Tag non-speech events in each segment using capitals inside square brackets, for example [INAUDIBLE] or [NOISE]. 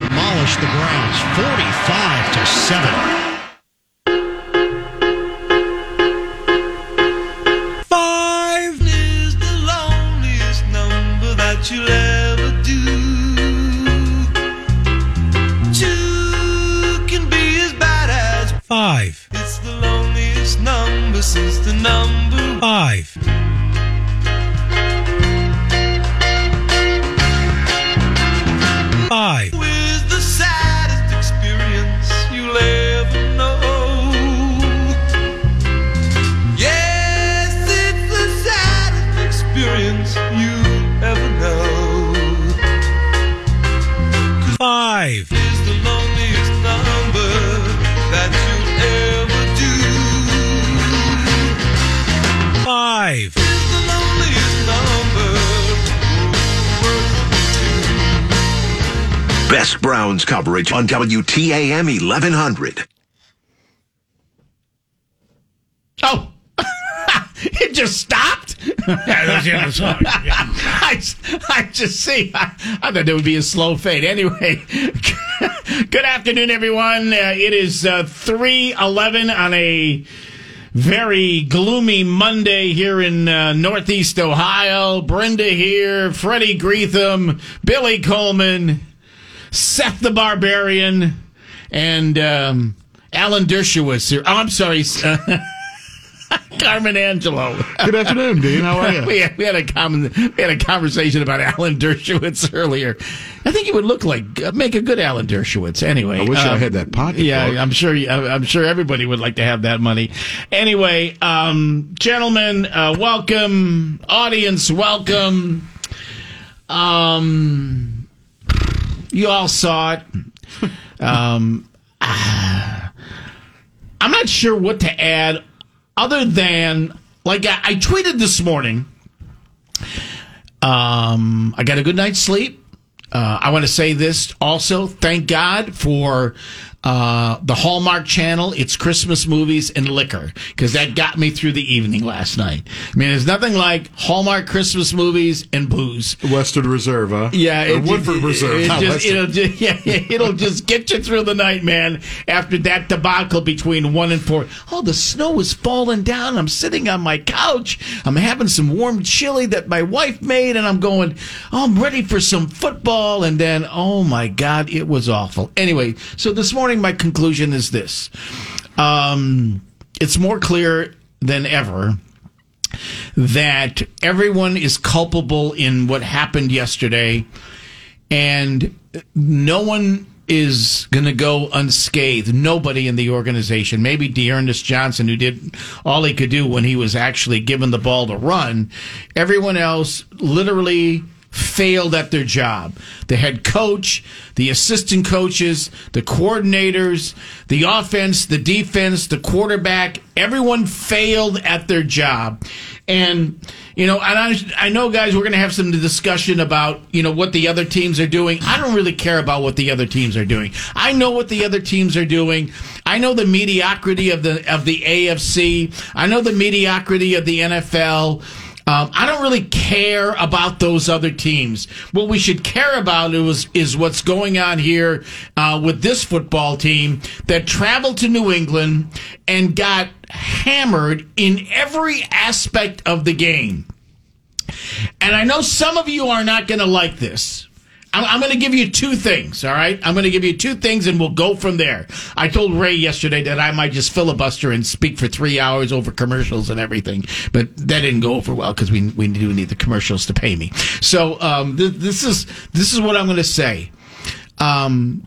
Demolish the Browns 45 to 7. Five is the loneliest number that you'll ever do. Two can be as bad as Five. it's the loneliest number since the number Five. Do. Five. Is the loneliest number. Best Browns coverage on WTAM 1100. Oh, [LAUGHS] it just stopped. Yeah, that's the end of the song. [LAUGHS] Yeah. I, I just see. I, I thought there would be a slow fade. Anyway, [LAUGHS] good afternoon, everyone. Uh, it is uh, three eleven on a very gloomy Monday here in uh, Northeast Ohio. Brinda here, Freddie Greetham, Billy Coleman, Seth the Barbarian, and um, Alan Dershowitz here. Oh, I'm sorry. [LAUGHS] Carmen Angelo. Good afternoon, Dean. How are you? [LAUGHS] We had, we had a common we had a conversation about Alan Dershowitz [LAUGHS] earlier. I think he would look like uh, make a good Alan Dershowitz. Anyway, I wish I um, had that pocket. Yeah, book. I'm sure. I'm sure everybody would like to have that money. Anyway, um, gentlemen, uh, welcome. Audience, welcome. Um, you all saw it. Um, [SIGHS] I'm not sure what to add other than like I, I tweeted this morning. Um, I got a good night's sleep. Uh, I want to say this also. Thank God for uh, the Hallmark Channel. It's Christmas movies and liquor because that got me through the evening last night. I mean, there's nothing like Hallmark Christmas movies and booze. Western Reserve, huh? Yeah, it- Woodford it- Reserve. it just, it'll just, [LAUGHS] yeah, it'll just get you through the night, man. After that debacle between one and four, oh, the snow is falling down. I'm sitting on my couch. I'm having some warm chili that my wife made, and I'm going, oh, I'm ready for some football. And then, oh my God, it was awful. Anyway, so this morning, my conclusion is this: um, it's more clear than ever that everyone is culpable in what happened yesterday, and no one is going to go unscathed. Nobody in the organization, maybe D'Ernest Johnson, who did all he could do when he was actually given the ball to run. Everyone else literally failed at their job. The head coach, the assistant coaches, the coordinators, the offense, the defense, the quarterback, everyone failed at their job. And, you know, and I, I know, guys, we're going to have some discussion about, you know, what the other teams are doing. I don't really care about what the other teams are doing. I know what the other teams are doing. I know the mediocrity of the, of the AFC. I know the mediocrity of the NFL. Um, I don't really care about those other teams. What we should care about is, is what's going on here uh, with this football team that traveled to New England and got hammered in every aspect of the game. And I know some of you are not going to like this. I'm, going to give you two things, all right? I'm going to give you two things and we'll go from there. I told Ray yesterday that I might just filibuster and speak for three hours over commercials and everything, but that didn't go over well because we, we do need the commercials to pay me. So um, th- this is this is what I'm going to say. Um,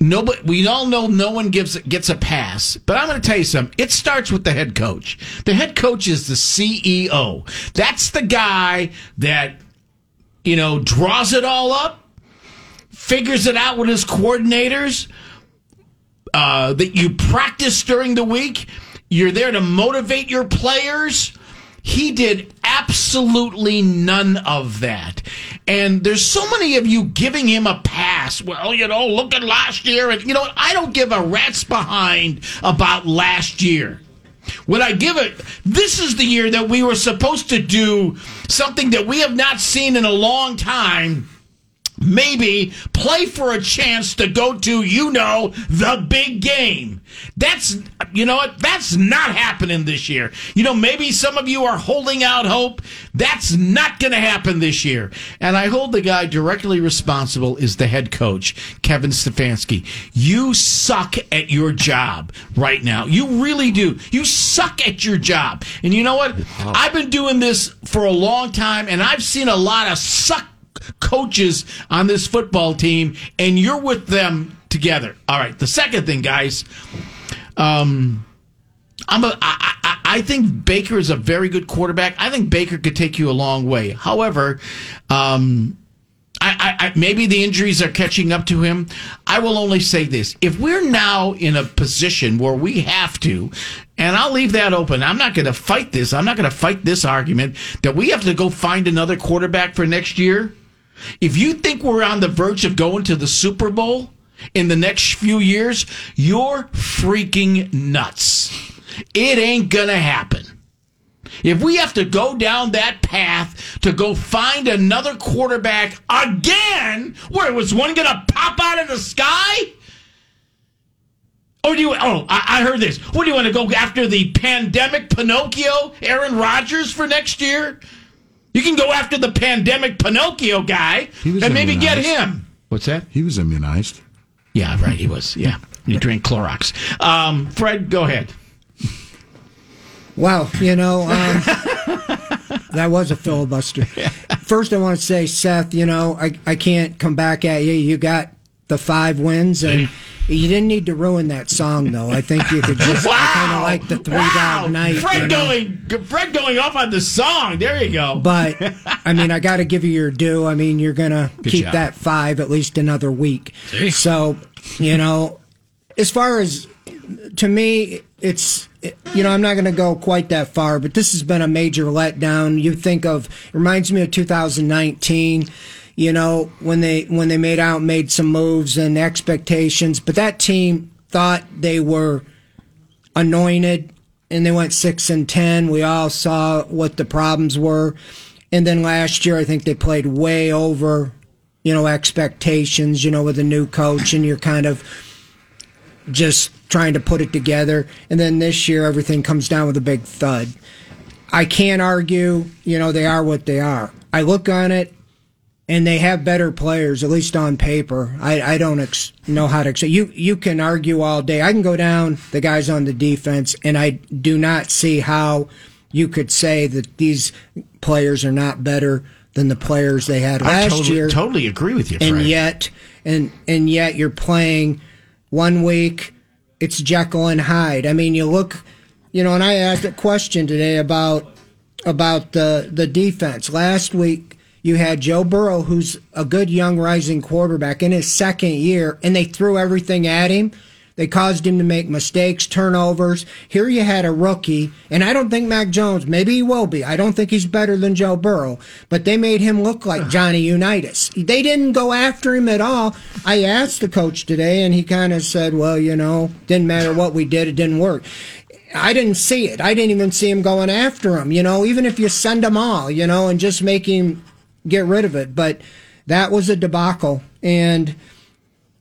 Nobody, we all know no one gives gets a pass, but I'm going to tell you something. It starts with the head coach. The head coach is the CEO. That's the guy that you know draws it all up, figures it out with his coordinators, uh, that you practice during the week. You're there to motivate your players. He did absolutely none of that. And there's so many of you giving him a pass. Well, you know, look at last year. And, you know, I don't give a rat's behind about last year. When I give it, this is the year that we were supposed to do something that we have not seen in a long time maybe play for a chance to go to, you know, the big game. That's, you know what? That's not happening this year. You know, maybe some of you are holding out hope. That's not going to happen this year. And I hold the guy directly responsible is the head coach, Kevin Stefanski. You suck at your job right now. You really do. You suck at your job. And you know what? Oh. I've been doing this for a long time and I've seen a lot of suck coaches on this football team, and you're with them together. All right. The second thing, guys, um, I'm a, I, I, I think Baker is a very good quarterback. I think Baker could take you a long way. However, um, I, I, I, maybe the injuries are catching up to him. I will only say this: if we're now in a position where we have to, and I'll leave that open. I'm not going to fight this. I'm not going to fight this argument that we have to go find another quarterback for next year. If you think we're on the verge of going to the Super Bowl in the next few years, you're freaking nuts. It ain't going to happen. If we have to go down that path to go find another quarterback again, where was one going to pop out of the sky? Or do you? Oh, I, I heard this. What do you want to go after the pandemic Pinocchio, Aaron Rodgers for next year? You can go after the pandemic Pinocchio guy He was and maybe get him. What's that? He was immunized. Yeah, right. He was. Yeah, he drank Clorox. Um, Fred, go ahead. Wow, you know, um, that was a filibuster. [LAUGHS] First, I want to say, Seth, you know, I, I can't come back at you. You got the five wins, and you didn't need to ruin that song, though. I think you could just Wow, kind of like the three wow. dog night. Fred you know? going, Fred going off on the song. There you go. But I mean, I got to give you your due. I mean, you're gonna keep job. that five at least another week. So, you know, as far as to me, it's you know, I'm not going to go quite that far, but this has been a major letdown. You think of it reminds me of 2019. You know, when they when they made out made some moves and expectations, but that team thought they were anointed and they went six and ten. We all saw what the problems were. And then last year I think they played way over, you know, expectations, you know, with a new coach and you're kind of just trying to put it together. And then this year everything comes down with a big thud. I can't argue, you know, they are what they are. I look on it and they have better players, at least on paper. I, I don't ex- know how to. Ex- you you can argue all day. I can go down the guys on the defense, and I do not see how you could say that these players are not better than the players they had I last totally, year. totally agree with you, Fred. and yet, and and yet you're playing one week. It's Jekyll and Hyde. I mean, you look, you know, and I asked a question today about about the the defense last week. You had Joe Burrow, who's a good young rising quarterback in his second year, and they threw everything at him. They caused him to make mistakes, turnovers. Here you had a rookie, and I don't think Mac Jones, maybe he will be. I don't think he's better than Joe Burrow, but they made him look like [SIGHS] Johnny Unitas. They didn't go after him at all. I asked the coach today, and he kind of said, well, you know, didn't matter what we did, it didn't work. I didn't see it. I didn't even see him going after him, you know, even if you send them all, you know, and just make him get rid of it. But that was a debacle. And,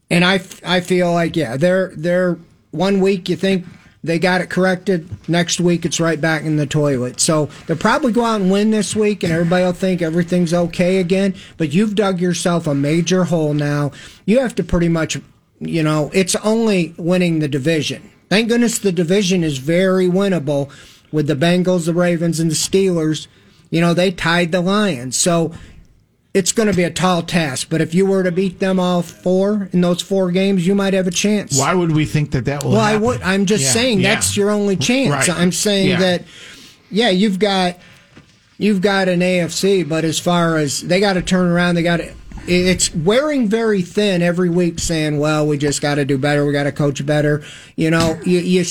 and I, I feel like, yeah, they're, they're one week you think they got it corrected. Next week it's right back in the toilet. So they'll probably go out and win this week and everybody will think everything's okay again. But you've dug yourself a major hole now. You have to pretty much, you know, it's only winning the division. Thank goodness the division is very winnable with the Bengals, the Ravens, and the Steelers. You know, they tied the Lions. So it's going to be a tall task. But if you were to beat them all four in those four games, you might have a chance. Why would we think that that will Well, I would. I'm just Yeah, saying yeah. that's your only chance. Right. I'm saying Yeah. that, yeah, you've got you've got an AFC, but as far as they got to turn around, they got to it's wearing very thin every week, saying, "Well, we just got to do better. We got to coach better." You know, you, you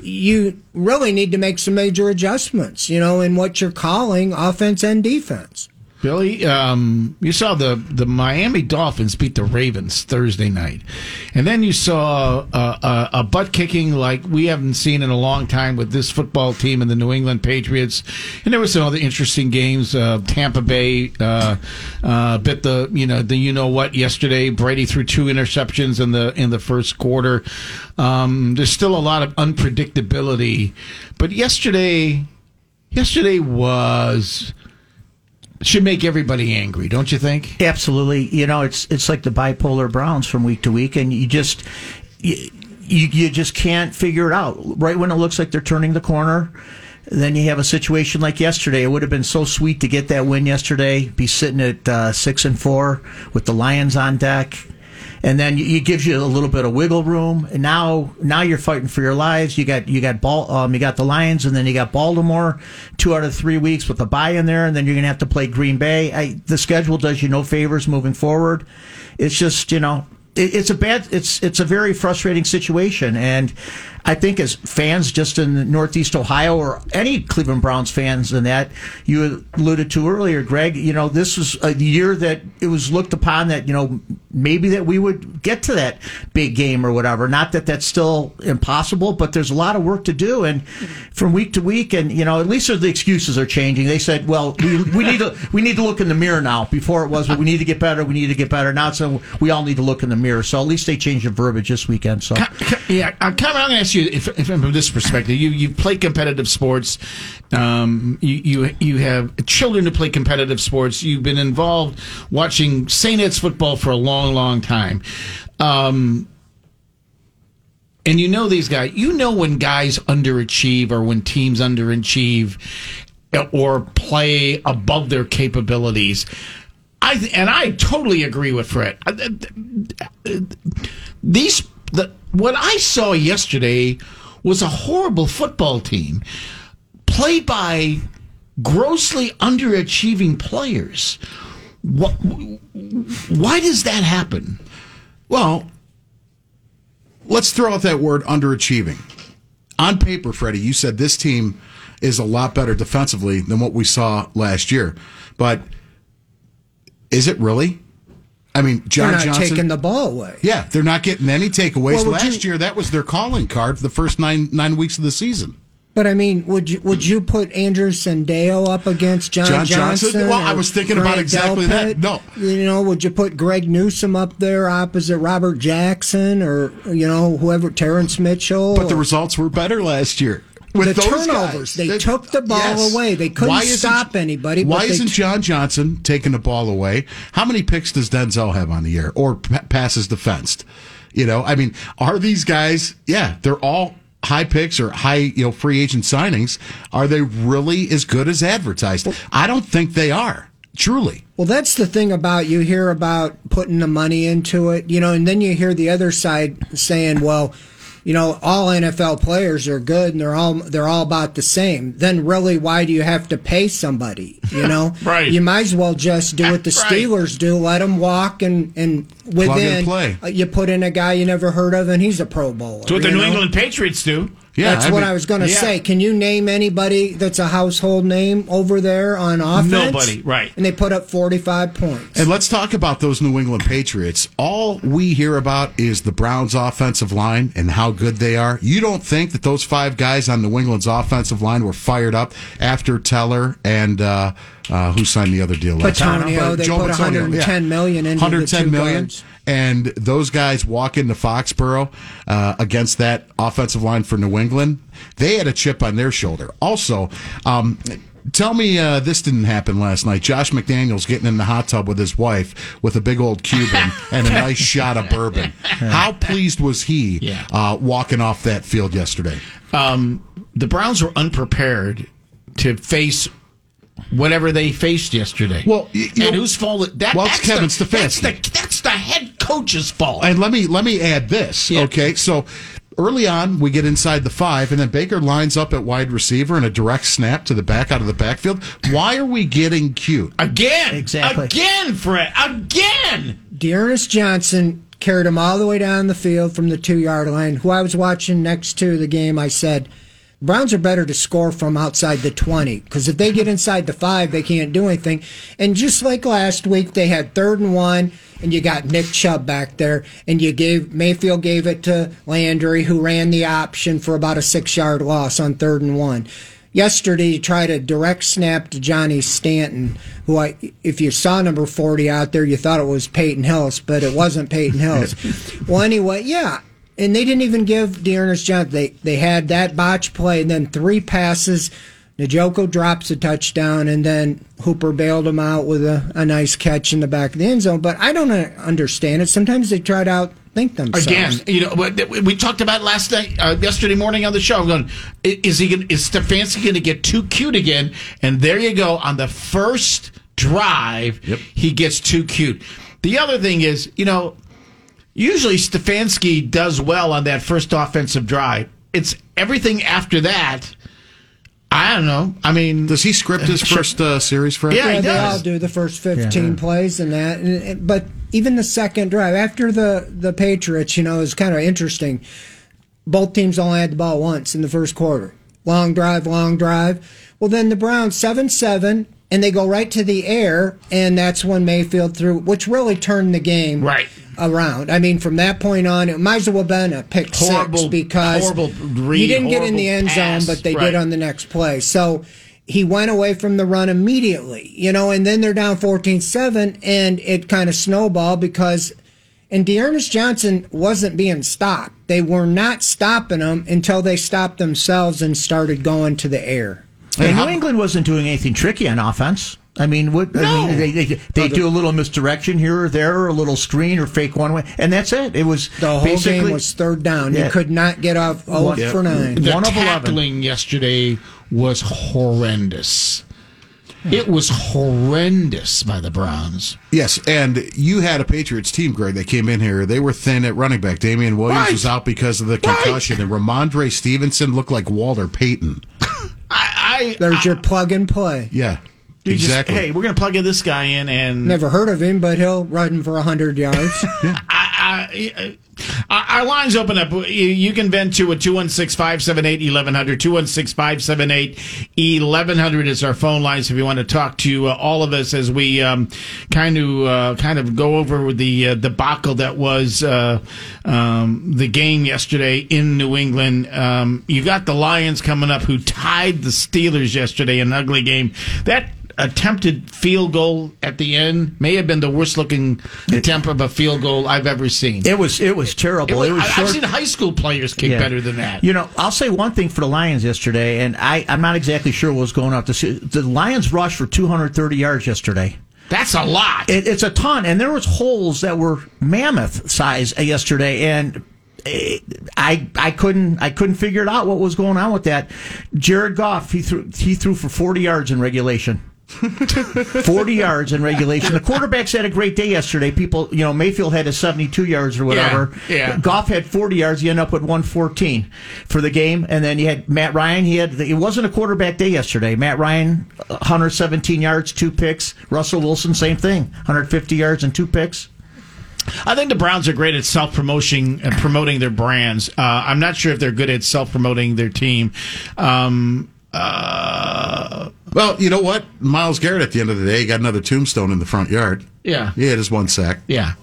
you really need to make some major adjustments. You know, in what you're calling offense and defense. Billy, um, you saw the, the Miami Dolphins beat the Ravens Thursday night. And then you saw a, a, a butt kicking like we haven't seen in a long time with this football team and the New England Patriots. And there were some other interesting games. Uh, Tampa Bay uh, uh, bit the you know the you know what yesterday. Brady threw two interceptions in the in the first quarter. Um, there's still a lot of unpredictability, but yesterday yesterday was should make everybody angry, don't you think? Absolutely. You know, it's it's like the bipolar Browns from week to week, and you just you, you, you just can't figure it out. Right when it looks like they're turning the corner, then you have a situation like yesterday. It would have been so sweet to get that win yesterday, be sitting at uh, six and four with the Lions on deck. And then it gives you a little bit of wiggle room. And now, now you're fighting for your lives. You got you got ball, um, you got the Lions, and then you got Baltimore. Two out of three weeks with a bye in there, and then you're gonna have to play Green Bay. I, the schedule does you no favors moving forward. It's just you know it, it's a bad it's it's a very frustrating situation and I think as fans just in Northeast Ohio or any Cleveland Browns fans in that you alluded to earlier, Greg, you know, this was a year that it was looked upon that, you know, maybe that we would get to that big game or whatever. Not that that's still impossible, but there's a lot of work to do. And from week to week, and, you know, at least the excuses are changing. They said, well, we, we need to, we need to look in the mirror now. Before it was, well, we need to get better. We need to get better. Now a, we all need to look in the mirror. So at least they changed the verbiage this weekend. So. Yeah, uh, Carmen, I'm going to ask you if, if from this perspective, you you play competitive sports, um, you you you have children who play competitive sports. You've been involved watching St. Ed's football for a long, long time. Um, and you know these guys. You know when guys underachieve or when teams underachieve or play above their capabilities. I and I totally agree with Fred. These the what I saw yesterday was a horrible football team played by grossly underachieving players. What, why does that happen? Well, let's throw out that word underachieving. On paper, Freddie, you said this team is a lot better defensively than what we saw last year. But is it really? I mean, John They're not Johnson. taking the ball away. yeah, they're not getting any takeaways. Well, last you- year, that was their calling card for the first nine nine weeks of the season. But I mean, would you would you put Andrew Sendejo up against John, John Johnson? Johnson? Well, I was thinking about Grant exactly that. No. you know, would you put Greg Newsom up there opposite Robert Jackson or you know whoever Terrence Mitchell? But the results were better last year. With The those turnovers. guys. They That- took the ball away. They couldn't stop anybody, Why isn't t- John Johnson taking the ball away? How many picks does Denzel have on the year or p- passes defensed? You know, I mean, are these guys? Yeah, they're all high picks or high you know free agent signings. Are they really as good as advertised? I don't think they are. Truly. Well, that's the thing about you hear about putting the money into it, you know, and then you hear the other side saying, well, you know, all NFL players are good and they're all they're all about the same. Then really why do you have to pay somebody, you know? [LAUGHS] Right. You might as well just do what the [LAUGHS] Right. Steelers do, let them walk and and within play. uh, you put in a guy you never heard of and he's a pro bowler. That's what the you New know? England Patriots do. Yeah, That's I what mean- I was going to yeah. say. Can you name anybody that's a household name over there on offense? Nobody, right. And they put up 45 points. And let's talk about those New England Patriots. All we hear about is the Browns' offensive line and how good they are. You don't think that those five guys on New England's offensive line were fired up after Teller and uh, uh, who signed the other deal? last year? They Joe put Bitonio, 110 million into the two million. guards. And those guys walk into Foxborough uh, against that offensive line for New England. They had a chip on their shoulder. Also, um, tell me uh, this didn't happen last night. Josh McDaniels getting in the hot tub with his wife with a big old Cuban [LAUGHS] and a nice shot of bourbon. How pleased was he Yeah. uh, walking off that field yesterday? Um, the Browns were unprepared to face whatever they faced yesterday. Well, y- you and know- whose fault? That, Well, it's that's Kevin the, that's the, that's the head coach's fault. And let me let me add this. Yeah. Okay, so early on, we get inside the five, and then Baker lines up at wide receiver and a direct snap to the back out of the backfield. Why are we getting cute? Again. Exactly. Again, Fred. Again. D'Ernest Johnson carried him all the way down the field from the two yard line. Who I was watching next to the game, I said, Browns are better to score from outside the 20 because if they get inside the five, they can't do anything. And just like last week, they had third and one, and you got Nick Chubb back there, and you gave Mayfield gave it to Landry, who ran the option for about a six yard loss on third and one. Yesterday, you tried a direct snap to Johnny Stanton, who I, if you saw number 40 out there, you thought it was Peyton Hillis, but it wasn't Peyton Hillis. [LAUGHS] well, anyway, yeah. And they didn't even give D'Ernest Johnson, they, they had that botch play and then three passes. Njoku drops a touchdown and then Hooper bailed him out with a, a nice catch in the back of the end zone. But I don't uh, understand it. Sometimes they try to outthink themselves. Again, you know, we talked about last night, uh, yesterday morning on the show. I'm going, is he going? Is Stefanski going to get too cute again? And there you go on the first drive, he gets too cute. The other thing is, you know, usually Stefanski does well on that first offensive drive. It's everything after that. I don't know. I mean, Does he script his [LAUGHS] first uh, series, for? Yeah, he Yeah, they does. all do the first 15 plays and that. And, and- but even the second drive, after the, the Patriots, you know, is kind of interesting. Both teams only had the ball once in the first quarter. Long drive, long drive. Well, then the Browns 7 7, and they go right to the air, and that's when Mayfield threw, which really turned the game Right. around. I mean, from that point on, it might as well have been a pick Horrible- six because horrible read, he didn't get in the end pass. zone, but they Right. did on the next play. So he went away from the run immediately, you know, and then they're down 14 7, and it kind of snowballed because. And D'Ernest Johnson wasn't being stopped. They were not stopping him until they stopped themselves and started going to the air. And New England wasn't doing anything tricky on offense. I mean, what, I No. mean, they, they, they do a little misdirection here or there, or a little screen or fake one way, and that's it. It was The whole basically game was third down. Yeah. You could not get off 0 Yeah. for 9. the One of 11. tackling yesterday was horrendous. It was horrendous by the Browns. Yes, and you had a Patriots team, Greg, that came in here. They were thin at running back. Damian Williams Right. was out because of the concussion, and Rhamondre Stevenson looked like Walter Payton. I, I There's your plug and play. Yeah, you just- exactly. hey, we're going to plug in this guy in, and Never heard of him, but he'll run for 100 yards. [LAUGHS] I, I, our lines open up. You, can vent to a 216 578 1100. 216 578 1100 is our phone lines if you want to talk to uh, all of us as we um, kind of uh, kind of go over the uh, debacle that was uh, um, the game yesterday in New England. Um, you got the Lions coming up who tied the Steelers yesterday an ugly game. That attempted field goal at the end may have been the worst looking attempt of a field goal I've ever seen. It was it was It terrible. was- It was I've seen high school players kick Yeah. better than that. You know, I'll say one thing for the Lions yesterday, and I, I'm not exactly sure what was going on. The, the Lions rushed for 230 yards yesterday. That's a lot. It, it's a ton, and there was holes that were mammoth size yesterday, and eh, I I couldn't I couldn't figure it out what was going on with that. Jared Goff he threw he threw for 40 yards in regulation. 40 yards in regulation. The quarterbacks had a great day yesterday. People, you know, Mayfield had a 72 yards or whatever. Yeah, yeah. Goff had 40 yards. You end up with 114 for the game. And then you had Matt Ryan. He had, it wasn't a quarterback day yesterday. Matt Ryan, 117 yards, two picks. Russell Wilson, same thing, 150 yards and two picks. I think the Browns are great at self promoting and promoting their brands. Uh, I'm not sure if they're good at self promoting their team. Um, uh, well, you know what? Myles Garrett at the end of the day got another tombstone in the front yard. Yeah. He had his one sack. yeah.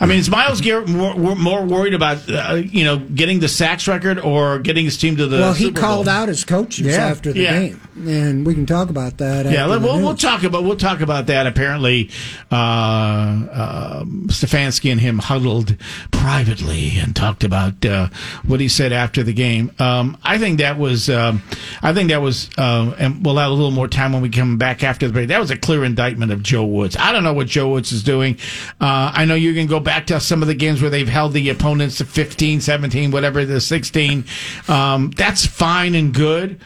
I mean, is Myles Garrett more, more worried about uh, you know getting the sacks record or getting his team to the? well, he Super called Bowl? out his coaches Yeah. after the Yeah. game, and we can talk about that. Yeah, we'll, we'll talk about we'll talk about that. Apparently, uh, uh, Stefanski and him huddled privately and talked about uh, what he said after the game. Um, I think that was um, I think that was, uh, and we'll have a little more time when we come back after the break. That was a clear indictment of Joe Woods. I don't know what Joe Woods is doing. Uh, I know you can go back to some of the games where they've held the opponents to 15, 17, whatever the 16. Um, that's fine and good.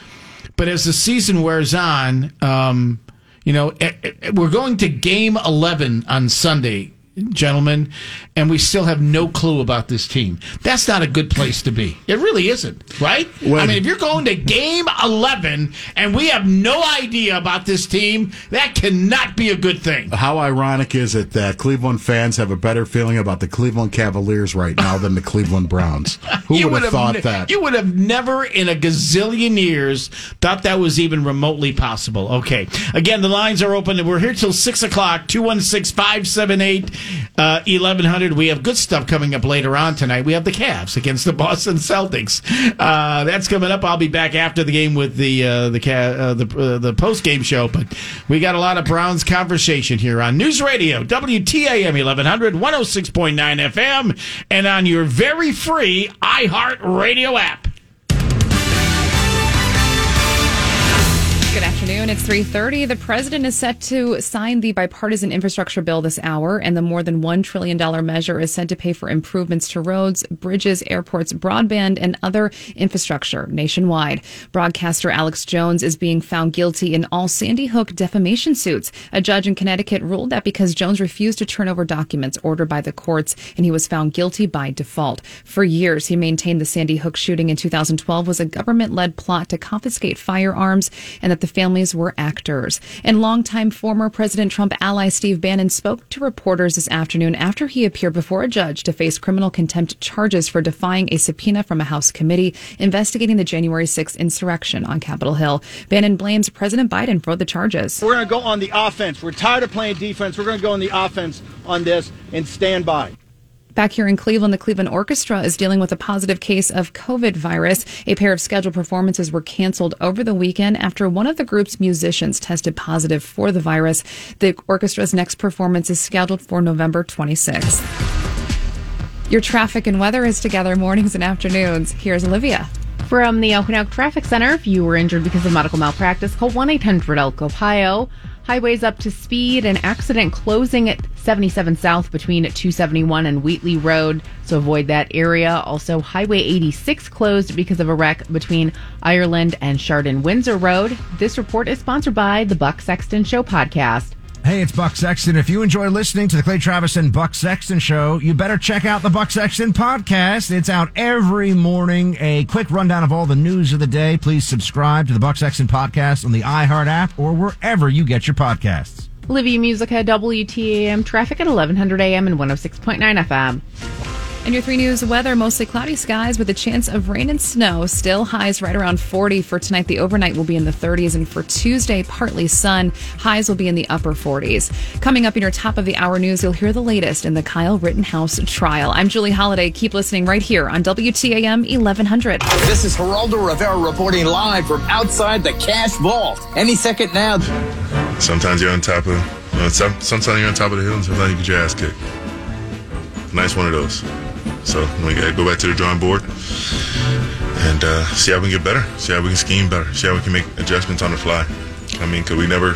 But as the season wears on, um, you know, eh, eh, we're going to game 11 on Sunday. Gentlemen, and we still have no clue about this team. That's not a good place to be. It really isn't, right? I mean, if you're going to game 11 and we have no idea about this team, that cannot be a good thing. How ironic is it that Cleveland fans have a better feeling about the Cleveland Cavaliers right now than the Cleveland Browns? [LAUGHS] Who You would have thought ne- that? You would have never in a gazillion years thought that was even remotely possible. Okay. Again, the lines are open. We're here till 6 o'clock, 216 578 1100. We have good stuff coming up later on tonight. We have the Cavs against the [LAUGHS] Boston Celtics. Uh, that's coming up. I'll be back after the game with the uh, the uh, the, uh, the post game show. But we got a lot of Browns conversation here on News Radio, WTAM 1100, 106.9 FM, and on your very free iHeart Radio app. Afternoon. It's 3:30. The president is set to sign the bipartisan infrastructure bill this hour, and the more than 1 trillion dollar measure is set to pay for improvements to roads, bridges, airports, broadband, and other infrastructure nationwide. Broadcaster Alex Jones is being found guilty in all Sandy Hook defamation suits. A judge in Connecticut ruled that because Jones refused to turn over documents ordered by the courts and he was found guilty by default. For years, he maintained the Sandy Hook shooting in 2012 was a government-led plot to confiscate firearms and that the families were actors. And longtime former President Trump ally Steve Bannon spoke to reporters this afternoon after he appeared before a judge to face criminal contempt charges for defying a subpoena from a House committee investigating the January 6th insurrection on Capitol Hill. Bannon blames President Biden for the charges. We're going to go on the offense. We're tired of playing defense. We're going to go on the offense on this and stand by. Back here in Cleveland, the Cleveland Orchestra is dealing with a positive case of COVID virus. A pair of scheduled performances were canceled over the weekend after one of the group's musicians tested positive for the virus. The orchestra's next performance is scheduled for November 26th. Your traffic and weather is together mornings and afternoons. Here's Olivia. From the Okanagan Traffic Center, if you were injured because of medical malpractice, call 1 800 Elko Ohio. Highways up to speed. An accident closing at 77 South between 271 and Wheatley Road, so avoid that area. Also, Highway 86 closed because of a wreck between Ireland and Chardon Windsor Road. This report is sponsored by the Buck Sexton Show podcast. Hey, it's Buck Sexton. If you enjoy listening to the Clay Travis and Buck Sexton show, you better check out the Buck Sexton podcast. It's out every morning. A quick rundown of all the news of the day. Please subscribe to the Buck Sexton podcast on the iHeart app or wherever you get your podcasts. Livy Musica, WTAM traffic at 1100 AM and 106.9 FM. And your three news weather mostly cloudy skies with a chance of rain and snow. Still highs right around 40 for tonight. The overnight will be in the 30s, and for Tuesday, partly sun. Highs will be in the upper 40s. Coming up in your top of the hour news, you'll hear the latest in the Kyle Rittenhouse trial. I'm Julie Holiday. Keep listening right here on WTAM 1100. This is Geraldo Rivera reporting live from outside the cash vault. Any second now. Sometimes you're on top of, uh, some, sometimes you're on top of the hill, and sometimes you get your ass kicked. Nice one of those. So we gotta go back to the drawing board and uh, see how we can get better, see how we can scheme better, see how we can make adjustments on the fly. I mean, cause we never,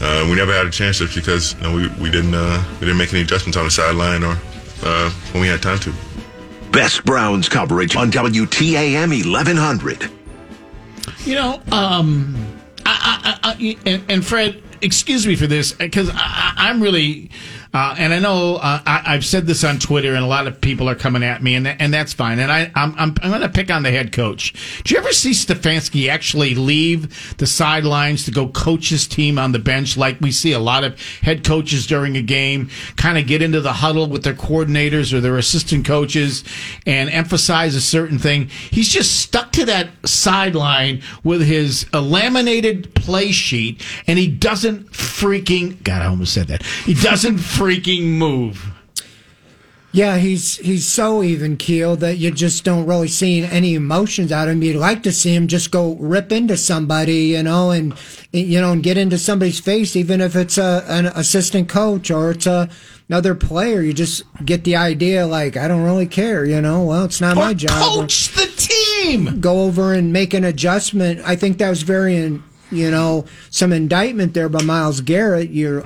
uh, we never had a chance just because you know, we we didn't uh, we didn't make any adjustments on the sideline or uh, when we had time to. Best Browns coverage on WTAM 1100. You know, um, I, I, I, and, and Fred, excuse me for this because I'm really, uh, and I know uh, I, I've said this on Twitter, and a lot of people are coming at me, and and that's fine. And I, I'm I'm, I'm going to pick on the head coach. Do you ever see Stefanski actually leave the sidelines to go coach his team on the bench, like we see a lot of head coaches during a game, kind of get into the huddle with their coordinators or their assistant coaches and emphasize a certain thing? He's just stuck to that sideline with his laminated play sheet, and he doesn't freaking. God, I almost said that. He doesn't freaking move. Yeah, he's he's so even keeled that you just don't really see any emotions out of him. You'd like to see him just go rip into somebody, you know, and you know, and get into somebody's face, even if it's a an assistant coach or it's a another player. You just get the idea, like I don't really care, you know. Well, it's not my job. Coach the team. Go over and make an adjustment. I think that was very, you know, some indictment there by Myles Garrett. You're,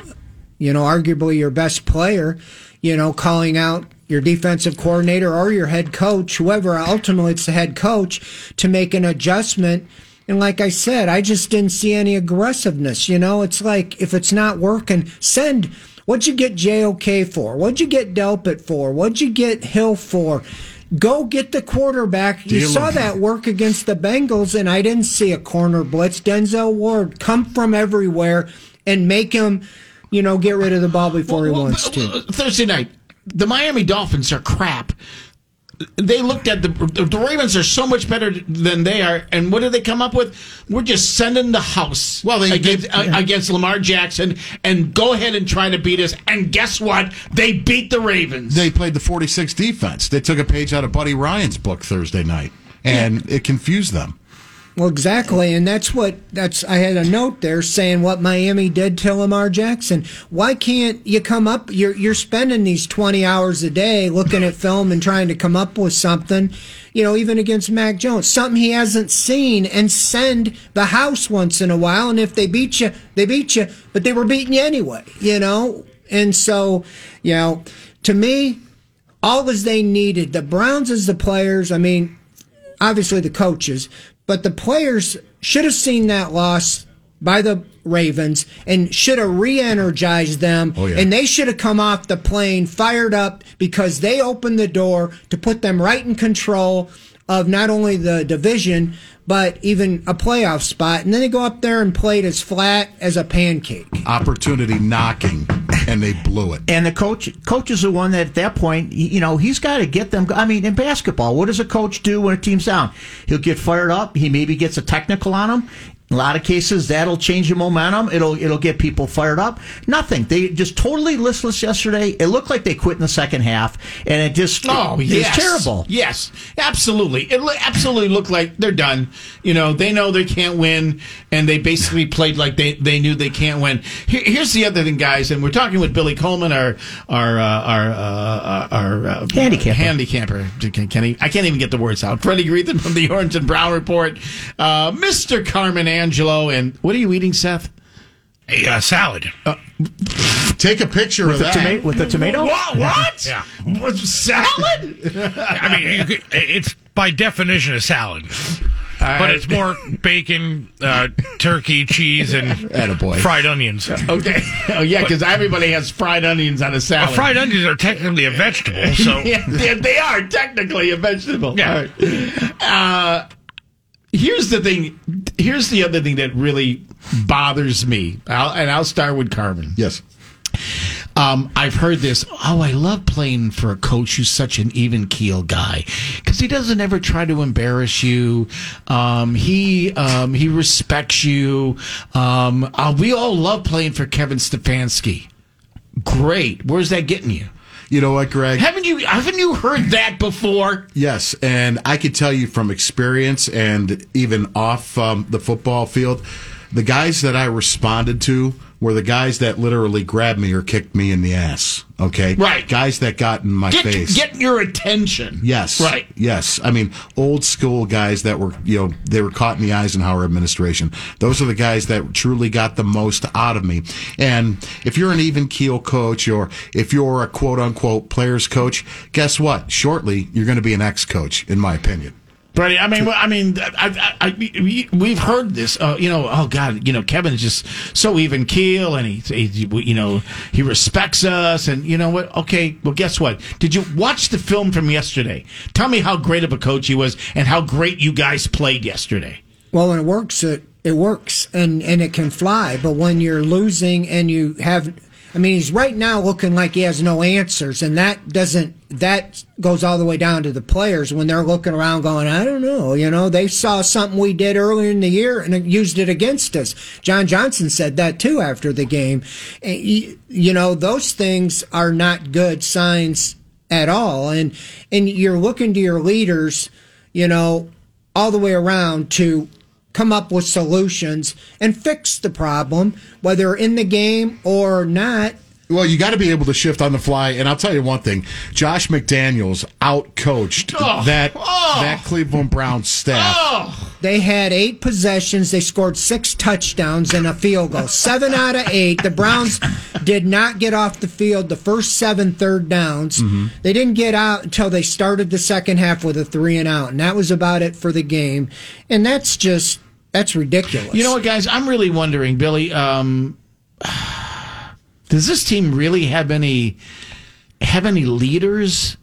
you know, arguably your best player. You know, calling out your defensive coordinator or your head coach, whoever, ultimately it's the head coach, to make an adjustment. And like I said, I just didn't see any aggressiveness. You know, it's like if it's not working, send What'd you get JOK for? What'd you get Delpit for? What'd you get Hill for? Go get the quarterback. You saw him. that work against the Bengals, and I didn't see a corner blitz. Denzel Ward come from everywhere and make him, you know, get rid of the ball before he wants to. Thursday night, the Miami Dolphins are crap. They looked at the the Ravens are so much better than they are, and what did they come up with? We're just sending the house well they- against, they- uh, against Lamar Jackson, and go ahead and try to beat us. And guess what? They beat the Ravens. They played the 46 defense. They took a page out of Buddy Ryan's book Thursday night, and it confused them. Well, exactly, and that's what that's. I had a note there saying what Miami did to Lamar Jackson. Why can't you come up? You're you're spending these twenty hours a day looking at film and trying to come up with something. You know, even against Mac Jones, something he hasn't seen, and send the house once in a while. And if they beat you, they beat you, but they were beating you anyway. You know, and so you know, to me, all as they needed. The Browns as the players. I mean, obviously the coaches, but the players should have seen that loss by the Ravens and should have re-energized them. Oh, yeah. and they should have come off the plane fired up because they opened the door to put them right in control of not only the division but even a playoff spot. And then they go up there and played as flat as a pancake. Opportunity knocking, and they blew it. And the coach, coach is the one that at that point, you know, he's got to get them. I mean, in basketball, what does a coach do when a team's down? He'll get fired up. He maybe gets a technical on them. A lot of cases, that'll change the momentum. It'll it'll get people fired up. Nothing. They just totally listless yesterday. It looked like they quit in the second half, and it just Oh, it was yes. terrible. Yes, absolutely. It absolutely looked like they're done. You know, they know they can't win, and they basically played like they, they knew they can't win. Here, here's the other thing, guys, and we're talking with Billy Coleman, our our uh, our uh, our uh, Handicapper. handicapper. Can, can he, I can't even get the words out. Freddie Greetham from the Orange and Brown Report, uh, Mr. Carmen Angelo, and what are you eating, Seth? A uh, salad. Take a picture With of the that. tomato, with the tomato. What? What? [LAUGHS] Yeah. What, salad? [LAUGHS] I mean, you could, it's by definition a salad. But it's more bacon, uh, turkey, cheese, and Attaboy. fried onions. Okay. Oh yeah, because everybody has fried onions on a salad. Well, fried onions are technically a vegetable, so [LAUGHS] yeah, they, they are technically a vegetable. Yeah. All right. Uh, here's the thing. Here's the other thing that really bothers me, I'll, and I'll start with Carmen. Yes. Um, I've heard this. Oh, I love playing for a coach who's such an even keel guy because he doesn't ever try to embarrass you. Um, he um, he respects you. Um, uh, we all love playing for Kevin Stefanski. Great. Where's that getting you? You know what, Greg? Haven't you haven't you heard that before? Yes, and I can tell you from experience and even off um, the football field, the guys that I responded to were the guys that literally grabbed me or kicked me in the ass. Okay, Right. Guys that got in my Get face. get your attention. Yes. Right. Yes. I mean, old school guys that were, you know, they were caught in the Eisenhower administration. Those are the guys that truly got the most out of me. And if you're an even keel coach or if you're a quote unquote players coach, guess what? Shortly, you're going to be an ex coach, in my opinion. Brady, I mean, well, I mean, I, I, I, we- we've heard this. Uh, you know, oh God, you know, Kevin is just so even keel, and he, he, you know, he respects us, and you know what? Okay, well, guess what? Did you watch the film from yesterday? Tell me how great of a coach he was, and how great you guys played yesterday. Well, when it works, it it works, and and it can fly. But when you're losing and you have, I mean, he's right now looking like he has no answers, and that doesn't that goes all the way down to the players when they're looking around, going, I don't know, you know, they saw something we did earlier in the year and used it against us. John Johnson said that too after the game. Eh, you you know, those things are not good signs at all, and and you're looking to your leaders, you know, all the way around to come up with solutions and fix the problem, whether in the game or not. Well, you got to be able to shift on the fly, and I'll tell you one thing: Josh McDaniels outcoached Oh, that oh. that Cleveland Browns staff. They had eight possessions. They scored six touchdowns and a field goal. Seven out of eight. The Browns did not get off the field the first seven third downs. Mm-hmm. They didn't get out until they started the second half with a three and out, and that was about it for the game. And that's just that's ridiculous. You know what, guys? I'm really wondering, Billy. Um, Does this team really have any have any leaders?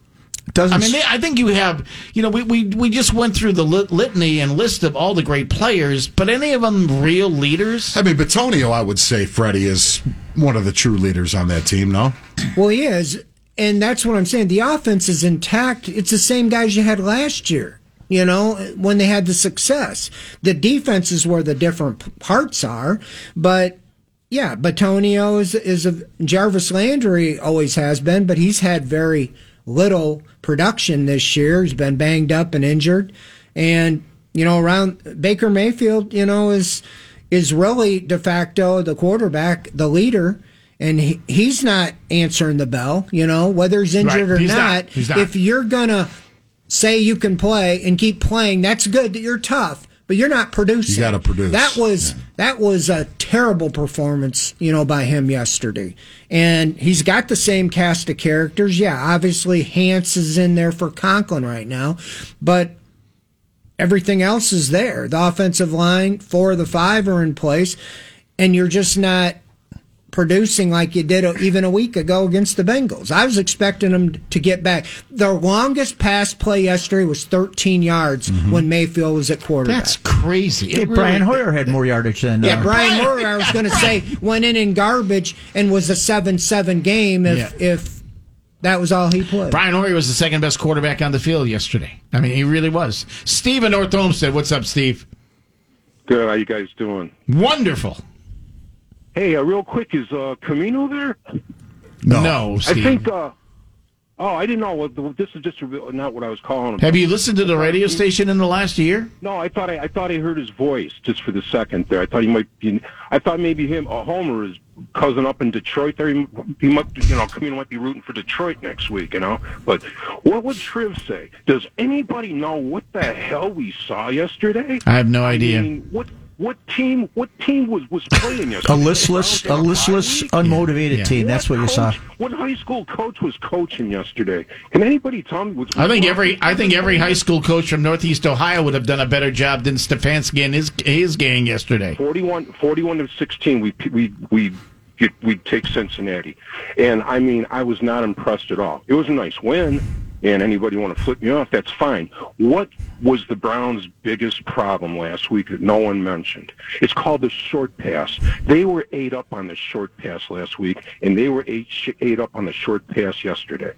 Doesn't I mean, they, I think you have. You know, we, we we just went through the lit- litany and list of all the great players, but any of them real leaders? I mean, Bitonio, I would say Freddie is one of the true leaders on that team. No, Well, he is, and that's what I'm saying. The offense is intact. It's the same guys you had last year. You know, when they had the success, the defense is where the different parts are. But yeah, Bitonio is is a Jarvis Landry always has been, but he's had very little production this year. He's been banged up and injured, and you know, around Baker Mayfield, you know, is is really de facto the quarterback, the leader and he, he's not answering the bell. You know, whether he's injured Right. or He's not. not, He's not. If you're gonna say you can play and keep playing, that's good. That you're tough, but you're not producing. You gotta produce. That was that was a terrible performance, you know, by him yesterday. And he's got the same cast of characters. Yeah, obviously Hans is in there for Conklin right now, but everything else is there. The offensive line, four of the five are in place, and you're just not producing like you did even a week ago against the Bengals. I was expecting them to get back. Their longest pass play yesterday was 13 yards when Mayfield was at quarterback. That's crazy. Yeah, It Brian really- Hoyer had more yardage than. yeah, uh, Brian Moore, I was going to say, went in in garbage and was a 7 7 game if, Yeah. if that was all he played. Brian Hoyer was the second best quarterback on the field yesterday. I mean, he really was. Steve in North Olmsted. What's up, Steve? Good. How you guys doing? Wonderful. Hey, uh, real quick, is uh, Camino there? No, I Steve. think. Uh, oh, I didn't know. What, this is just a not what I was calling. About. Have you listened to the radio station in the last year? No, I thought I, I thought I heard his voice just for the second there. I thought he might be. I thought maybe him, a Homer, his cousin up in Detroit. There, he, he might, you know, Camino might be rooting for Detroit next week. You know, but what would Triv say? Does anybody know what the hell we saw yesterday? I have no idea. I mean, what what team? What team was was playing yesterday? [LAUGHS] a listless, a listless, unmotivated team. That's what you saw. What high school coach was coaching yesterday? Can anybody tell me? What's I think every I think every high school coach from Northeast Ohio would have done a better job than Stefanski and his his gang yesterday. 41, 41 to 16, we we we we take Cincinnati, and I mean, I was not impressed at all. It was a nice win, and anybody want to flip me off, that's fine. What was the Browns' biggest problem last week that no one mentioned? It's called the short pass. They were eight up on the short pass last week, and they were eight sh- eight up on the short pass yesterday.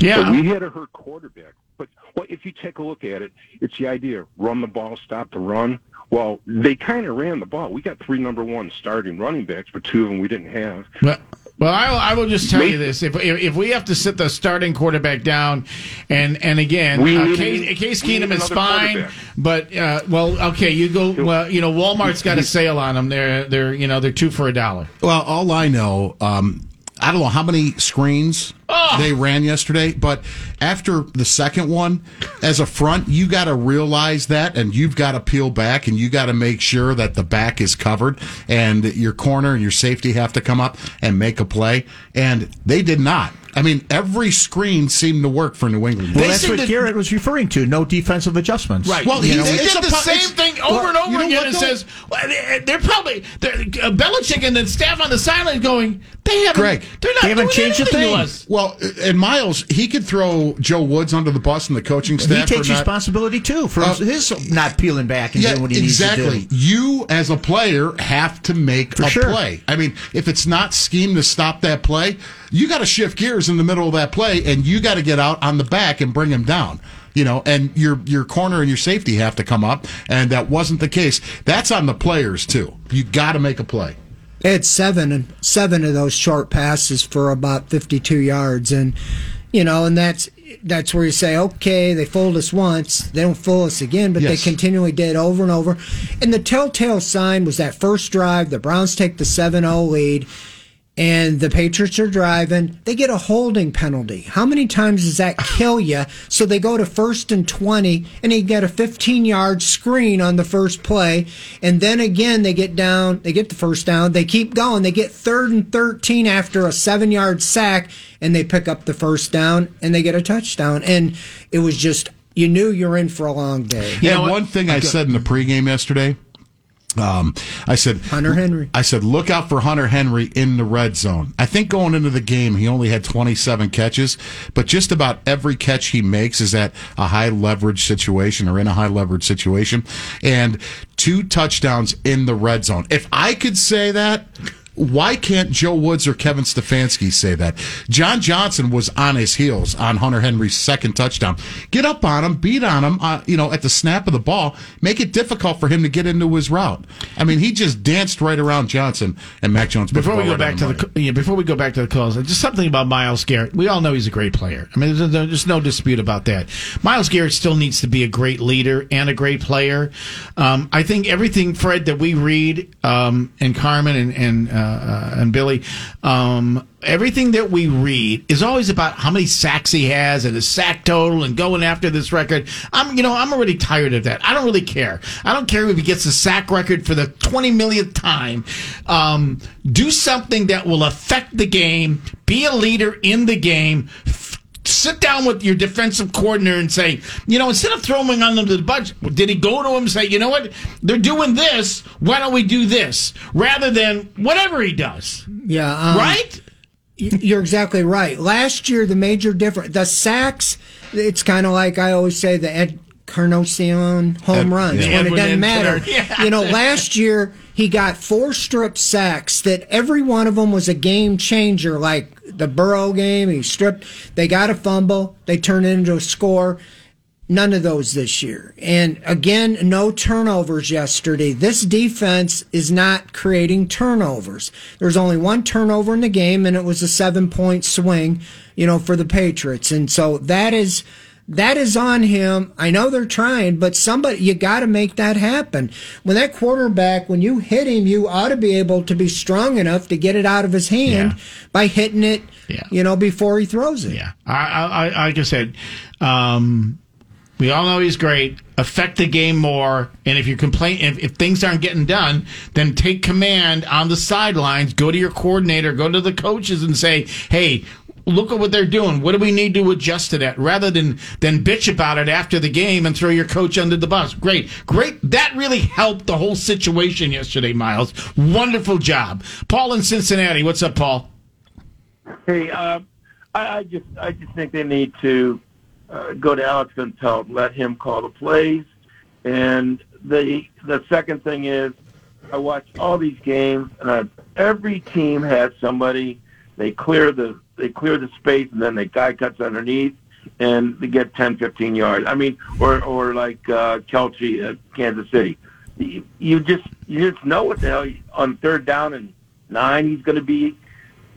Yeah. So we had a hurt quarterback. But well, if you take a look at it, it's the idea: run the ball, stop the run. Well, they kind of ran the ball. We got three number one starting running backs, but two of them we didn't have. Well, well, I, I will just tell you this: if, if if we have to sit the starting quarterback down, and and again, uh, need- Case, Case Keenum is fine, but uh, well, okay, you go. Well, you know, Walmart's got a sale on them. They're they're you know they're two for a dollar. Well, all I know, um, I don't know how many screens they ran yesterday, but after the second one, as a front, you got to realize that, and you've got to peel back, and you got to make sure that the back is covered, and your corner and your safety have to come up and make a play, and they did not. I mean, every screen seemed to work for New England. Well, that's what Garrett was referring to. No defensive adjustments. Right. Well, Well, he- he, did a the pu- same thing over well, and over you know again what, and though? says, well, they- they're probably, they're, uh, Belichick and the staff on the sideline going, they haven't, Greg, they're not doing anything to us. Well, and Myles, he could throw Joe Woods under the bus and the coaching staff. He takes not- responsibility too for Uh, his not peeling back and doing what he exactly. needs to do. You as a player have to make For a sure. play. I mean, if it's not scheme to stop that play, you got to shift gears in the middle of that play, and you got to get out on the back and bring him down. You know, and your your corner and your safety have to come up, and that wasn't the case. That's on the players too. You got to make a play. They had seven and seven of those short passes for about 52 yards, and you know, and that's that's where you say, okay, they fooled us once, they don't fool us again, but Yes. they continually did over and over. And the telltale sign was that first drive, the Browns take the 7-0 lead. And the Patriots are driving. They get a holding penalty. How many times does that [LAUGHS] kill you? So they go to first and 20 and they get a 15 yard screen on the first play. And then again, they get down, they get the first down. They keep going. They get third and 13 after a seven yard sack and they pick up the first down and they get a touchdown. And it was just, you knew you're in for a long day. and one thing I said in the pregame yesterday, Um, I said Hunter Henry. I said look out for Hunter Henry in the red zone. I think going into the game he only had 27 catches, but just about every catch he makes is at a high leverage situation or in a high leverage situation, and two touchdowns in the red zone. If I could say that. Why can't Joe Woods or Kevin Stefanski say that? John Johnson was on his heels on Hunter Henry's second touchdown. Get up on him, beat on him, uh, you know, at the snap of the ball. Make it difficult for him to get into his route. I mean, he just danced right around Johnson and Mac Jones. Before we go right back to the yeah, before we go back to the calls, just something about Myles Garrett. We all know he's a great player. I mean, there's, there's no dispute about that. Myles Garrett still needs to be a great leader and a great player. Um, I think everything, Fred, that we read, um, and Carmen and and uh, and Billy, um, everything that we read is always about how many sacks he has and his sack total and going after this record. I'm, you know, I'm already tired of that. I don't really care. I don't care if he gets the sack record for the 20 millionth time. Um, do something that will affect the game. Be a leader in the game. F- Sit down with your defensive coordinator and say, you know, instead of throwing on them to the budget, did he go to him and say, you know what, they're doing this, why don't we do this? Rather than whatever he does. Yeah. Um, Right? You're exactly right. Last year, the major difference, the sacks, it's kind of like I always say the Ed Carnosian home Ed- runs yeah. when it doesn't matter. Yeah. [LAUGHS] You know, last year he got four strip sacks that every one of them was a game changer. Like the Burrow game, he stripped, they got a fumble, they turned it into a score. None of those this year. And again, no turnovers yesterday. This defense is not creating turnovers. There's only one turnover in the game, and it was a seven point swing, you know, for the Patriots. And so that is. That is on him. I know they're trying, but somebody, you got to make that happen. When that quarterback, when you hit him, you ought to be able to be strong enough to get it out of his hand by hitting it, yeah. you know, before he throws it. Yeah. I, I, I like I said, um, we all know he's great. Affect the game more, and if you complain, if, if things aren't getting done, then take command on the sidelines. Go to your coordinator, go to the coaches, and say, "Hey, look at what they're doing. What do we need to adjust to that?" Rather than than bitch about it after the game and throw your coach under the bus. Great, great. That really helped the whole situation yesterday, Myles. Wonderful job, Paul in Cincinnati. What's up, Paul? Hey, uh, I, I just I just think they need to uh, go to Alex Van Pelt, let him call the plays, and the the second thing is I watch all these games, and I, every team has somebody they clear the they clear the space, and then the guy cuts underneath, and they get 10, 15 yards. I mean, or or like uh, Kelce at Kansas City. You, you just you just know what the hell on third down and nine he's going to be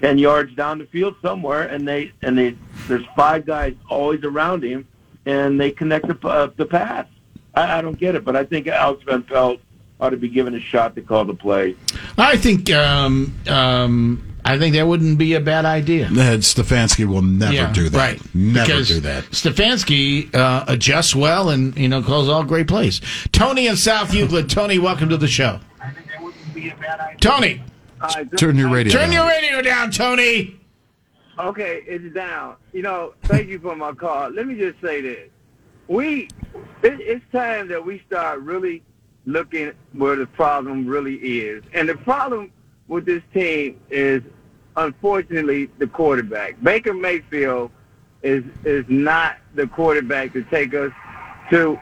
ten yards down the field somewhere, and they and they there's five guys always around him, and they connect the uh, the pass. I, I don't get it, but I think Alex Van Pelt ought to be given a shot to call the play. I think um, um, I think that wouldn't be a bad idea. Ed Stefanski will never Yeah, do that. Right. Never because do that. Stefanski uh, adjusts well and you know calls all great plays. Tony in South Euclid. Tony, welcome to the show. Tony, Turn your radio turn down. your radio down, Tony. Okay, it's down. You know, thank you for my call. Let me just say this: we, it, it's time that we start really looking where the problem really is, and the problem with this team is, unfortunately, the quarterback. Baker Mayfield is is not the quarterback to take us to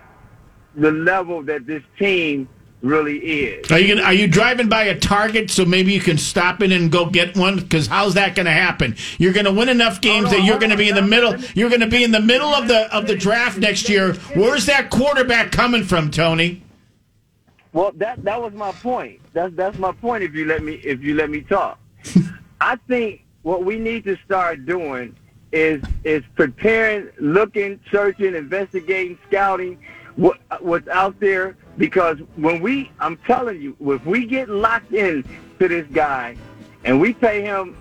the level that this team really is. Are you gonna, are you driving by a Target so maybe you can stop in and go get one? Because how's that going to happen? You're going to win enough games that you're going to be in the middle. You're going to be in the middle of the of the draft next year. Where's that quarterback coming from, Tony? Well, that that was my point. That's that's my point. If you let me if you let me talk, [LAUGHS] I think what we need to start doing is is preparing, looking, searching, investigating, scouting what what's out there. Because when we, I'm telling you, if we get locked in to this guy, and we pay him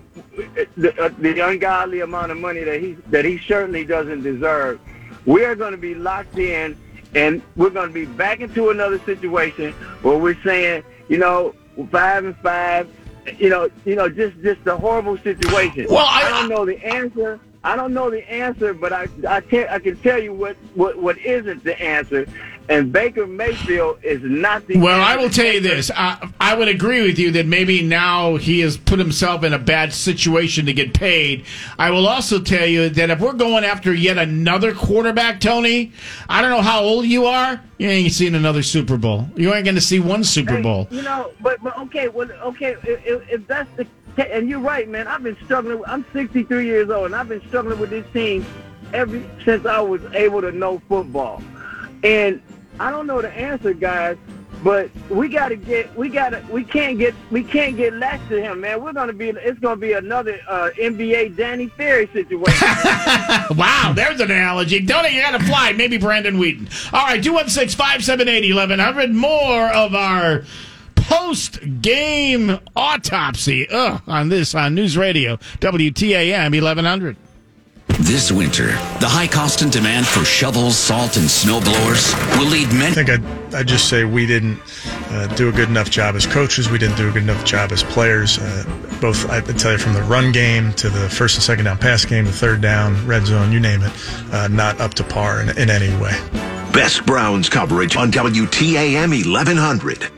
the, uh, the ungodly amount of money that he that he certainly doesn't deserve, we are going to be locked in, and we're going to be back into another situation where we're saying, you know, five and five, you know, you know, just just the horrible situation. Well, I- don't know the answer. I don't know the answer, but I I can I can tell you what what what isn't the answer, and Baker Mayfield is not the. Well, I will tell you this. I, I would agree with you that maybe now he has put himself in a bad situation to get paid. I will also tell you that if we're going after yet another quarterback, Tony, I don't know how old you are. You ain't seen another Super Bowl. You ain't going to see one Super Hey, Bowl. You know, but but okay, well, okay, if, if- if that's the and you're right, man. I've been struggling. I'm 63 years old, and I've been struggling with this team ever since I was able to know football. And I don't know the answer, guys, but we got to get, we got to, we can't get, we can't get lax to him, man. We're gonna be, it's gonna be another uh, NBA Danny Ferry situation. [LAUGHS] wow, there's an analogy. Tony, you got to fly. Maybe Brandon Weeden. All right, 216 578 1100. More of our post game autopsy Ugh, on this on News Radio, WTAM 1100. This winter, the high cost and demand for shovels, salt, and snow blowers will lead many. I think I'd, I'd just say we didn't uh, do a good enough job as coaches. We didn't do a good enough job as players. Uh, both, I tell you, from the run game to the first and second down pass game, the third down, red zone, you name it, uh, not up to par in, in any way. Best Browns coverage on WTAM 1100.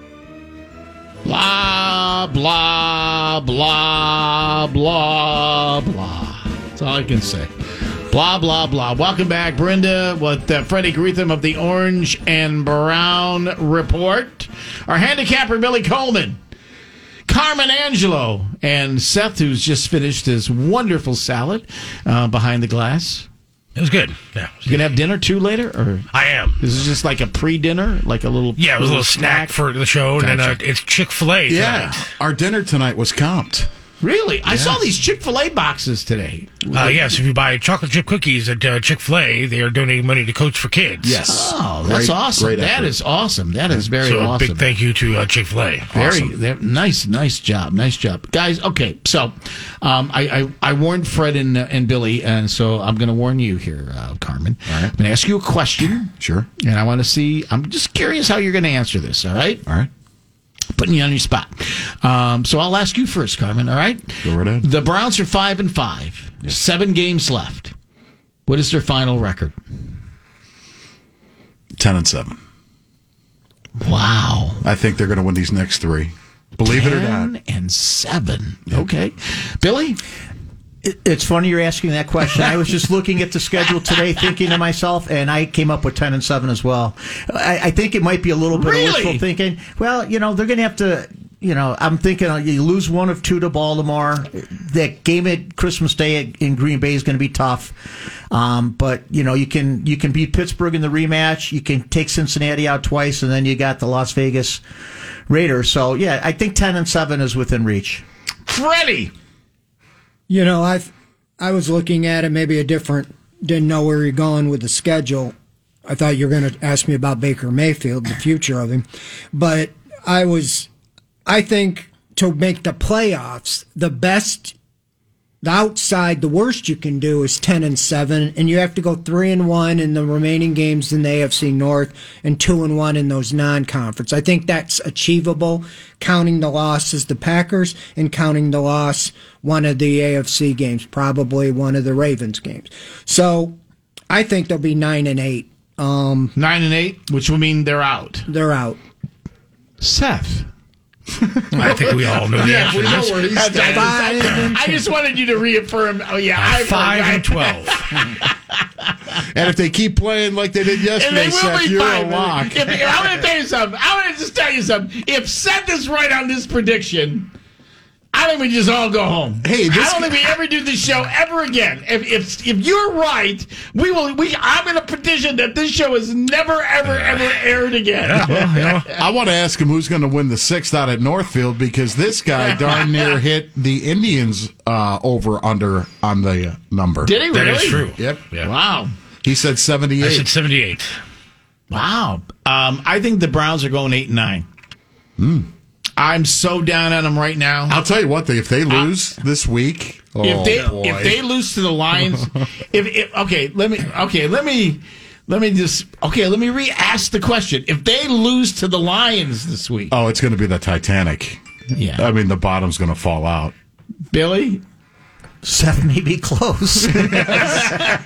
Blah, blah, blah, blah, blah. That's all I can say. Blah, blah, blah. Welcome back, Brinda, with uh, Freddie Greetham of the Orange and Brown Report. Our handicapper, Billy Coleman. Carmen Angelo and Seth, who's just finished his wonderful salad uh, behind the glass. It was good. Yeah. You gonna have dinner too later, or I am. This is just like a pre-dinner, like a little Yeah, it was a little snack for the show, and then uh, it's Chick Fil A. Yeah, our dinner tonight was comped. Really, I saw these Chick Fil A boxes today. Uh, yes, if you buy chocolate chip cookies at uh, Chick Fil A, they are donating money to Coach for Kids. Yes. Oh, that's awesome. That is awesome. That is very so awesome. A big thank you to uh, Chick Fil A. Very that- nice, nice job, nice job, guys. Okay, so um, I, I I warned Fred and uh, and Billy, and so I'm going to warn you here, uh, Carmen. All right. I'm going to ask you a question. Sure. And I want to see. I'm just curious how you're going to answer this. All right. All right. Putting you on your spot. Um, so I'll ask you first, Carmen. All right. Go right ahead. The Browns are five and five. Seven games left. What is their final record? Ten and seven. Wow. I think they're going to win these next three. Believe it or not. 10 and seven. Okay, Billy. It- It's funny you're asking that question. I was just looking at the schedule today, thinking to myself, and I came up with ten and seven as well. I, I think it might be a little bit Really? of wishful thinking. Well, you know, they're going to have to. You know, I'm thinking uh, you lose one of two to Baltimore. That game at Christmas Day in Green Bay is going to be tough. Um, but you know, you can you can beat Pittsburgh in the rematch. You can take Cincinnati out twice, and then you got the Las Vegas Raiders. So yeah, I think ten and seven is within reach. Freddie. You know, I I was looking at it maybe a different. Didn't know where you're going with the schedule. I thought you were going to ask me about Baker Mayfield, the future of him, but I was. I think to make the playoffs, the best, the outside, the worst you can do is ten and seven, and you have to go three and one in the remaining games in the AFC North, and two and one in those non-conference. I think that's achievable, counting the losses the Packers and counting the loss one of the AFC games, probably one of the Ravens games. So I think they'll be nine and eight. Um, nine and eight, which will mean they're out. They're out. Seth. [LAUGHS] I think we all know the yeah, answer we know where he's standing. I, I just wanted you to reaffirm. Oh yeah, I Five I- and twelve. [LAUGHS] And if they keep playing like they did yesterday, they Seth, you're five. a lock. If, if- I want to tell you something. I want to just tell you something. If Seth is right on this prediction, I think we just all go home. Hey, this- I don't think we ever do this show ever again. If if if you're right, we will. We I'm going to petition that this show is never ever ever aired again. [LAUGHS] I want to ask him who's going to win the sixth out at Northfield because this guy [LAUGHS] darn near hit the Indians uh, over under on the uh, number. Did he really? is true. Yep. Wow. He said 78. I 78. said seventy-eight. Wow. Um, I think the Browns are going eight and nine. Hmm. I'm so down on them right now. I'll tell you what, if they lose this week, oh, if they boy. if they lose to the Lions, [LAUGHS] if, if okay, let me okay, let me let me just okay, let me re-ask the question. If they lose to the Lions this week, oh, it's going to be the Titanic. Yeah. I mean, the bottom's going to fall out. Billy, Seth may be close. [LAUGHS] I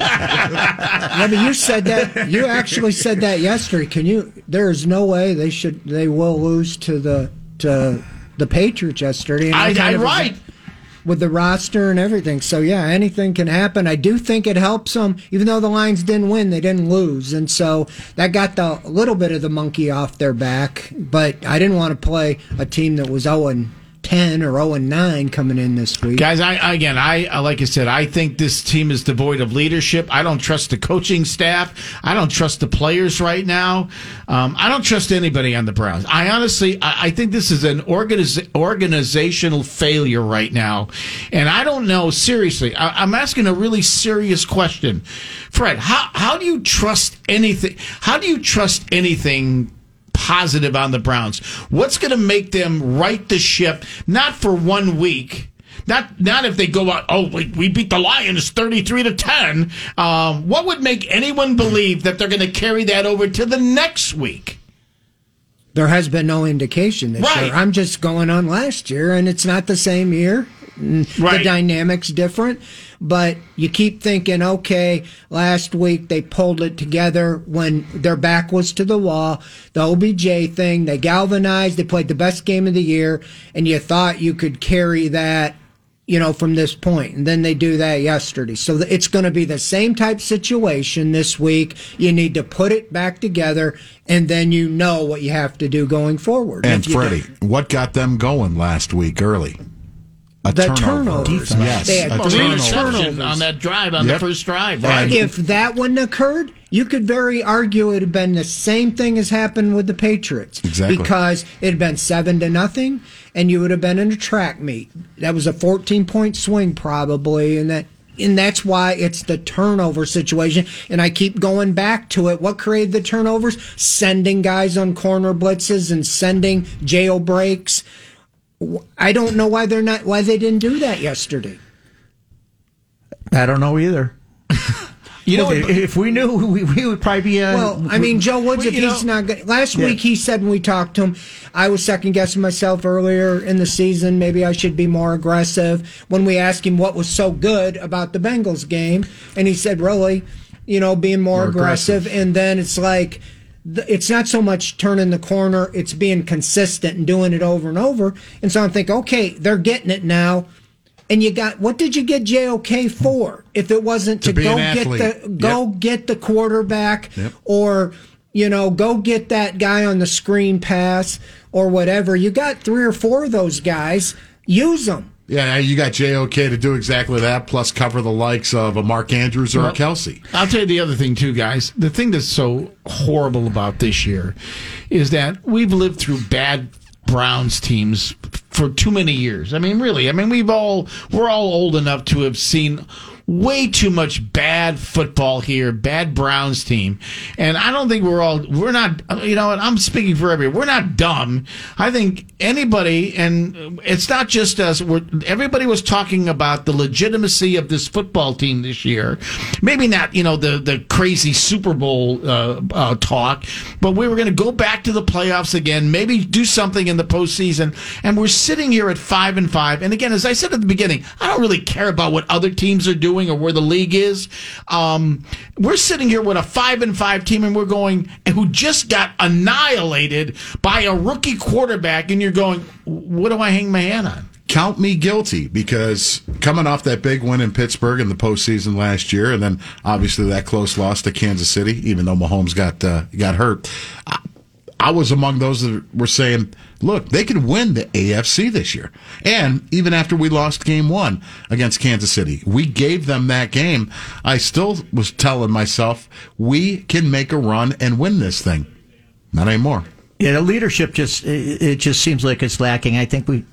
mean, you said that. You actually said that yesterday. Can you? There is no way they should. They will lose to the to uh, the Patriots yesterday. And I- kind I of- right. With the roster and everything, so yeah, anything can happen. I do think it helps them, even though the Lions didn't win, they didn't lose, and so that got the a little bit of the monkey off their back. But I didn't want to play a team that was zero and ten or zero and nine coming in this week. Guys, I again, I I- like I said, I think this team is devoid of leadership. I don't trust the coaching staff. I don't trust the players right now. Um, I don't trust anybody on the Browns. I honestly, I, I think this is an organiz- organizational failure right now, and I don't know. Seriously, I, I'm asking a really serious question, Fred. How how do you trust anything? How do you trust anything? Positive on the Browns. What's going to make them right the ship? Not for one week. Not not if they go out. Oh, we, we beat the Lions thirty three to ten. Um, what would make anyone believe that they're going to carry that over to the next week? There has been no indication this Right. year. I'm just going on last year, and it's not the same year. Mm, The dynamics different, but you keep thinking, okay, last week they pulled it together when their back was to the wall. The OBJ thing, they galvanized. They played the best game of the year, and you thought you could carry that you know, from this point. And then they do that yesterday. So it's going to be the same type situation this week. You need to put it back together, and then you know what you have to do going forward. And Freddie, what got them going last week early? A The turnover. turnovers. Yes, They had a three turnover. Interception on that drive on Yep. the first drive. don't- Right? If that wouldn't occurred, you could very argue it would have been the same thing as happened with the Patriots. Exactly. Because it had been seven to nothing, and you would have been in a track meet. That was a 14 point swing, probably, and that. And that's why it's the turnover situation. And I keep going back to it. What created the turnovers? Sending guys on corner blitzes and sending jailbreaks. I don't know why they're not why they didn't do that yesterday. I don't know either. [LAUGHS] You know, if, if we knew, we, we would probably be. Uh, Well, I mean, Joe Woods, we- if he's know- not good. Last Yeah. week, he said when we talked to him, I was second guessing myself earlier in the season. Maybe I should be more aggressive. When we asked him what was so good about the Bengals game, and he said, really, you know, being more, More aggressive. aggressive. And then it's like, it's not so much turning the corner, it's being consistent and doing it over and over. And so I'm thinking, okay, they're getting it now. And you got what did you get JOK for? If it wasn't to, To go get the go get the quarterback Yep. or you know go get that guy on the screen pass or whatever you got three or four of those guys use them Yeah, you got JOK to do exactly that, plus cover the likes of a Mark Andrews or a Kelce. I'll tell you the other thing too, guys. The thing that's so horrible about this year is that we've lived through bad Browns teams for too many years. I mean, really. I mean, we've all we're all old enough to have seen way too much bad football here, bad Browns team. And I don't think we're all we're not you know, I'm speaking for everybody. We're not dumb. I think anybody and it's not just us. We're, everybody was talking about the legitimacy of this football team this year. Maybe not, you know, the the crazy Super Bowl uh, uh, talk, but we were going to go back to the playoffs again, maybe do something in the postseason. And we're sitting here at five and five. And again, as I said at the beginning, I don't really care about what other teams are doing or where the league is. Um, we're sitting here with a five and five team, and we're going who just got annihilated by a rookie quarterback, and you're going, what do I hang my hat on? Count me guilty because coming off that big win in Pittsburgh in the postseason last year, and then obviously that close loss to Kansas City, even though Mahomes got uh, got hurt, I, I was among those that were saying, "Look, they could win the AFC this year." And even after we lost Game One against Kansas City, we gave them that game. I still was telling myself, "We can make a run and win this thing." Not anymore. Yeah, the leadership just it, just seems like it's lacking. I think we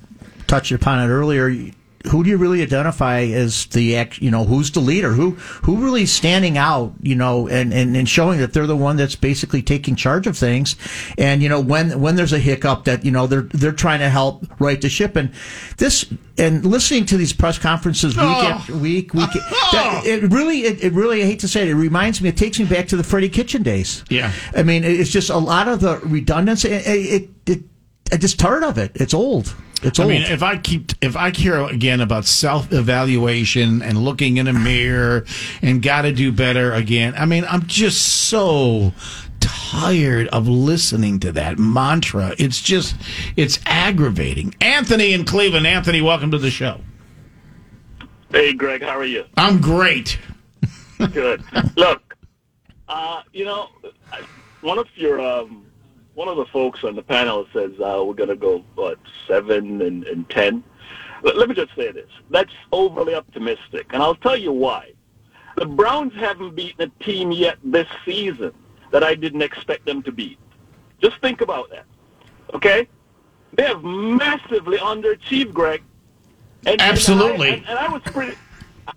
touched upon it earlier. Who do you really identify as the act? You know, who's the leader? Who who really is standing out? You know, and, and, and showing that they're the one that's basically taking charge of things. And you know, when when there's a hiccup, that you know they're they're trying to help right the ship. And this and listening to these press conferences week Oh. after week, week, [LAUGHS] oh. that, it really it, it really I hate to say it, it reminds me. It takes me back to the Freddie Kitchen days. Yeah. I mean, it's just a lot of the redundancy. It, it, it, I'm just tired of it. It's old. It's I old. mean, if I keep, if I hear again about self evaluation and looking in a mirror and got to do better again, I mean, I'm just so tired of listening to that mantra. It's just, it's aggravating. Anthony in Cleveland. Anthony, welcome to the show. Hey, Greg, how are you? I'm great. Good. Look, uh, you know, one of your um, one of the folks on the panel says uh, we're going to go what seven and, and ten. Let, let me just say this: that's overly optimistic, and I'll tell you why. The Browns haven't beaten a team yet this season that I didn't expect them to beat. Just think about that. Okay, they have massively underachieved, Greg. And, Absolutely. And I, and, and I was pretty.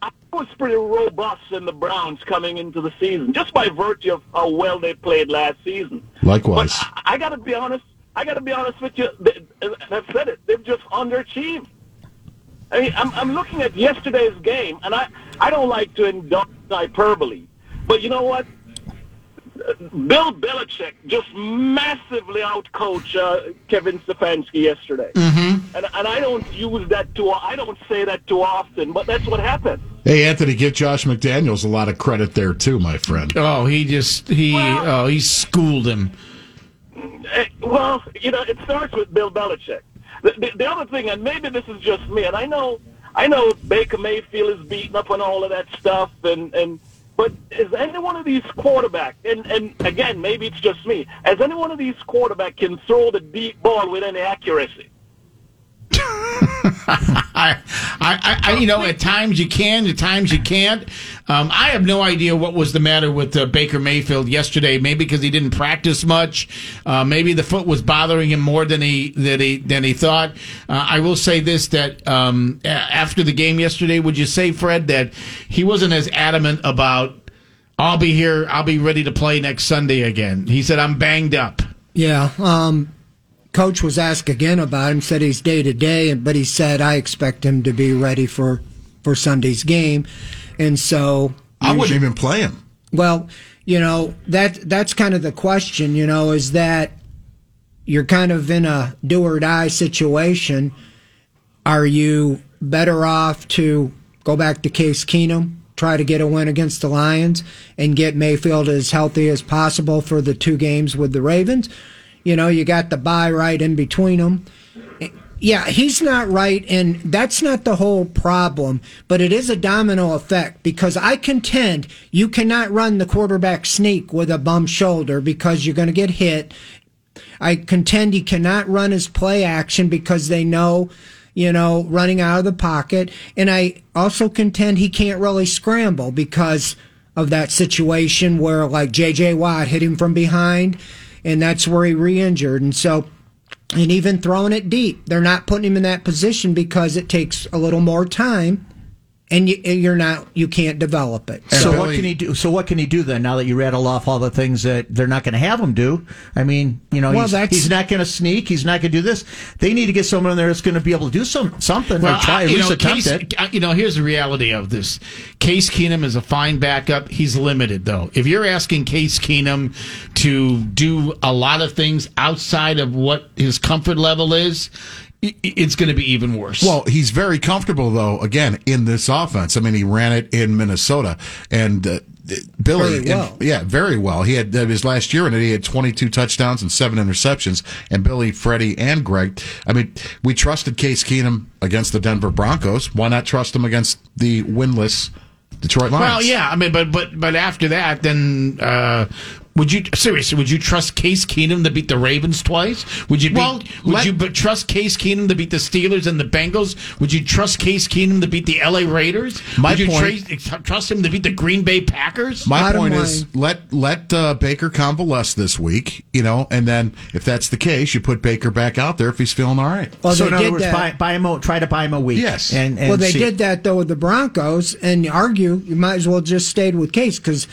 I was pretty robust in the Browns coming into the season, just by virtue of how well they played last season. Likewise. But I, I got to be honest. I got to be honest with you. They, I've said it. They've just underachieved. I mean, I'm, I'm looking at yesterday's game, and I, I don't like to indulge in hyperbole, but you know what? Bill Belichick just massively outcoached uh, Kevin Stefanski yesterday, Mm-hmm. and and I don't use that too. I don't say that too often, but that's what happened. Hey, Anthony, give Josh McDaniels a lot of credit there too, my friend. Oh, he just he oh he schooled him. Eh, Well, you know, it starts with Bill Belichick. The, the, the other thing, and maybe this is just me, and I know, I know Baker Mayfield is beaten up on all of that stuff, and and but is any one of these quarterback, and and again, maybe it's just me, as any one of these quarterback can throw the deep ball with any accuracy? [LAUGHS] I, I, I, you know, at times you can, at times you can't. Um, I have no idea what was the matter with uh, Baker Mayfield yesterday. Maybe because he didn't practice much. Uh, maybe the foot was bothering him more than he than he than he thought. Uh, I will say this: that um, after the game yesterday, would you say, Fred, that he wasn't as adamant about? I'll be here. I'll be ready to play next Sunday again. He said, "I'm banged up." Yeah. Um, coach was asked again about him. Said he's day to day, but he said I expect him to be ready for for Sunday's game, and so I wouldn't even play him. Well, you know that that's kind of the question. You know, is that you're kind of in a do or die situation. Are you better off to go back to Case Keenum, try to get a win against the Lions, and get Mayfield as healthy as possible for the two games with the Ravens? You know, you got the bye right in between them. Yeah, he's not right, and that's not the whole problem, but it is a domino effect because I contend you cannot run the quarterback sneak with a bum shoulder because you're going to get hit. I contend he cannot run his play action because they know, you know, running out of the pocket. And I also contend he can't really scramble because of that situation where like JJ Watt hit him from behind and that's where he re-injured. And so, and even throwing it deep, they're not putting him in that position because it takes a little more time and you, and you're not, you can't develop it. So what can he do? So what can he do then? Now that you rattle off all the things that they're not going to have him do, I mean, you know, Well, he's, he's not going to sneak. He's not going to do this. They need to get someone in there that's going to be able to do some something or try I- at you least know, attempt Case, it. uh, You know, here's the reality of this. Case Keenum is a fine backup. He's limited, though. If you're asking Case Keenum to do a lot of things outside of what his comfort level is, i- it's going to be even worse. Well, he's very comfortable though. Again, in this offense. I mean, he ran it in Minnesota, and uh, Billy, Very well. and- yeah, very well. He had uh, his last year in it. He had 22 touchdowns and seven interceptions. And Billy, Freddie, and Greg. I mean, we trusted Case Keenum against the Denver Broncos. Why not trust him against the winless Detroit Lions? Well, yeah, I mean, but but but after that, then uh, would you seriously? Would you trust Case Keenum to beat the Ravens twice? Would you? Beat, Well, would let- you but trust Case Keenum to beat the Steelers and the Bengals? Would you trust Case Keenum to beat the L.A. Raiders? My would you tra- trust him to beat the Green Bay Packers? My Bottom point line- is let let uh, Baker convalesce this week, you know, and then if that's the case, you put Baker back out there if he's feeling all right. Well, so they in other did words, that. buy, buy him. A, try to buy him a week. Yes. And, and well, they see. did that though with the Broncos, and you argue you might as well just stayed with Case because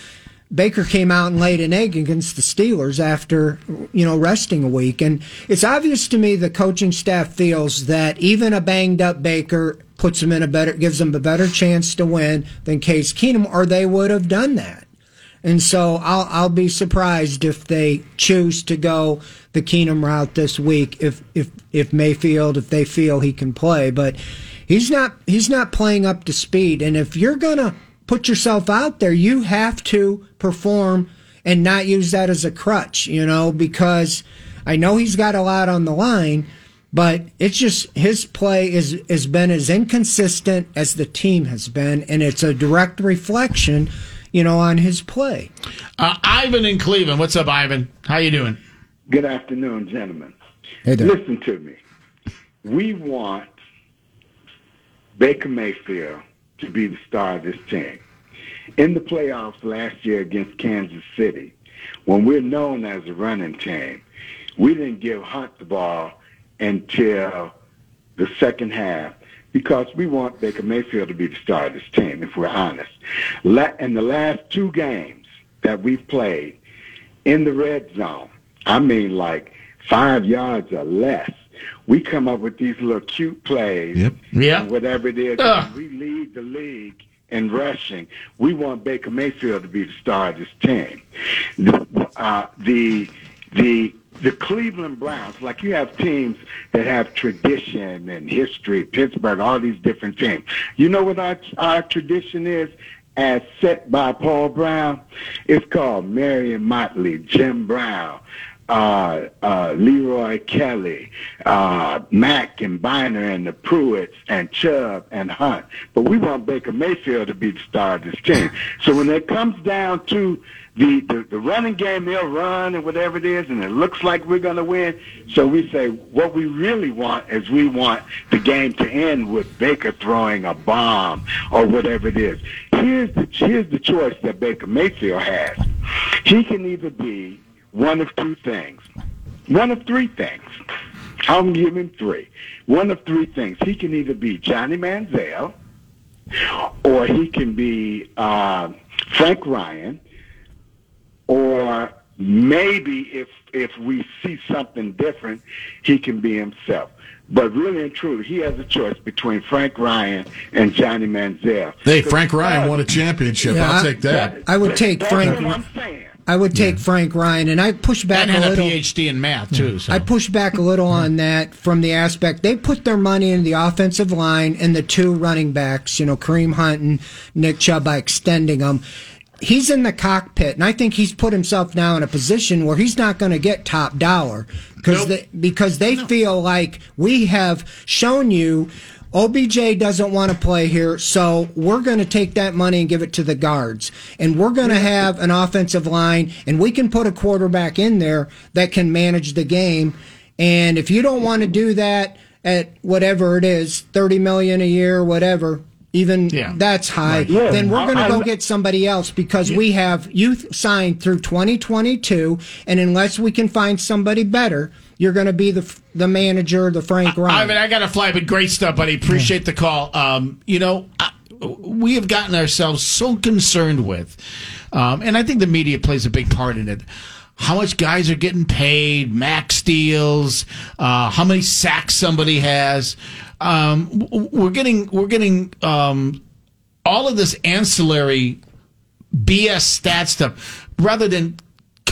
Baker came out and laid an egg against the Steelers after you know resting a week, and it's obvious to me the coaching staff feels that even a banged up Baker puts them in a better, gives them a better chance to win than Case Keenum, or they would have done that. And so I'll I'll be surprised if they choose to go the Keenum route this week if if if Mayfield if they feel he can play, but he's not he's not playing up to speed. And if you're gonna put yourself out there, you have to perform and not use that as a crutch, you know, because I know he's got a lot on the line, but it's just his play is has been as inconsistent as the team has been, and it's a direct reflection, you know, on his play. Uh, Ivan in Cleveland. What's up, Ivan? How you doing? Good afternoon, gentlemen. Hey there. Listen to me. We want Baker Mayfield to be the star of this team. In the playoffs last year against Kansas City, when we're known as a running team, we didn't give Hunt the ball until the second half because we want Baker Mayfield to be the star of this team, if we're honest. In the last two games that we've played in the red zone, I mean like five yards or less, we come up with these little cute plays, Yep. and whatever it is, Ugh. we lead the league in rushing. We want Baker Mayfield to be the star of this team. The, uh, the the the Cleveland Browns, like you have teams that have tradition and history, Pittsburgh, all these different teams. You know what our our tradition is? As set by Paul Brown, it's called Marion Motley, Jim Brown, uh, uh, Leroy Kelly, uh, Mack and Byner and the Pruitts and Chubb and Hunt. But we want Baker Mayfield to be the star of this team. So when it comes down to the, the, the running game, they'll run and whatever it is, and it looks like we're going to win. So we say what we really want is we want the game to end with Baker throwing a bomb or whatever it is. Here's the, here's the choice that Baker Mayfield has. He can either be one of two things. One of three things. I'm giving three. One of three things. He can either be Johnny Manziel, or he can be uh, Frank Ryan, or maybe if if we see something different, he can be himself. But really and truly, he has a choice between Frank Ryan and Johnny Manziel. Hey, Frank Ryan won a championship. Yeah, I'll I- take that. I would take That's Frank. what I'm saying. I would take Frank Ryan, and I push back And a had a little. PhD in math too. So. I push back a little on that from the aspect they put their money in the offensive line and the two running backs, you know, Kareem Hunt and Nick Chubb by extending them. He's in the cockpit, and I think he's put himself now in a position where he's not going to get top dollar because they, because they feel like we have shown you. OBJ doesn't want to play here, so we're going to take that money and give it to the guards. And we're going to have an offensive line, and we can put a quarterback in there that can manage the game. And if you don't want to do that at whatever it is, 30 million a year, whatever, even that's high, Right. Yeah. then we're going to go get somebody else because we have youth signed through 2022. And unless we can find somebody better, you're going to be the the manager, the Frank Ryan. I mean, I got to fly, but great stuff, buddy. Appreciate the call. Um, you know, I, we have gotten ourselves so concerned with, um, and I think the media plays a big part in it. How much guys are getting paid, max deals, uh, how many sacks somebody has. Um, we're getting we're getting um, all of this ancillary BS stat stuff rather than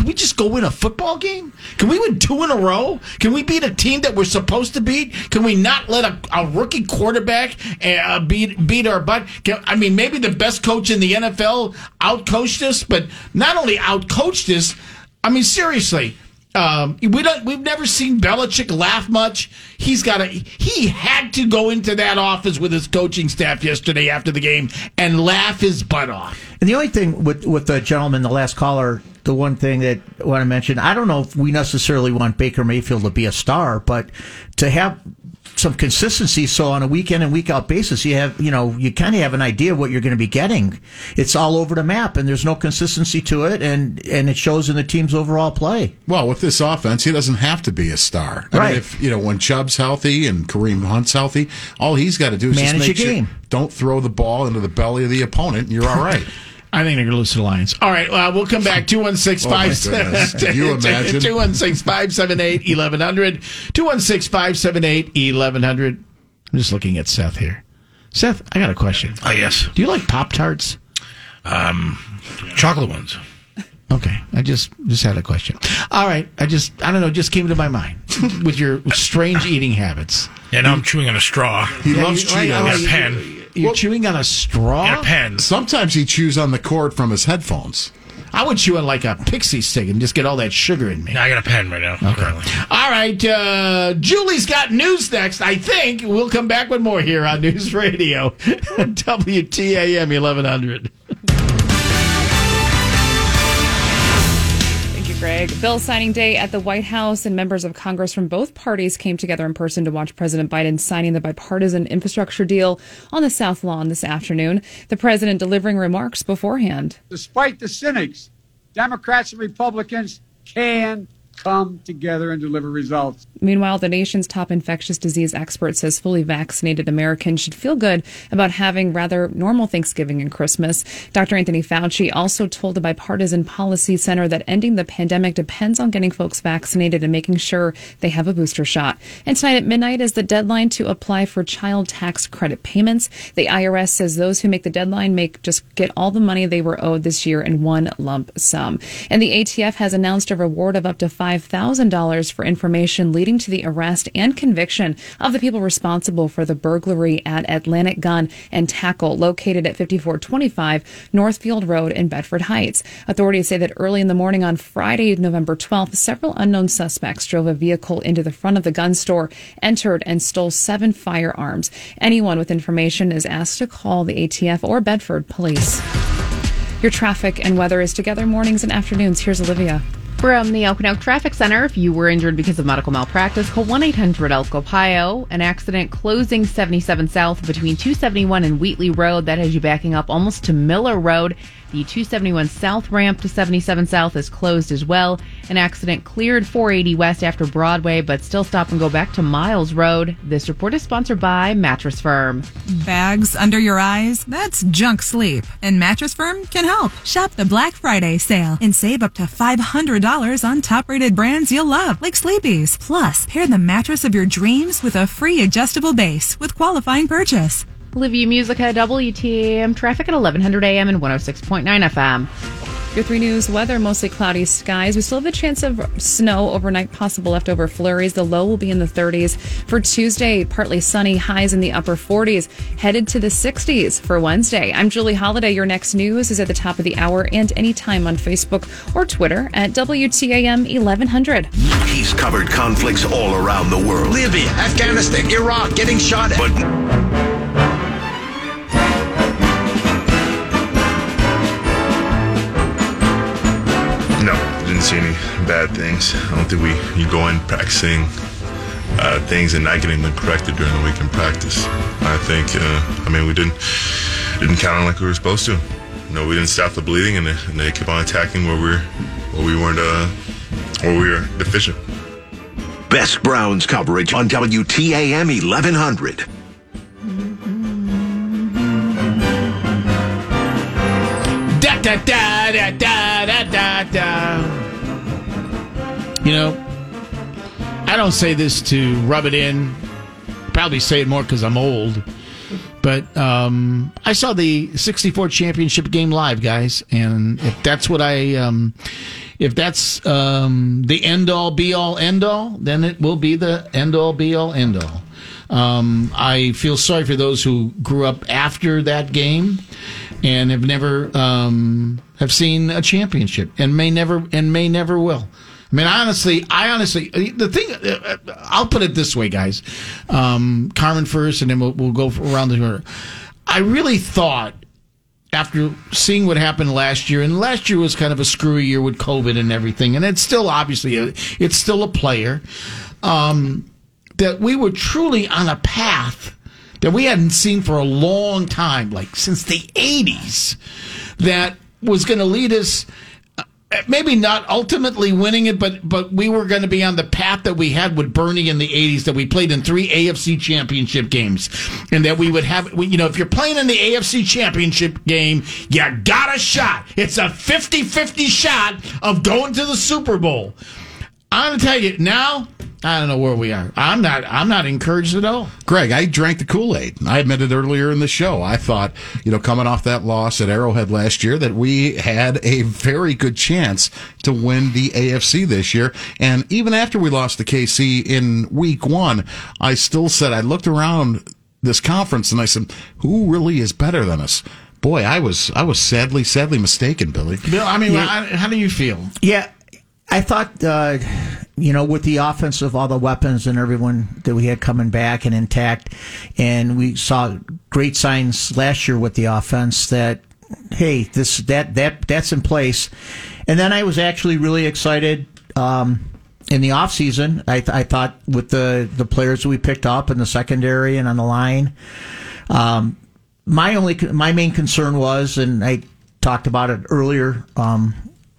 can we just go win a football game? Can we win two in a row? Can we beat a team that we're supposed to beat? Can we not let a, a rookie quarterback uh, beat beat our butt? Can, I mean, maybe the best coach in the NFL outcoached us, but not only outcoached us. I mean, seriously, um, we don't. We've never seen Belichick laugh much. He's got a. He had to go into that office with his coaching staff yesterday after the game and laugh his butt off. And the only thing with with the gentleman, the last caller, the one thing that I want to mention, I don't know if we necessarily want Baker Mayfield to be a star, but to have some consistency. So on a weekend and week out basis, you have, you know, you kind of have an idea of what you're going to be getting. It's all over the map and there's no consistency to it. And, and it shows in the team's overall play. Well, with this offense, he doesn't have to be a star. I Right. mean, if you know when Chubb's healthy and Kareem Hunt's healthy, all he's got to do is Manage just make sure game. don't throw the ball into the belly of the opponent, and you're all [LAUGHS] right. I think they're going to lose to the Lions. All right, uh, we'll come back. [LAUGHS] 216 Oh, my goodness. Can you imagine? 216 578 1100. 216 578 1100. I'm just looking at Seth here. Seth, I got a question. Oh, yes. Do you like Pop Tarts? Um, chocolate ones. Okay, I just just had a question. All right, I just I don't know, just came to my mind with your strange eating habits. Yeah, now I'm chewing on a straw. He Yeah, loves you- chewing right, on right, a pen. You're chewing on a straw. A pen. Sometimes he chews on the cord from his headphones. I would chew on like a pixie stick and just get all that sugar in me. Now I got a pen right now. Okay. All right, uh, Julie's got news next. I think we'll come back with more here on News Radio, [LAUGHS] WTAM 1100. Greg. Bill signing day at the White House, and members of Congress from both parties came together in person to watch President Biden signing the bipartisan infrastructure deal on the South Lawn this afternoon. The president delivering remarks beforehand. Despite the cynics, Democrats and Republicans can come together and deliver results. Meanwhile, the nation's top infectious disease expert says fully vaccinated Americans should feel good about having rather normal Thanksgiving and Christmas. Dr. Anthony Fauci also told the Bipartisan Policy Center that ending the pandemic depends on getting folks vaccinated and making sure they have a booster shot. And tonight at midnight is the deadline to apply for child tax credit payments. The IRS says those who make the deadline make just get all the money they were owed this year in one lump sum. And the ATF has announced a reward of up to $5,000 for information leading to the arrest and conviction of the people responsible for the burglary at Atlantic Gun and Tackle located at 5425 Northfield Road in Bedford Heights. Authorities say that early in the morning on Friday, November 12th, several unknown suspects drove a vehicle into the front of the gun store, entered, and stole seven firearms. Anyone with information is asked to call the ATF or Bedford police. Your traffic and weather is together mornings and afternoons. Here's Olivia. From the Okanoke Traffic Center, if you were injured because of medical malpractice, call 1 800 Elko Pio. An accident closing 77 South between 271 and Wheatley Road. That has you backing up almost to Miller Road. The 271 South ramp to 77 South is closed as well. An accident cleared 480 West after Broadway, but still stop and go back to Miles Road. This report is sponsored by Mattress Firm. Bags under your eyes? That's junk sleep. And Mattress Firm can help. Shop the Black Friday sale and save up to $500 on top rated brands you'll love, like Sleepy's. Plus, pair the mattress of your dreams with a free adjustable base with qualifying purchase. Olivia Musica, WTAM traffic at 1100 AM and 106.9 FM. Your three news weather mostly cloudy skies. We still have a chance of snow overnight, possible leftover flurries. The low will be in the 30s. For Tuesday, partly sunny, highs in the upper 40s, headed to the 60s for Wednesday. I'm Julie Holiday. Your next news is at the top of the hour and anytime on Facebook or Twitter at WTAM 1100. He's covered conflicts all around the world. Libya, Afghanistan, Iraq, getting shot at. But see any bad things. I don't think we you go in practicing uh, things and not getting them corrected during the week in practice. I think uh, I mean we didn't didn't count on like we were supposed to. No, we didn't stop the bleeding, and they, and they kept on attacking where we were where we weren't uh, where we were deficient. best Browns coverage on WTAM 1100. Da da da da da da da da. You know, I don't say this to rub it in. Probably say it more because I'm old. But um, I saw the '64 championship game live, guys, and if that's what I, um, if that's um, the end all, be all, end all, then it will be the end all, be all, end all. Um, I feel sorry for those who grew up after that game and have never um, have seen a championship and may never and may never will. I mean, honestly, I honestly the thing. uh, I'll put it this way, guys. Um, Carmen first, and then we'll, we'll go around the order. I really thought after seeing what happened last year, and last year was kind of a screwy year with COVID and everything, and it's still obviously it's still a player. Um, that we were truly on a path that we hadn't seen for a long time, like since the 80s, that was going to lead us uh, maybe not ultimately winning it, but but we were going to be on the path that we had with Bernie in the '80s. That we played in three AFC Championship games, and that we would have. You know, if you're playing in the AFC Championship game, you got a shot. It's a 50-50 shot of going to the Super Bowl. I'm going to tell you now. I don't know where we are. I'm not. I'm not encouraged at all. Greg, I drank the Kool Aid. I admitted earlier in the show. I thought, you know, coming off that loss at Arrowhead last year, that we had a very good chance to win the AFC this year. And even after we lost the KC in week one, I still said, I looked around this conference and I said, who really is better than us? Boy, I was I was sadly sadly mistaken, Billy. Bill, I mean, Yeah. I- how do you feel? Yeah, I thought, uh, you know, with the offense of all the weapons and everyone that we had coming back and intact, and we saw great signs last year with the offense that, hey, this that that that's in place. And then I was actually really excited. Um, in the off season, I, th- I thought with the, the players that we picked up in the secondary and on the line, um, my only my main concern was, and I talked about it earlier um,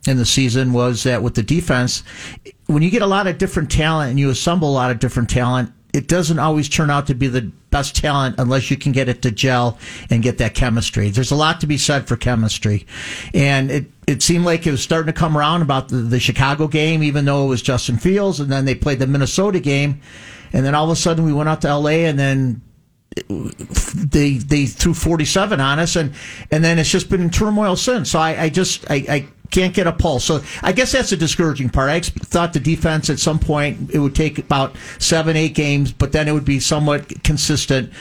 in the season, was that with the defense, when you get a lot of different talent and you assemble a lot of different talent, it doesn't always turn out to be the best talent unless you can get it to gel and get that chemistry. There's a lot to be said for chemistry, and it it seemed like it was starting to come around about the, the Chicago game, even though it was Justin Fields, and then they played the Minnesota game, and then all of a sudden we went out to L.A. and then they they threw 47 on us and and then it's just been turmoil since so i, I just I, I can't get a pulse. So i guess that's the discouraging part. I thought the defense at some point it would take about seven eight games but then it would be somewhat consistent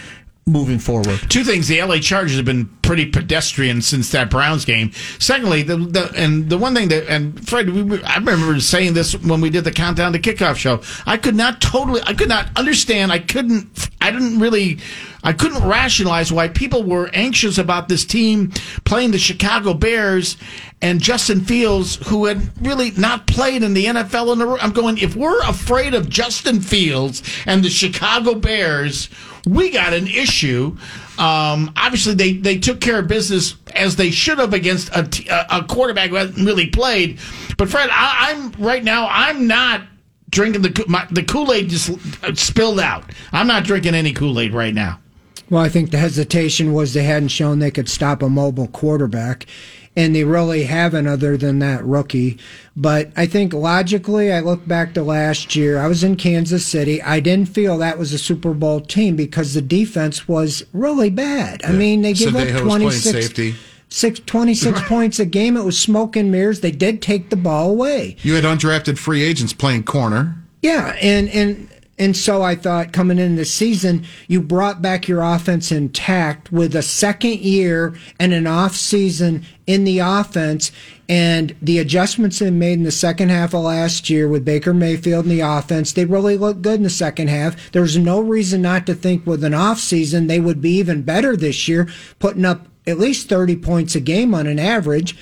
moving forward. Two things: the LA Chargers have been pretty pedestrian since that Browns game. Secondly, the, the and the one thing that and Fred, we, I remember saying this when we did the countdown to kickoff show. I could not totally, I could not understand. I couldn't, I didn't really, I couldn't rationalize why people were anxious about this team playing the Chicago Bears and Justin Fields, who had really not played in the NFL. In a, I'm going, if we're afraid of Justin Fields and the Chicago Bears we got an issue. Um, obviously, they, they took care of business as they should have against a, t- a- quarterback who hasn't really played. But Fred, I, I'm right now. I'm not drinking the my, the Kool Aid just spilled out. I'm not drinking any Kool Aid right now. Well, I think the hesitation was they hadn't shown they could stop a mobile quarterback, and they really haven't, other than that rookie. But I think logically, I look back to last year. I was in Kansas City. I didn't feel that was a Super Bowl team because the defense was really bad. I mean, they give Sendejo up 26, safety. six, 26 [LAUGHS] points a game. It was smoke and mirrors. They did take the ball away. You had undrafted free agents playing corner. Yeah, and and and so I thought coming in the season, you brought back your offense intact with a second year and an off season in the offense, and the adjustments they made in the second half of last year with Baker Mayfield in the offense, they really looked good in the second half. There's no reason not to think with an off season they would be even better this year, putting up at least 30 points a game on an average.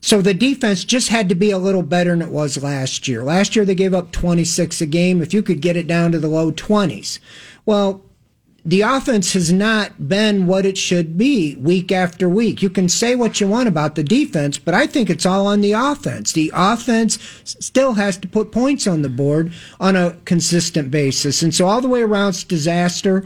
So the defense just had to be a little better than it was last year. Last year they gave up 26 a game. If you could get it down to the low 20s. Well, the offense has not been what it should be week after week. You can say what you want about the defense, but I think it's all on the offense. The offense still has to put points on the board on a consistent basis. And so all the way around it's disaster.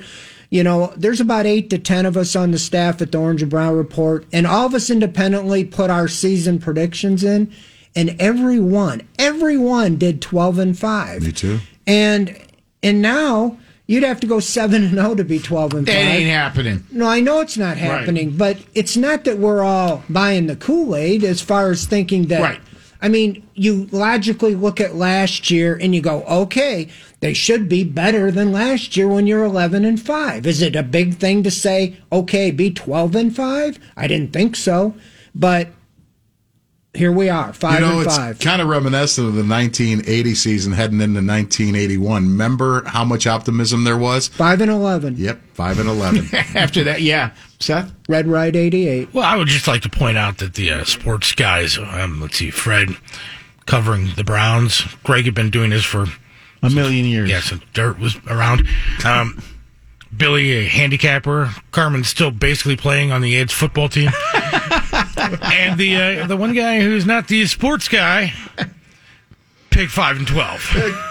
You know, there's about eight to ten of us on the staff at the Orange and Brown Report, and all of us independently put our season predictions in, and every one, every did twelve and five. Me too. And and now you'd have to go seven and zero to be twelve and That five. ain't happening. No, I know it's not happening, but it's not that we're all buying the Kool Aid as far as thinking that. Right. I mean, you logically look at last year and you go, okay, they should be better than last year when you're 11 and 5. Is it a big thing to say, okay, be 12 and 5? I didn't think so. But here we are, 5 you know, and it's 5. kind of reminiscent of the 1980 season heading into 1981. Remember how much optimism there was? 5 and 11. Yep, 5 and 11. [LAUGHS] After that, yeah. Seth? Red Right 88. Well, I would just like to point out that the uh, sports guys, um, let's see, Fred covering the Browns. Greg had been doing this for a million years. Yeah, since Dirt was around. Um, Billy, a handicapper. Carmen's still basically playing on the Aids football team. [LAUGHS] and the uh, the one guy who's not the sports guy, pick five and twelve.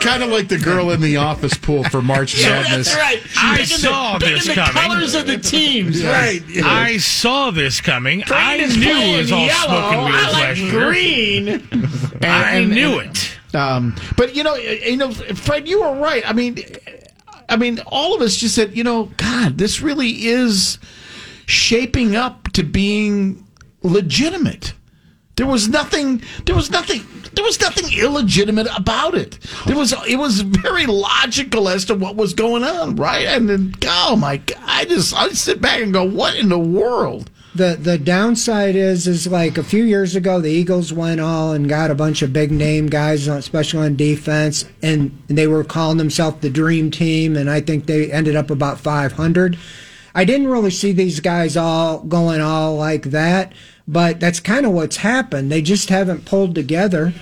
kind of like the girl in the office pool for March Yeah, Madness. that's right. I saw this the coming. colors of the teams, right? I saw this coming. I knew it was all yellow. smoke and I like last year. green. I knew and- it. Um, but you know, you know, Fred, you were right. I mean, I mean, all of us just said, you know, God, this really is shaping up to being legitimate. There was nothing. There was nothing. There was nothing illegitimate about it. There was. It was very logical as to what was going on, right? And then, oh my God, I just I sit back and go, what in the world? The the downside is is like a few years ago the Eagles went all and got a bunch of big name guys, on- especially on defense, and they were calling themselves the Dream Team, and I think they ended up about 500. I didn't really see these guys all going all like that, but that's kind of what's happened. They just haven't pulled together.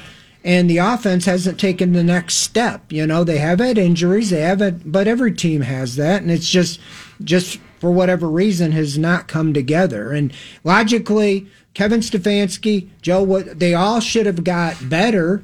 And the offense hasn't taken the next step. You know, they have had injuries, they haven't, but every team has that, and it's just, just for whatever reason, has not come together. And logically, Kevin Stefanski, Joe, Wood, they all should have got better.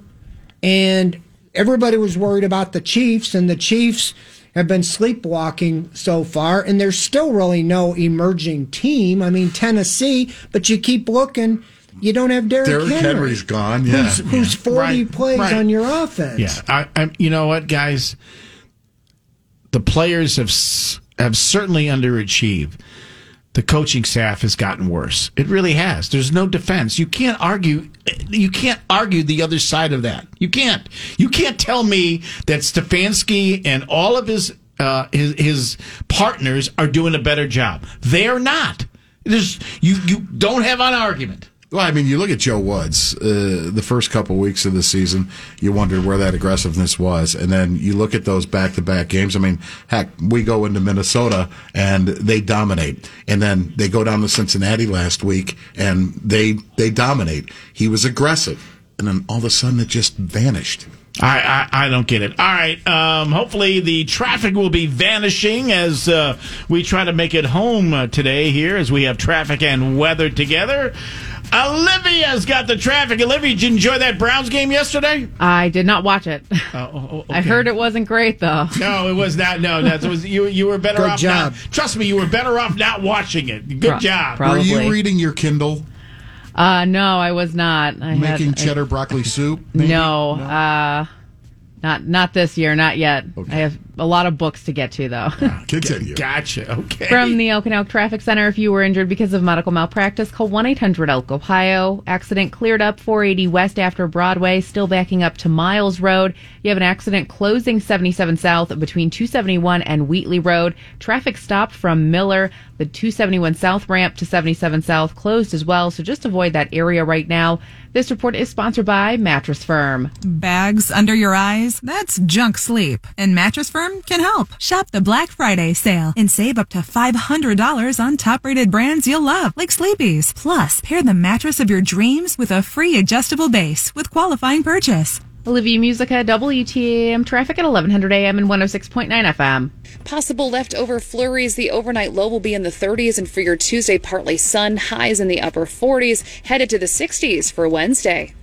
And everybody was worried about the Chiefs, and the Chiefs have been sleepwalking so far, and there's still really no emerging team. I mean, Tennessee, but you keep looking. You don't have Derrick, Derrick Henry. Henry's gone, yeah. Who's, who's 40 Right, plays right. on your offense. Yeah, I, I, you know what, guys? The players have s- have certainly underachieved. The coaching staff has gotten worse. It really has. There's no defense. You can't argue. You can't argue the other side of that. You can't. You can't tell me that Stefanski and all of his uh, his his partners are doing a better job. They are not. There's you you don't have an argument. Well, I mean, you look at Joe Woods. Uh, the first couple weeks of the season, you wondered where that aggressiveness was, and then you look at those back-to-back games. I mean, heck, we go into Minnesota and they dominate, and then they go down to Cincinnati last week and they they dominate. He was aggressive, and then all of a sudden it just vanished. I, I, I don't get it. All right. Um, hopefully the traffic will be vanishing as uh, we try to make it home uh, today here as we have traffic and weather together. Olivia's got the traffic. Olivia, did you enjoy that Browns game yesterday? I did not watch it. Oh, [LAUGHS] I heard it wasn't great though. No, it was not. No, that was you. You were better Good off. job. Not, trust me, you were better off not watching it. Good Pro- job. probably. Were you reading your Kindle, Uh, no, I was not. I making had, cheddar broccoli soup? [LAUGHS] Maybe? no, uh, not not this year, not yet. I have a lot of books to get to though. [LAUGHS] Continue. Gotcha. Okay. From the Okanagan Traffic Center, if you were injured because of medical malpractice, call 1 800 Elk, Ohio. Accident cleared up 480 West after Broadway, still backing up to Miles Road. You have an accident closing 77 South between 271 and Wheatley Road. Traffic stopped from Miller. The 271 South ramp to 77 South closed as well, so just avoid that area right now. This report is sponsored by Mattress Firm. Bags under your eyes? That's junk sleep. And Mattress Firm can help. Shop the Black Friday sale and save up to $500 on top rated brands you'll love, like Sleepy's. Plus, pair the mattress of your dreams with a free adjustable base with qualifying purchase. Olivia Musica, WTAM traffic at 1100 AM and 106.9 FM. Possible leftover flurries. The overnight low will be in the 30s, and for your Tuesday, partly sun, highs in the upper 40s, headed to the 60s for Wednesday.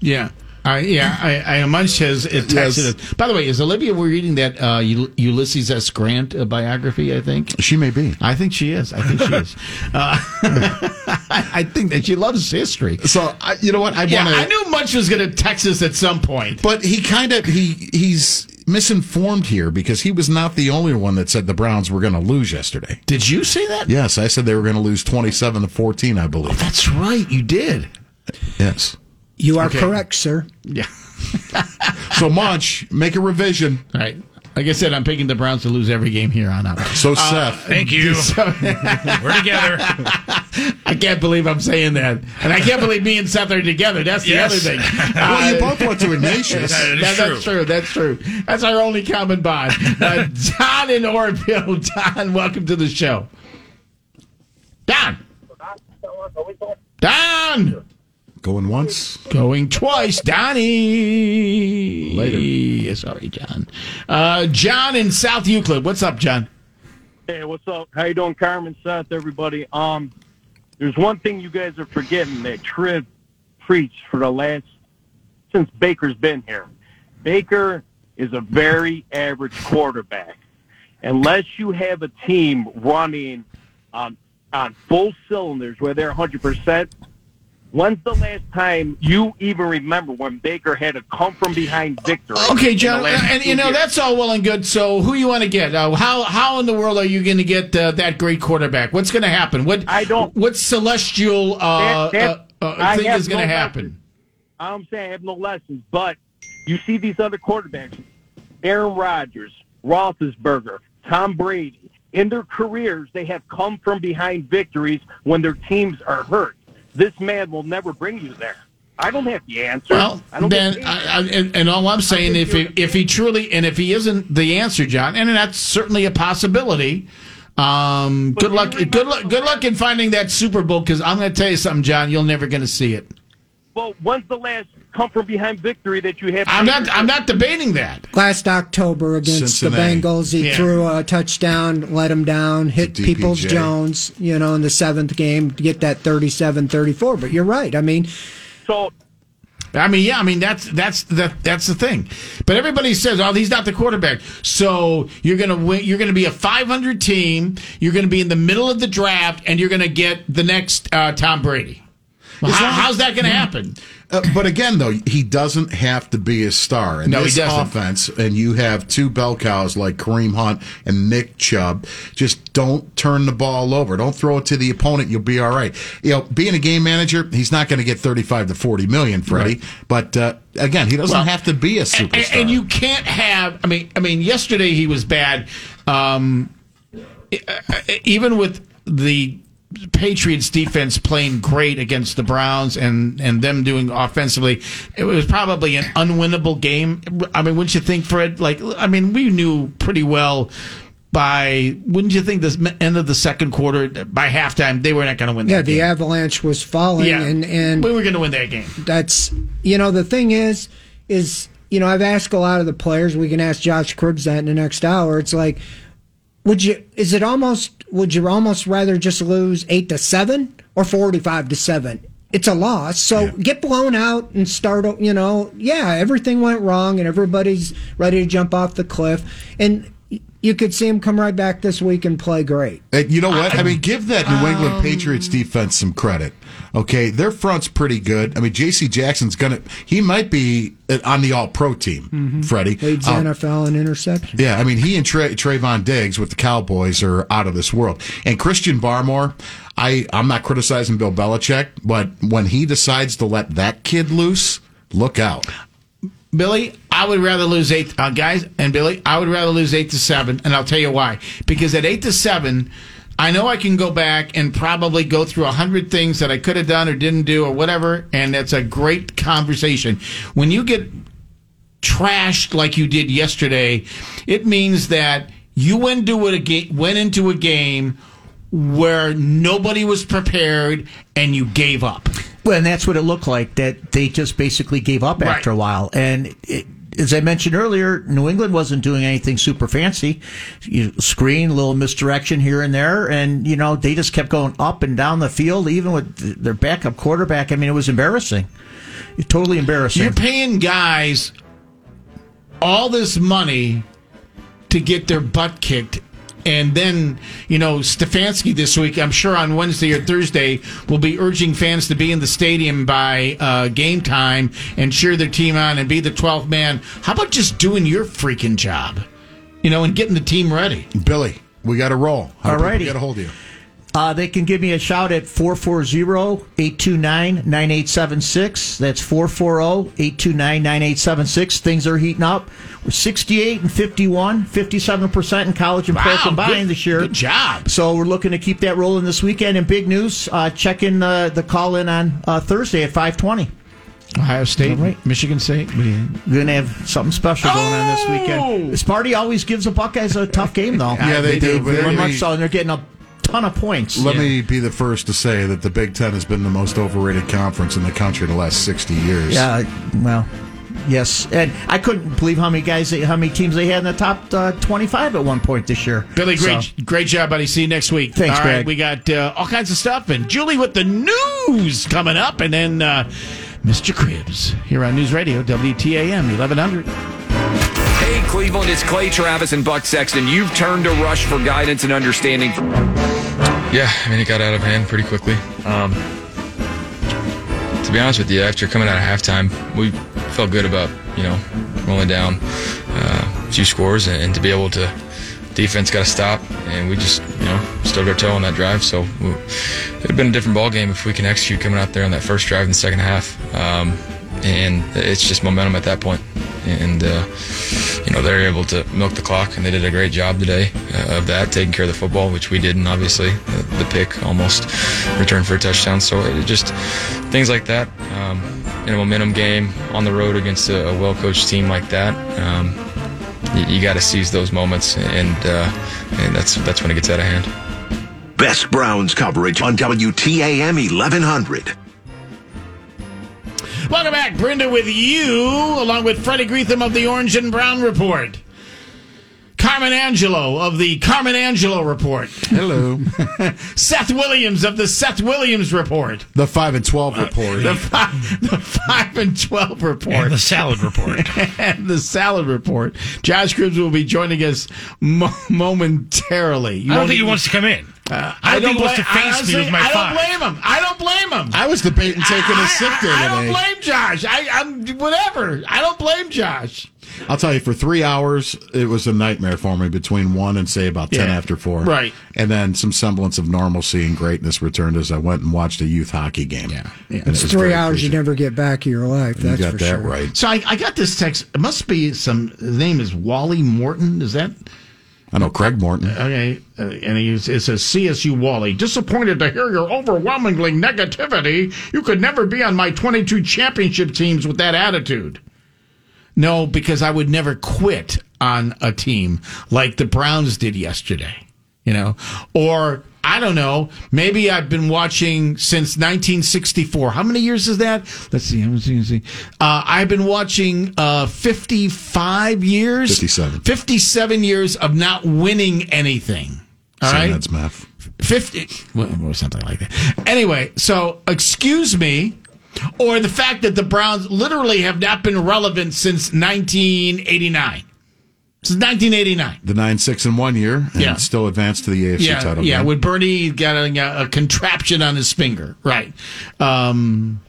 Yeah. I, yeah, I, I Munch has it texted us. By the way, is Olivia reading that uh, Ul- Ulysses S. Grant uh, biography? I think She may be. I think she is. I think she is. [LAUGHS] Uh, [LAUGHS] I think that she loves history. So I, you know what? I Yeah, want to. I knew Munch was going to text us at some point. But he kind of he he's misinformed here because he was not the only one that said the Browns were going to lose yesterday. Did you say that? Yes, I said they were going to lose twenty-seven to fourteen. I believe. That's right. You did. Yes. You are Okay. correct, sir. Yeah. [LAUGHS] So Munch, make a revision. All right. Like I said, I'm picking the Browns to lose every game here on out. So Seth, Thank you. [LAUGHS] We're together. [LAUGHS] I can't believe I'm saying that, and I can't believe me and Seth are together. That's the Yes. other thing. well, you Uh, both went to Ignatius. That is That- true. That's true. That's true. That's our only common bond. Uh, Don in Orville. Don, welcome to the show. Don. Don. Going once. Going twice. Donnie. Later. Sorry, John. Uh, John in South Euclid. What's up, John? Hey, what's up? How you doing, Carmen, Seth, everybody? Um, there's one thing you guys are forgetting that Triv preached for the last since Baker's been here. Baker is a very average quarterback. Unless you have a team running on on full cylinders where they're 100 percent, When's the last time you even remember when Baker had a come from behind victory? Okay, John, and you know years? that's all well and good. So, who you want to get? Uh, how how in the world are you going to get uh, that great quarterback? What's going to happen? What I don't. What celestial uh, That- that- uh, uh, thing is going to no happen? I'm saying I have no lessons, but you see these other quarterbacks, Aaron Rodgers, Roethlisberger, Tom Brady. In their careers, they have come from behind victories when their teams are hurt. This man will never bring you there. I don't have the answer. Well, I don't then, I, I, and, and all I'm saying, if he, if he truly, and if he isn't the answer, John, and that's certainly a possibility. Um, good luck, good luck, good luck in finding that Super Bowl. Because I'm going to tell you something, John, you're never going to see it. Well, when's the last come from behind victory that you have? I'm not, I'm not debating that. Last October against Cincinnati. the Bengals, he Yeah. threw a touchdown, let him down, hit Peoples Jones, you know, in the seventh game to get that 37-34. But you're right. I mean, so I mean, yeah, I mean that's that's that that's the thing. But everybody says, "Oh, he's not the quarterback." So you're gonna win. You're gonna be a 500 team. You're gonna be in the middle of the draft, and you're gonna get the next uh, Tom Brady. Well, how, how's that gonna happen? Uh, but again, though, he doesn't have to be a star in No, he this offense. And you have two bell cows like Kareem Hunt and Nick Chubb. Just don't turn the ball over. Don't throw it to the opponent. You'll be all right. You know, being a game manager, he's not going to get thirty-five to forty million, Freddie. But uh, again, he doesn't Well, have to be a superstar. and you can't have. I mean, I mean, yesterday he was bad. Um, e- even with the Patriots defense playing great against the Browns and and them doing offensively, it was probably an unwinnable game. I mean, wouldn't you think, Fred? Like, I mean, we knew pretty well. By wouldn't you think the end of the second quarter by halftime they were not going to win yeah, the game? avalanche was falling, Yeah. and and we were going to win that game. that's you know the thing is is you know I've asked a lot of the players. We can ask Josh Cribbs that in the next hour. It's like, would you? Is it almost? Would you almost rather just lose eight to seven or forty five to seven? It's a loss. So get blown out and start. You know, yeah, everything went wrong and everybody's ready to jump off the cliff, and you could see him come right back this week and play great. And you know what? I mean, give that New England um, Patriots defense some credit. Okay, their front's pretty good. I mean, J.C. Jackson's gonna. He might be on the All Pro team, Freddie. Leads Um, NFL in interception. Yeah, I mean, he and Tra- Trevon Diggs with the Cowboys are out of this world. And Christian Barmore, I I'm not criticizing Bill Belichick, but when he decides to let that kid loose, look out. Billy, I would rather lose eight, uh, guys, and Billy, I would rather lose eight to seven, and I'll tell you why. Because at eight to seven, I know I can go back and probably go through a hundred things that I could have done or didn't do or whatever, and that's a great conversation. When you get trashed like you did yesterday, it means that you went into a ga- went into a game where nobody was prepared and you gave up. Well, and that's what it looked like. That they just basically gave up after a while. And it, as I mentioned earlier, New England wasn't doing anything super fancy. You screen, a little misdirection here and there, and you know they just kept going up and down the field, even with their backup quarterback. I mean, it was embarrassing. Totally embarrassing. You're paying guys all this money to get their butt kicked. And then, you know, Stefanski this week, I'm sure on Wednesday or Thursday, will be urging fans to be in the stadium by uh, game time and cheer their team on and be the 12th man. How about just doing your freaking job, you know, and getting the team ready? Billy, we got to roll. All righty. people Alrighty. get a hold of you? Uh, they can give me a shout at 440-829-9876. That's 440-829-9876. Things are heating up. We're 68 and 51, 57% in college and pro combined good- this year. good job. So we're looking to keep that rolling this weekend. And big news, uh, check in uh, the call in on uh, Thursday at 520. Ohio State, right. Michigan State. We're going to have something special going on this weekend. This party always gives the Buckeyes a tough game, though. Yeah, they do, but Very let much so. And they're getting a ton of points. Let me be the first to say that the Big Ten has been the most overrated conference in the country the last 60 years. Yeah, well, yes, and I couldn't believe how many guys, how many teams they had in the top uh, twenty-five at one point this year. Billy, great, So, great job, buddy. See you next week. Thanks, All right, Greg. we got uh, all kinds of stuff, and Julie with the news coming up, and then uh, Mr. Cribbs here on News Radio WTAM eleven hundred. Hey, Cleveland, it's Clay Travis and Buck Sexton. You've turned to Rush for guidance and understanding. Yeah, I mean, it got out of hand pretty quickly. Um, to be honest with you, after coming out of halftime, we felt good about you know rolling down uh, a few scores and, and to be able to defense got to stop, and we just you know stubbed our toe on that drive. So we, it'd have been a different ball game if we can execute coming out there on that first drive in the second half. Um, and it's just momentum at that point. And uh, you know they're able to milk the clock, and they did a great job today uh, of that, taking care of the football, which we didn't. Obviously, the, the pick almost returned for a touchdown. So it just things like that. Um, in a momentum game on the road against a, a well-coached team like that. Um, you, you got to seize those moments, and uh, and that's that's when it gets out of hand. Best Browns coverage on WTAM 1100. Welcome back, Brinda, with you, along with Freddie Greetham of the Orange and Brown Report. Carmen Angelo of the Carmen Angelo Report. Hello. [LAUGHS] Seth Williams of the Seth Williams Report. The 5 and 12 uh, report. The five, [LAUGHS] the five and twelve report, And the salad report. [LAUGHS] and the salad report. Josh Cribbs will be joining us mo- momentarily. I don't think he even- wants to come in. Uh, I don't think he wants to blame- face me with my I don't blame him. I don't blame him. I was debating taking a sick day I don't today. blame Josh. I, I'm whatever. I don't blame Josh. I'll tell you, for three hours, it was a nightmare for me between one and say about 10 Yeah. after four. Right. And then some semblance of normalcy and greatness returned as I went and watched a youth hockey game. Yeah. It's three hours you never get back in your life. You got for that sure. right. So I, I got this text. It must be some. His name is Wally Morton. Is that? I know Craig Morton. Okay, uh, and he, says CSU Wally. Disappointed to hear your overwhelmingly negativity. You could never be on my 22 championship teams with that attitude. No, because I would never quit on a team like the Browns did yesterday. You know, or I don't know. Maybe I've been watching since 1964. How many years is that? Let's see. Let's see. Let's see. Uh, I've been watching uh, 55 years. 57. 57 years of not winning anything. All Same right. That's math. 50 well, or something like that. Anyway, so excuse me, or the fact that the Browns literally have not been relevant since 1989. Since 1989. The 9 6 and 1 year, and Yeah. still advanced to the AFC Yeah, title. yeah. game. With Bernie getting a, a contraption on his finger, right? Um,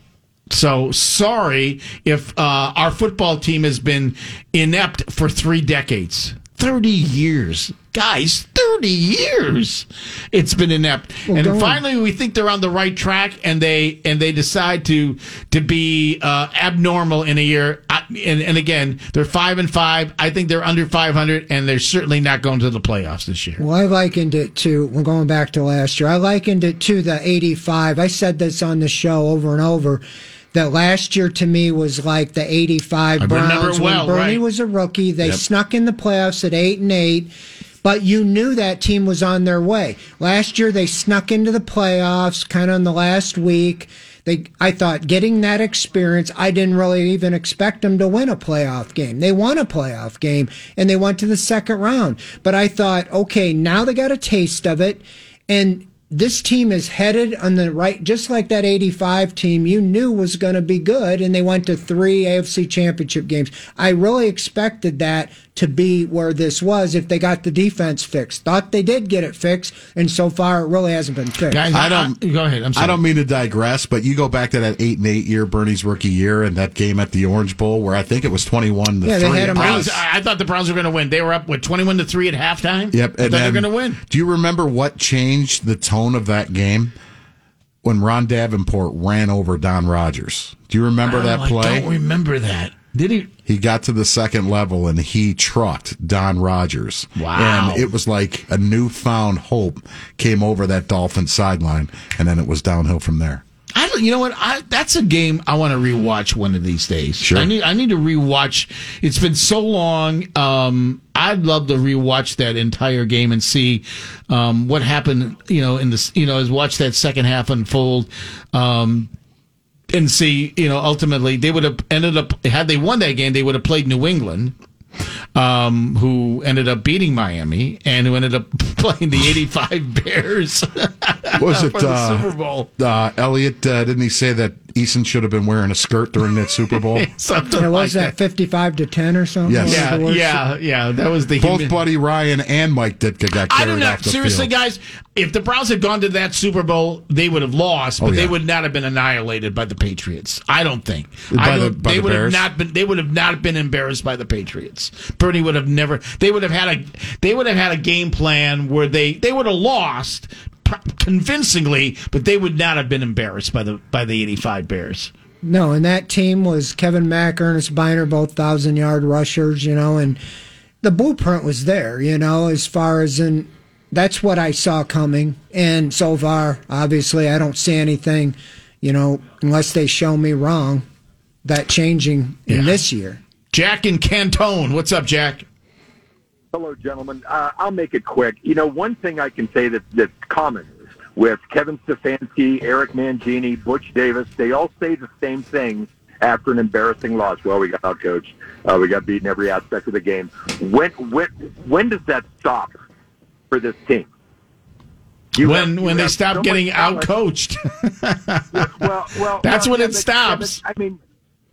so sorry if uh, our football team has been inept for three decades, thirty years, guys, thirty years. It's been inept, Well, and don't- finally we think they're on the right track, and they and they decide to to be uh, abnormal in a year. And, and again, they're five and five. I think they're under five hundred, and they're certainly not going to the playoffs this year. Well, I likened it to, we're going back to last year, I likened it to the 85. I said this on the show over and over. That last year to me was like the 85 I Browns. remember it well, when Bernie right. was a rookie. They Yep. snuck in the playoffs at 8 and 8. But you knew that team was on their way. Last year they snuck into the playoffs kind of in the last week. They, I thought getting that experience, I didn't really even expect them to win a playoff game. They won a playoff game and they went to the second round. But I thought, okay, now they got a taste of it and this team is headed on the right, just like that 85 team you knew was going to be good, and they went to three AFC championship games. I really expected that to be where this was if they got the defense fixed. Thought they did get it fixed, and so far it really hasn't been fixed. I don't go ahead. I'm sorry. I don't mean to digress, but you go back to that eight and eight year Bernie's rookie year and that game at the Orange Bowl where I think it was twenty one to Yeah, they had at Browns, I I thought the Browns were going to win. They were up with twenty-one to three at halftime. Yep, I thought and they were then going to win. Do you remember what changed the tone of that game? When Ron Davenport ran over Don Rogers. Do you remember that play? I don't remember that. Did he? He got to the second level and he trucked Don Rogers. Wow. And it was like a newfound hope came over that Dolphin sideline, and then it was downhill from there. I don't, you know what? I, that's a game I want to rewatch one of these days. Sure. I need I need to rewatch. It's been so long. Um, I'd love to rewatch that entire game and see um, what happened. You know, in this, you know, as watch that second half unfold. Um, and see, you know, ultimately they would have ended up had they won that game, they would have played New England, um, who ended up beating Miami and who ended up [LAUGHS] playing the '85 Bears. [LAUGHS] What [LAUGHS] was it? The uh, Super Bowl. Uh, Elliot, uh, didn't he say that Eason should have been wearing a skirt during that Super Bowl? [LAUGHS] Something Yeah, like was that fifty-five to ten or something? Yes. Yeah, yeah, yeah. That was the Both human- Buddy Ryan and Mike Ditka got I don't know. off the Seriously, field. guys, if the Browns had gone to that Super Bowl, they would have lost, but Oh, they would not have been annihilated by the Patriots. I don't think. By I don't, by they the would Bears? have not been. They would have not been embarrassed by the Patriots. Purdy would have never. They would have had a. They would have had a game plan where they they would have lost pr- convincingly, but they would not have been embarrassed by the by the eighty five Bears. No, and that team was Kevin Mack, Earnest Byner, both thousand yard rushers, you know, and the blueprint was there, you know, as far as in that's what I saw coming. And so far, obviously, I don't see anything, you know, unless they show me wrong, that changing in this year. Jack and Cantone, what's up, Jack? Hello, gentlemen. Uh, I'll make it quick. You know, one thing I can say that, that's common with Kevin Stefanski, Eric Mangini, Butch Davis, they all say the same thing after an embarrassing loss. Well, we got outcoached. Uh, we got beaten every aspect of the game. When when when does that stop for this team? You when have- when they stop so getting talent. out coached. well, well, [LAUGHS] That's well, when yeah, it stops. I mean,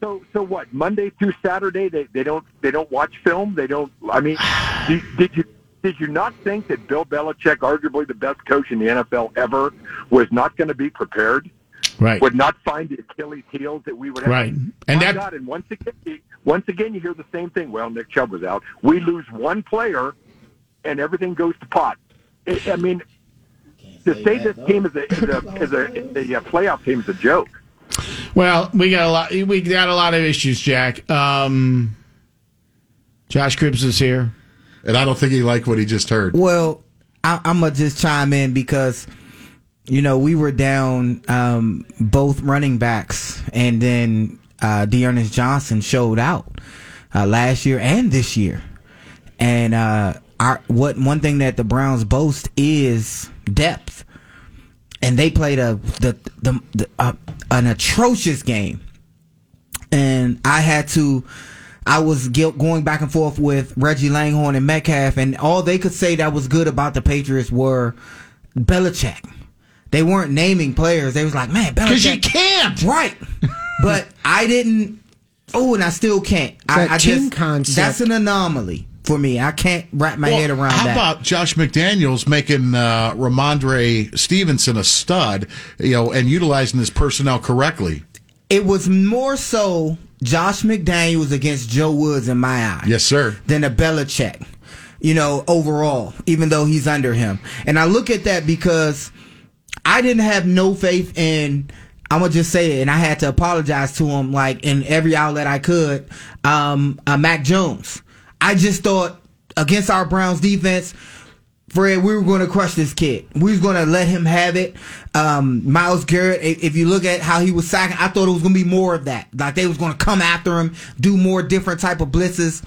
so so what? Monday through Saturday, they they don't they don't watch film. They don't. I mean, [SIGHS] did, did you did you not think that Bill Belichick, arguably the best coach in the NFL ever, was not going to be prepared? Right. Would not find the Achilles heels that we would have. Right. And My that- God, and once again, you- once again, you hear the same thing. Well, Nick Chubb was out. We lose one player, and everything goes to pot. I I mean, to say this team is a is a, [LAUGHS] is a, is a playoff team is a joke. Well, we got a lot. We got a lot of issues, Jack. Um, Josh Cribbs is here, and I don't think he liked what he just heard. Well, I, I'm gonna just chime in because you know we were down um, both running backs, and then uh, D'Ernest Johnson showed out uh, last year and this year, and uh, our what one thing that the Browns boast is depth, and they played a the the, the uh, an atrocious game, and I had to. I was going back and forth with Reggie Langhorne and Metcalf, and all they could say that was good about the Patriots were Belichick. They weren't naming players. They was like, man, Belichick. 'Cause you can't. Right. but [LAUGHS] I didn't. Oh, and I still can't. I, I team just, concept. That's an anomaly for me. I can't wrap my Well, head around how that. about Josh McDaniels making uh, Rhamondre Stevenson a stud, you know, and utilizing his personnel correctly? It was more so Josh McDaniels against Joe Woods in my eye. Yes, sir. Than a Belichick, you know, overall, even though he's under him. And I look at that because I didn't have no faith in. I'm gonna just say it, and I had to apologize to him, like in every outlet I could. Um, uh, Mac Jones. I just thought against our Browns defense, Fred, we were going to crush this kid. We was going to let him have it. Um, Myles Garrett, if you look at how he was sacking, I thought it was going to be more of that. Like they was going to come after him, do more different type of blitzes,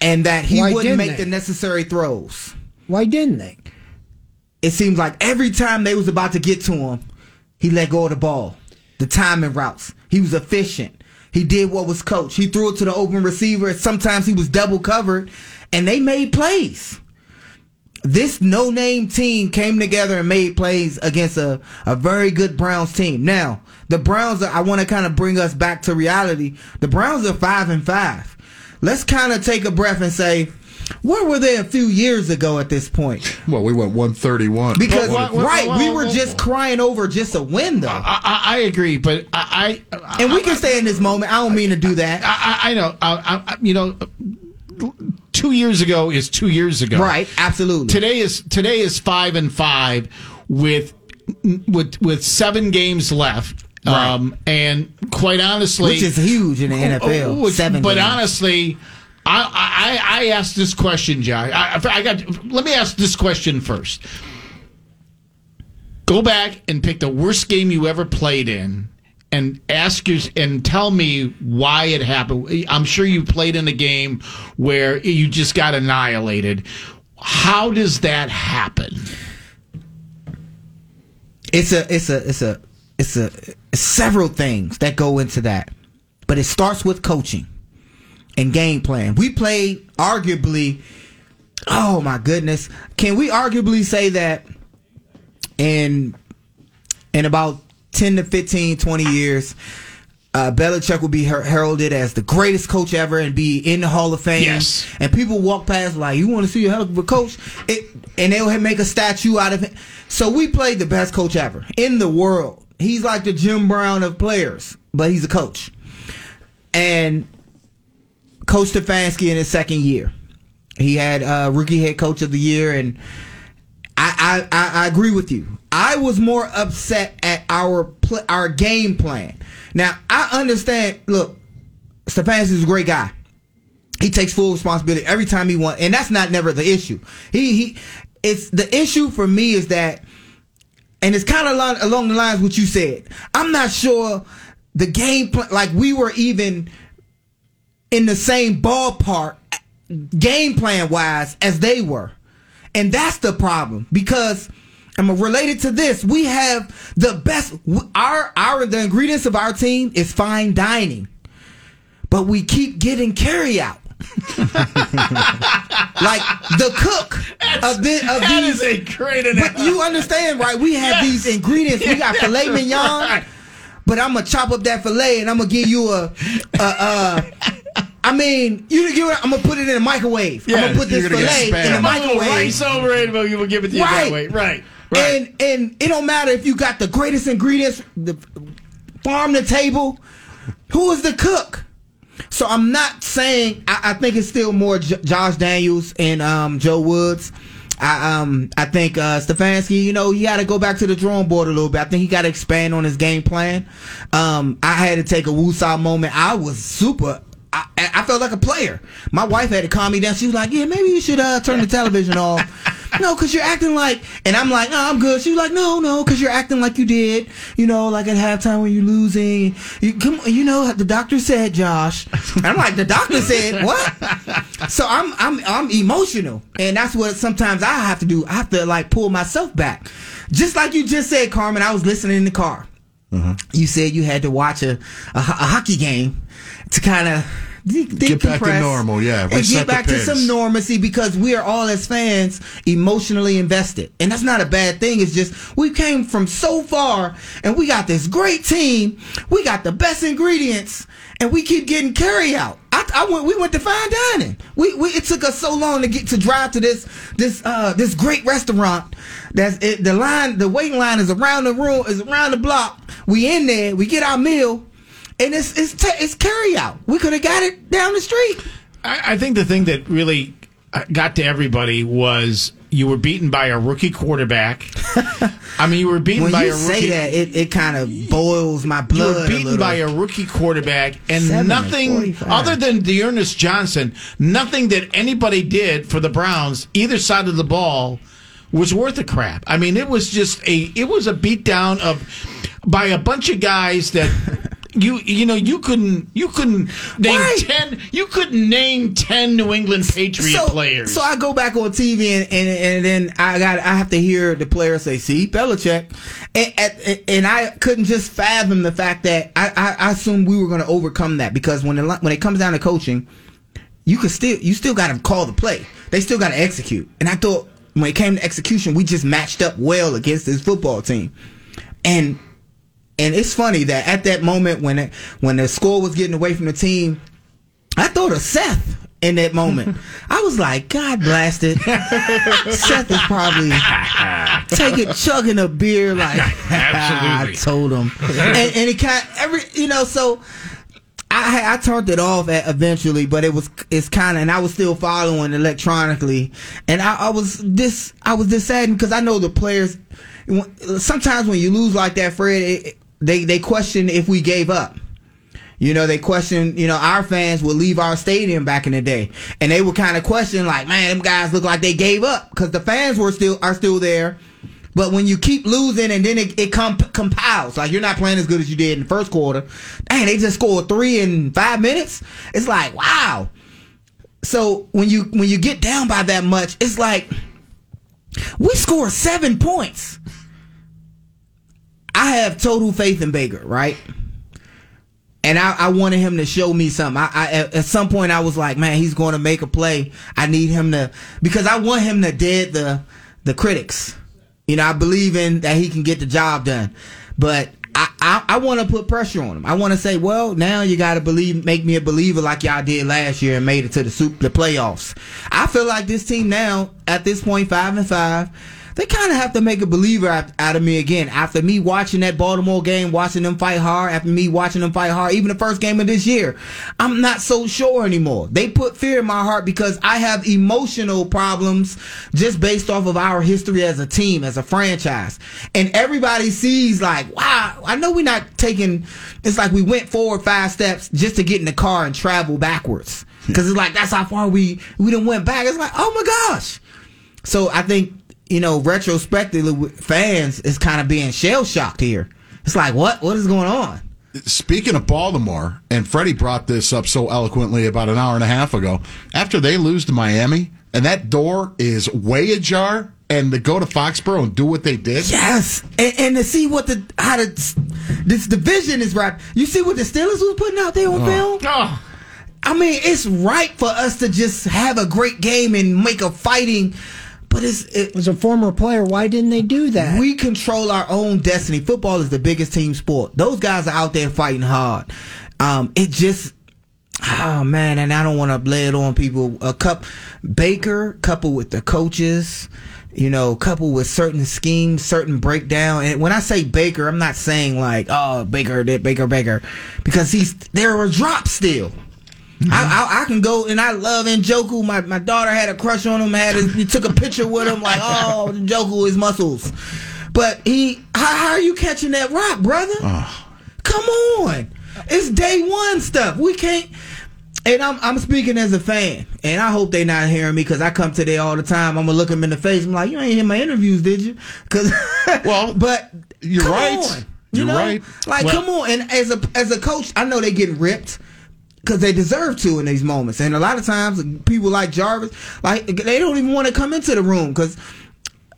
and that he Why wouldn't make they? the necessary throws. Why didn't they? It seems like every time they was about to get to him, he let go of the ball. The timing routes. He was efficient. He did what was coached. He threw it to the open receiver. Sometimes he was double covered, and they made plays. This no name team came together and made plays against a, a very good Browns team. Now, the Browns, are, I want to kind of bring us back to reality. The Browns are five and five. Let's kind of take a breath and say, where were they a few years ago at this point? Well, we went 131. Because Well, well, right, well, we were just crying over just a win, though. I, I, I agree, but I, I and we can stay in this moment. I don't mean to do that. I, I know. I, I, you know, two years ago is two years ago. Right, absolutely. Today is today is five and five with with with seven games left. Right. Um, and quite honestly, Which is huge in the NFL, which- seven but games. honestly, I, I I asked this question, Josh. I, I got. Let me ask this question first. Go back and pick the worst game you ever played in, and ask your and tell me why it happened. I'm sure you played in a game where you just got annihilated. How does that happen? It's a it's a it's a it's a it's several things that go into that. But it starts with coaching and game plan. We played arguably oh my goodness. Can we arguably say that in in about 10 to 15, 20 years, uh, Belichick will be her- heralded as the greatest coach ever and be in the Hall of Fame. Yes. And people walk past like, you want to see a hell of a coach? It, and they'll make a statue out of it. So we played the best coach ever in the world. He's like the Jim Brown of players, but he's a coach. And Coach Stefanski in his second year. He had uh, rookie head coach of the year, and I, I, I, agree with you. I was more upset at our pl- our game plan. Now I understand. Look, Stefanski's a great guy. He takes full responsibility every time he wants, and that's not never the issue. He he, it's the issue for me is that, and it's kind of along, along the lines what you said. I'm not sure the game plan, like we were even in the same ballpark, game plan wise, as they were. And that's the problem because I'm related to this. We have the best our our the ingredients of our team is fine dining. But we keep getting carry out. [LAUGHS] like the cook of, the, of that these is a great But you understand, right? We have Yes. these ingredients. We got filet [LAUGHS] mignon, right. But I'm gonna chop up that filet and I'm gonna give you a, a, a I mean, you give it. I'm gonna put it in the microwave. I'm gonna put this you're gonna get filet in the A little microwave. rice over it, but you will give it to you that way. Right. And and it don't matter if you got the greatest ingredients, the farm to table. Who is the cook? So I'm not saying I, I think it's still more J- Josh Daniels and um, Joe Woods. I um I think uh, Stefanski, you know, he got to go back to the drawing board a little bit. I think he got to expand on his game plan. Um, I had to take a woosah moment. I was super. I, I felt like a player. My wife had to calm me down. She was like, "Yeah, maybe you should uh, turn the television off." [LAUGHS] no, because you're acting like, and I'm like, "No, I'm good." She's like, "No, no, because you're acting like you did, you know, like at halftime when you're losing. You come, you know, the doctor said, Josh." And I'm like, "The doctor said what?" So I'm I'm I'm emotional, and that's what sometimes I have to do. I have to like pull myself back, just like you just said, Carmen. I was listening in the car. Mm-hmm. You said you had to watch a a, a hockey game to kind of Get back to normal, yeah. and get back to some normalcy because we are all as fans emotionally invested, and that's not a bad thing. It's just we came from so far, and we got this great team. We got the best ingredients, and we keep getting carry out. I, I went. We went to fine dining. We, we it took us so long to get to drive to this this uh this great restaurant. That's it, the line. The waiting line is around the room. Is around the block. We in there. We get our meal. And it's it's ta it's carry out. We could have got it down the street. I, I think the thing that really uh, got to everybody was you were beaten by a rookie quarterback. [LAUGHS] I mean, you were beaten When by you a say rookie. that, it, it kind of boils my blood. You were beaten little. by a rookie quarterback, and Seven nothing other than D'Ernest Johnson, nothing that anybody did for the Browns, either side of the ball, was worth a crap. I mean, it was just a it was a beatdown of by a bunch of guys that. You you know you couldn't you couldn't name ten you couldn't name ten New England Patriot so, players. So I go back on TV and, and and then I got I have to hear the player say, "See, Belichick," and, and, and I couldn't just fathom the fact that I I, I assumed we were going to overcome that because when it, when it comes down to coaching, you could still you still got to call the play. They still got to execute. And I thought when it came to execution, we just matched up well against this football team, and. And it's funny that at that moment when it, when the score was getting away from the team, I thought of Seth in that moment. [LAUGHS] I was like, God blast it. [LAUGHS] Seth is probably taking chugging a beer like [LAUGHS] I told him. And, and it kind of, every you know, so I I turned it off at eventually, but it was it's kind of and I was still following electronically, and I, I was this I was dissaddened because I know the players. Sometimes when you lose like that, Fred, it, they they question if we gave up. You know, they question, you know, our fans would leave our stadium back in the day. And they would kind of question like, man, them guys look like they gave up because the fans were still, are still there. But when you keep losing and then it, it comp- compiles, like you're not playing as good as you did in the first quarter. Dang, they just scored three in five minutes. It's like, wow. So when you, when you get down by that much, it's like, we scored seven points. I have total faith in Baker, right? And I, I wanted him to show me something. I, I at some point I was like, man, he's going to make a play. I need him to because I want him to dead the the critics. You know, I believe in that he can get the job done. but I, I, I want to put pressure on him. I want to say, well, now you got to believe, make me a believer like y'all did last year and made it to the super, the playoffs. I feel like this team now, at this point, five and five, they kind of have to make a believer out, of me again. After me watching that Baltimore game, watching them fight hard, after me watching them fight hard, even the first game of this year, I'm not so sure anymore. They put fear in my heart because I have emotional problems just based off of our history as a team, as a franchise. And everybody sees like, wow, I know we're not taking, it's like we went forward five steps just to get in the car and travel backwards. Cause it's like, that's how far we, we done went back. It's like, oh my gosh. So I think you know, retrospectively, fans is kind of being shell shocked here. It's like, what? What is going on? Speaking of Baltimore, and Freddie brought this up so eloquently about an hour and a half ago. After they lose to Miami, and that door is way ajar, and to go to Foxborough and do what they did. Yes, and, and to see what the how the, this division is wrapped. You see what the Steelers was putting out there on oh. film. Oh. I mean, it's right for us to just have a great game and make a fighting. But it's it, was a former player, why didn't they do that? We control our own destiny. Football is the biggest team sport. Those guys are out there fighting hard. Um, it just Oh man, and I don't want to lay it on people. A cup Baker, couple with the coaches, you know, couple with certain schemes, certain breakdown. And when I say Baker, I'm not saying like, oh, Baker, Baker, Baker, because he's there were drops still. I, I, I can go and I love Njoku. My my daughter had a crush on him. Had a, he took a picture with him like, [LAUGHS] oh, Njoku, his muscles. But he, how, how are you catching that rock, brother? Uh. Come on, it's day one stuff. We can't. And I'm I'm speaking as a fan, and I hope they not hearing me because I come to there all the time. I'm gonna look them in the face. I'm like, you ain't hear my interviews, did you? [LAUGHS] Because well, but you're come right. on. You You're know? right. Like, Well- come on. And as a as a coach, I know they getting ripped because they deserve to in these moments. And a lot of times, people like Jarvis, like they don't even want to come into the room because.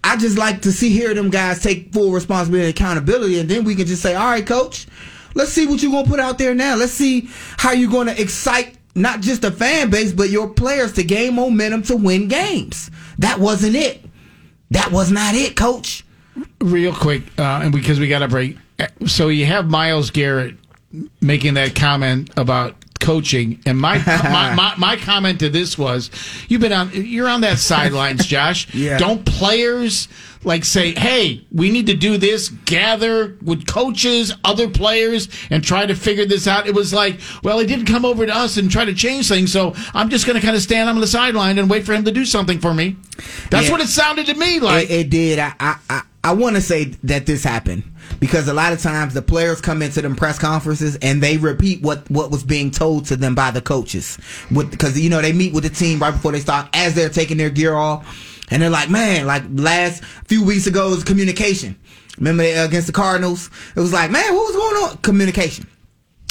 I just like to see hear them guys take full responsibility and accountability, and then we can just say, "All right, coach, let's see what you're gonna put out there now. Let's see how you're gonna excite not just the fan base, but your players to gain momentum to win games." That wasn't it. That was not it, coach. real quick, uh, and because we got a break. So you have Myles Garrett making that comment about coaching, and my [LAUGHS] my, my my comment to this was, you've been on you're on that sidelines, [LAUGHS] Josh. Yeah. Don't players like say, hey, we need to do this? Gather with coaches, other players, and try to figure this out. It was like, well, he didn't come over to us and try to change things, so I'm just going to kind of stand on the sideline and wait for him to do something for me. That's Yeah. what it sounded to me like. It, it did. I I, I, I want to say that this happened because a lot of times the players come into them press conferences and they repeat what what was being told to them by the coaches. With because you know they meet with the team right before they start as they're taking their gear off, and they're like, man, like last few weeks ago was communication. Remember uh, against the Cardinals? It was like, man, what was going on? Communication.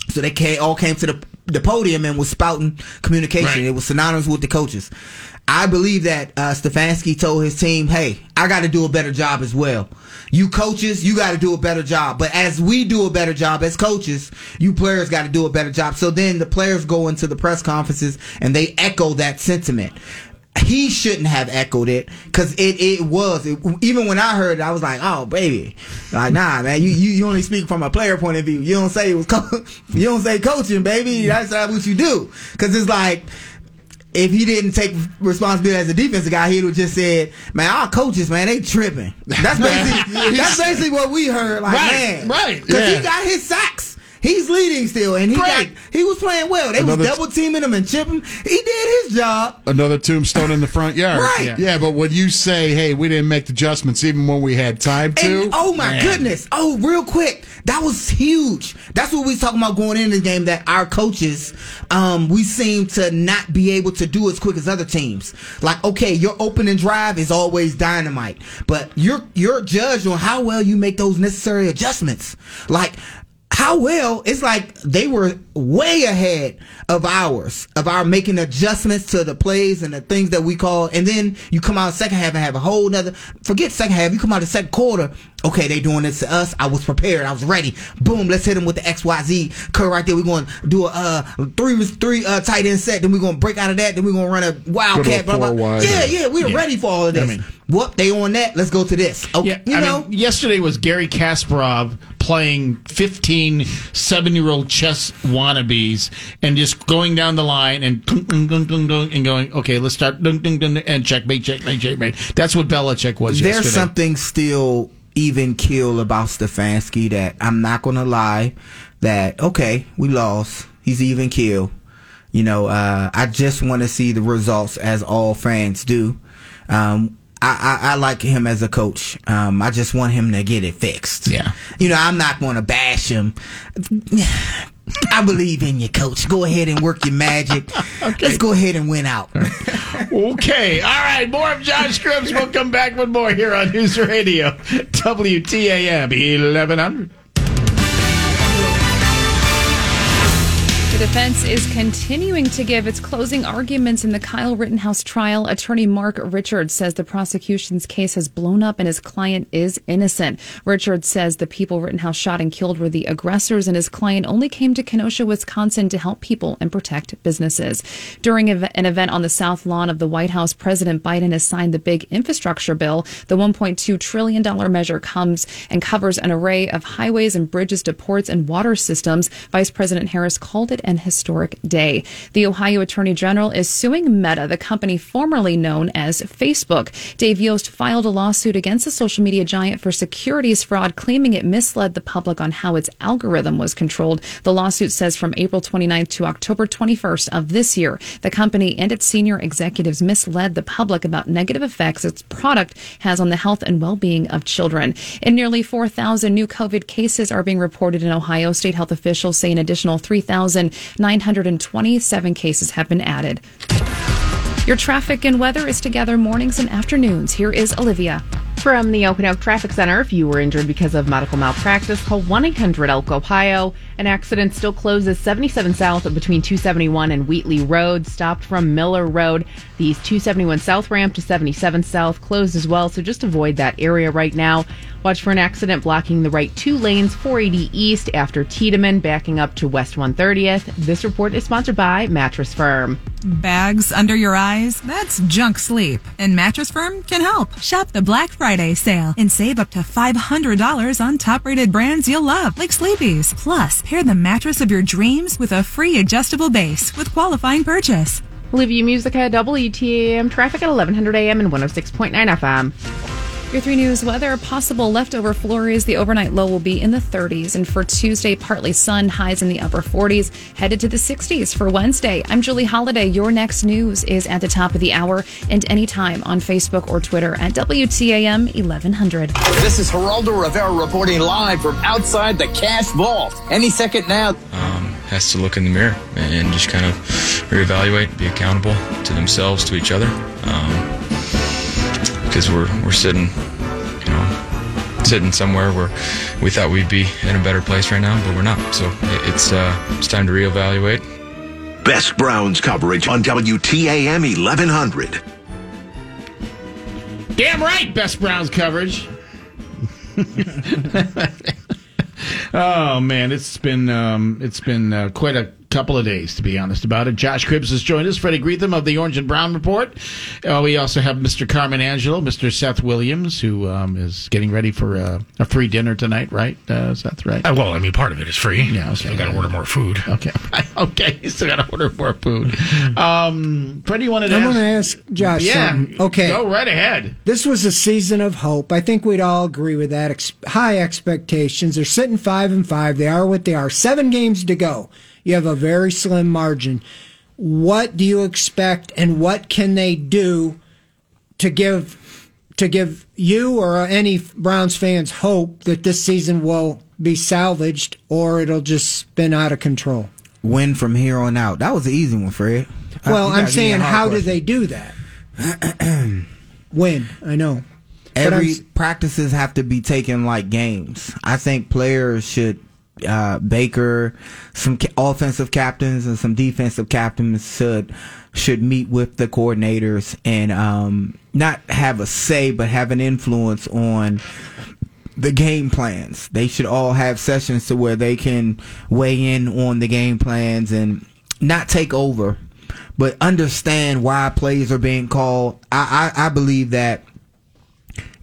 So they came, all came to the, the podium and was spouting communication. It was synonymous with the coaches. I believe that uh, Stefanski told his team, "Hey, I got to do a better job as well. You coaches, you got to do a better job. But as we do a better job as coaches, you players got to do a better job." So then the players go into the press conferences and they echo that sentiment. He shouldn't have echoed it because it, it was it, even when I heard it, I was like, "Oh, baby, like nah, man, you, you you only speak from a player point of view. You don't say it was co- [LAUGHS] you don't say coaching, baby. That's not what you do." Because it's like if he didn't take responsibility as a defensive guy, he would just said, "Man, our coaches, man, they tripping." That's [LAUGHS] basically that's basically what we heard. Like, Right, man, right, Because yeah. he got his sacks. He's leading still, and he got he was playing well. They Another- was double teaming him and chipping. Him. He did his job. Another tombstone in the front yard. Right. Yeah. but when you say, hey, we didn't make the adjustments even when we had time to. And, oh my Man. goodness! Oh, real quick, that was huge. That's what we was talking about going into the game. That our coaches, um, we seem to not be able to do as quick as other teams. Like, okay, your opening drive is always dynamite, but you're you're judged on how well you make those necessary adjustments. Like. How well? It's like they were way ahead of ours, of our making adjustments to the plays and the things that we call. And then you come out second half and have a whole nother. Forget second half. You come out the second quarter. Okay, they doing this to us. I was prepared. I was ready. Boom. Let's hit them with the X Y Z curve right there. We're going to do a uh, three three uh, tight end set. Then we're going to break out of that. Then we're going to run a wildcat. Go blah, blah. wide. Yeah, yeah. We're Yeah. ready for all of this. I mean- what they on that? Let's go to this. Okay, Yeah, you I know. mean, yesterday was Garry Kasparov playing 15 seven year old chess wannabes and just going down the line and dun, dun, dun, dun, dun, and going, okay, let's start and checkmate, checkmate, checkmate. That's what Belichick was There's yesterday. something still even kill about Stefanski that I'm not going to lie that, okay, we lost. He's even kill. You know, uh, I just want to see the results as all fans do. Um, I, I, I like him as a coach. Um, I just want him to get it fixed. Yeah. You know, I'm not going to bash him. I believe in you, coach. Go ahead and work your magic. [LAUGHS] Let's go ahead and win out. Okay. All right. More of Josh Cribbs. We'll come back with more here on News Radio. WTAM 1100. The defense is continuing to give its closing arguments in the Kyle Rittenhouse trial. Attorney Mark Richards says the prosecution's case has blown up and his client is innocent. Richards says the people Rittenhouse shot and killed were the aggressors and his client only came to Kenosha, Wisconsin to help people and protect businesses. During an event on the South Lawn of the White House, President Biden has signed the big infrastructure bill. The $1.2 trillion measure comes and covers an array of highways and bridges to ports and water systems. Vice President Harris called it an historic day. The Ohio Attorney General is suing Meta, the company formerly known as Facebook. Dave Yost filed a lawsuit against the social media giant for securities fraud, claiming it misled the public on how its algorithm was controlled. The lawsuit says from April 29th to October 21st of this year, the company and its senior executives misled the public about negative effects its product has on the health and well-being of children. And nearly 4,000 new COVID cases are being reported in Ohio. State health officials say an additional 3,927 cases have been added. Your traffic and weather is together mornings and afternoons. Here is Olivia. From the Oak Traffic Center, if you were injured because of medical malpractice, call 1 800 Elk Ohio. An accident still closes 77 South between 271 and Wheatley Road, stopped from Miller Road. The 271 South ramp to 77 South closed as well, so just avoid that area right now. Watch for an accident blocking the right two lanes 480 East after Tiedeman, backing up to West 130th. This report is sponsored by Mattress Firm. Bags under your eyes? That's junk sleep. And Mattress Firm can help. Shop the Black Friday sale and save up to $500 on top rated brands you'll love, like Sleepy's. Plus, pair the mattress of your dreams with a free adjustable base with qualifying purchase. Olivia Musica, WTAM, traffic at 1100 AM and 106.9 FM. Your three news weather possible leftover flurries. The overnight low will be in the 30s. And for Tuesday, partly sun, highs in the upper 40s, headed to the 60s for Wednesday. I'm Julie Holiday. Your next news is at the top of the hour and anytime on Facebook or Twitter at WTAM 1100. This is Geraldo Rivera reporting live from outside the cash vault. Any second now. um, has to look in the mirror and just kind of reevaluate, be accountable to themselves, to each other, because we're we're sitting, you know, sitting somewhere where we thought we'd be in a better place right now, but we're not. So it- it's uh, it's time to reevaluate. Best Browns coverage on WTAM 1100. Damn right, best Browns coverage. [LAUGHS] oh man, it's been um, it's been uh, quite a couple of days to be honest about it. Josh Cribbs has joined us, Freddie Greetham of the Orange and Brown Report. Uh, we also have Mr. Carmen Angelo, Mr. Seth Williams, who um, is getting ready for uh, a free dinner tonight, right? Uh, Seth, right? Uh, well, I mean, part of it is free. Yeah, Still got to order more food. Okay, [LAUGHS] okay, you [LAUGHS] still got to order more food. Um, Freddie, you wanted to I'm ask? going to ask Josh Yeah, something. Okay. go right ahead. This was a season of hope. I think we'd all agree with that. Ex- high expectations. They're sitting five and five. They are what they are. Seven games to go. You have a very slim margin. What do you expect, and what can they do to give to give you or any Browns fans hope that this season will be salvaged, or it'll just spin out of control? Win from here on out. That was an easy one, Fred. Uh, Well, I'm gotta give me a saying, how do they do that? [CLEARS THROAT] Win. I know. Every practices have to be taken like games. I think players should uh, Baker, some offensive captains and some defensive captains should should meet with the coordinators and um, not have a say, but have an influence on the game plans. They should all have sessions to where they can weigh in on the game plans and not take over, but understand why plays are being called. I, I, I believe that,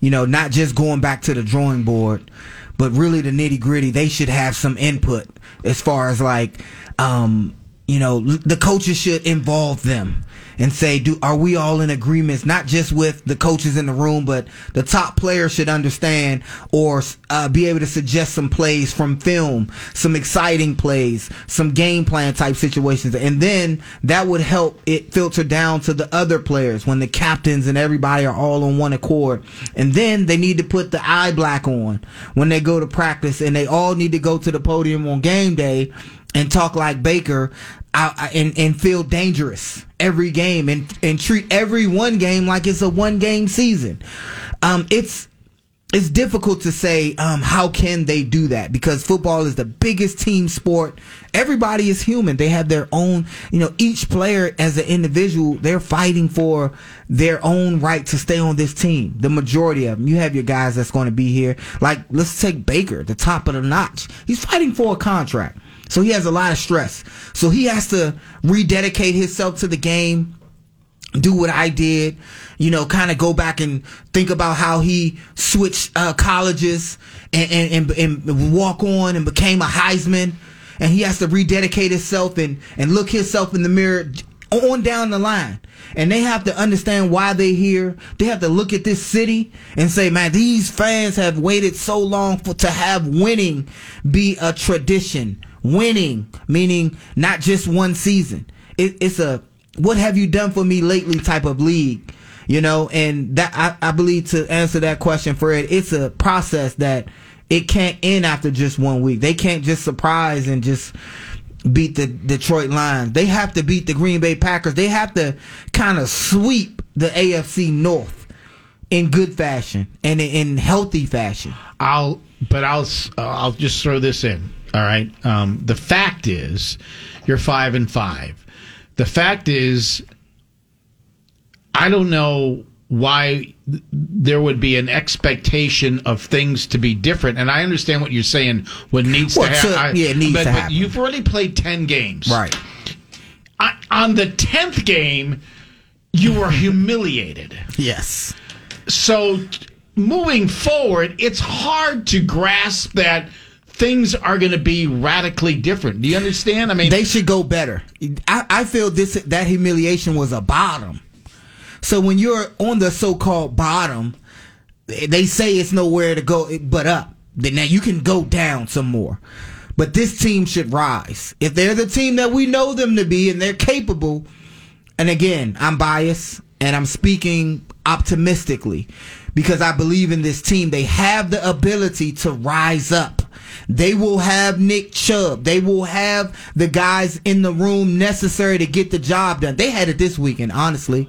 you know, not just going back to the drawing board, but really the nitty gritty, they should have some input as far as like, um, you know, the coaches should involve them and say, do are we all in agreements? Not just with the coaches in the room, but the top players should understand or uh, be able to suggest some plays from film, some exciting plays, some game plan type situations, and then that would help it filter down to the other players when the captains and everybody are all on one accord. And then they need to put the eye black on when they go to practice, and they all need to go to the podium on game day and talk like Baker and, and feel dangerous every game and, and treat every one game like it's a one game season. Um, it's, it's difficult to say um, how can they do that because football is the biggest team sport. Everybody is human. They have their own, you know, each player as an individual, they're fighting for their own right to stay on this team. The majority of them. You have your guys that's going to be here. Like, let's take Baker, the top of the notch. He's fighting for a contract. So he has a lot of stress. So he has to rededicate himself to the game, do what I did, you know, kind of go back and think about how he switched uh, colleges and, and, and, and walk on and became a Heisman. And he has to rededicate himself and, and look himself in the mirror on down the line. And they have to understand why they're here. They have to look at this city and say, man, these fans have waited so long for to have winning be a tradition. Winning, meaning not just one season. It, it's a what have you done for me lately type of league. You know, and that I, I believe to answer that question, Fred, it's a process that it can't end after just one week. They can't just surprise and just beat the Detroit Lions. They have to beat the Green Bay Packers. They have to kind of sweep the AFC North in good fashion and in healthy fashion. I'll, but I'll, uh, I'll just throw this in. All right. Um, the fact is, you're five and five. The fact is, I don't know why th- there would be an expectation of things to be different. And I understand what you're saying. What needs Well, to happen? yeah, it needs but, to but happen. you've already played ten games, Right. I, on the tenth game, you were humiliated. Yes. So moving forward, it's hard to grasp that things are going to be radically different. Do you understand? I mean, they should go better. I, I feel this that humiliation was a bottom. So when you're on the so-called bottom, they say it's nowhere to go but up. Then now you can go down some more. But this team should rise. If they're the team that we know them to be and they're capable, and again, I'm biased and I'm speaking optimistically because I believe in this team. They have the ability to rise up. They will have Nick Chubb. They will have the guys in the room necessary to get the job done. They had it this weekend, honestly.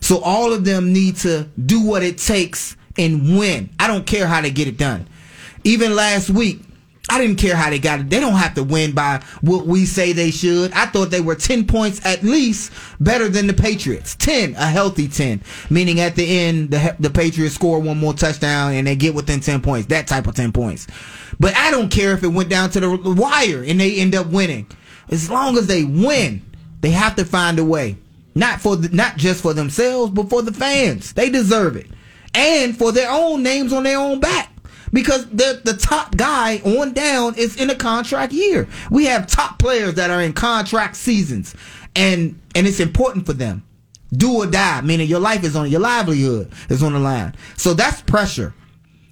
So all of them need to do what it takes and win. I don't care how they get it done. Even last week, I didn't care how they got it. They don't have to win by what we say they should. I thought they were 10 points at least better than the Patriots. 10, a healthy 10. Meaning at the end, the, the Patriots score one more touchdown and they get within 10 points. That type of 10 points. But I don't care if it went down to the wire and they end up winning. As long as they win, they have to find a way. Not for the, not just for themselves, but for the fans. They deserve it. And for their own names on their own back because the the top guy on down is in a contract year. We have top players that are in contract seasons, and and it's important for them. Do or die, meaning your life is on your livelihood is on the line. So that's pressure.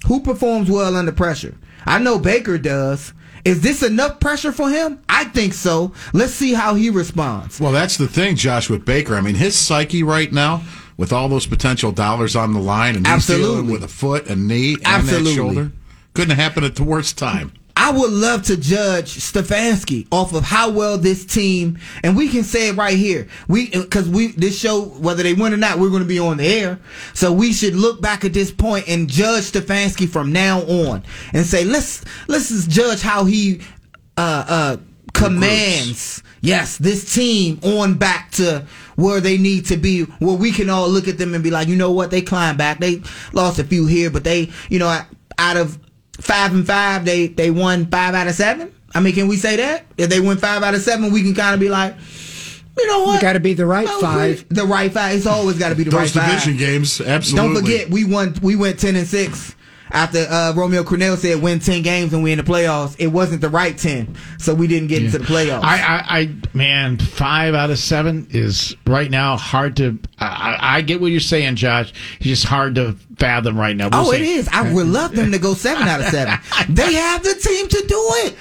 Who performs well under pressure? I know Baker does. Is this enough pressure for him? I think so. Let's see how he responds. Well, that's the thing, Josh, with Baker. I mean, his psyche right now, with all those potential dollars on the line, and Absolutely. with a foot, a knee, and Absolutely. that shoulder, couldn't happen at the worst time. I would love to judge Stefanski off of how well this team, and we can say it right here. We because we this show whether they win or not, we're going to be on the air. So we should look back at this point and judge Stefanski from now on, and say let's let's just judge how he uh uh commands. Yes, this team on back to where they need to be, where we can all look at them and be like, you know what, they climbed back. They lost a few here, but they, you know, out of five and five, they they won five out of seven. I mean, can we say that if they win five out of seven, we can kind of be like, you know what? got to be the right five. The right five. It's always got to be the Those right five. division games, absolutely. Don't forget, we won. We went ten and six after uh, Romeo Crennel said win ten games and we in the playoffs, it wasn't the right ten, so we didn't get into the playoffs. I, I, I, man, five out of seven is right now hard to. I, I- I get what you're saying, Josh. It's just hard to fathom right now. We'll oh, see. it is. I would love them to go seven out of seven. [LAUGHS] they have the team to do it.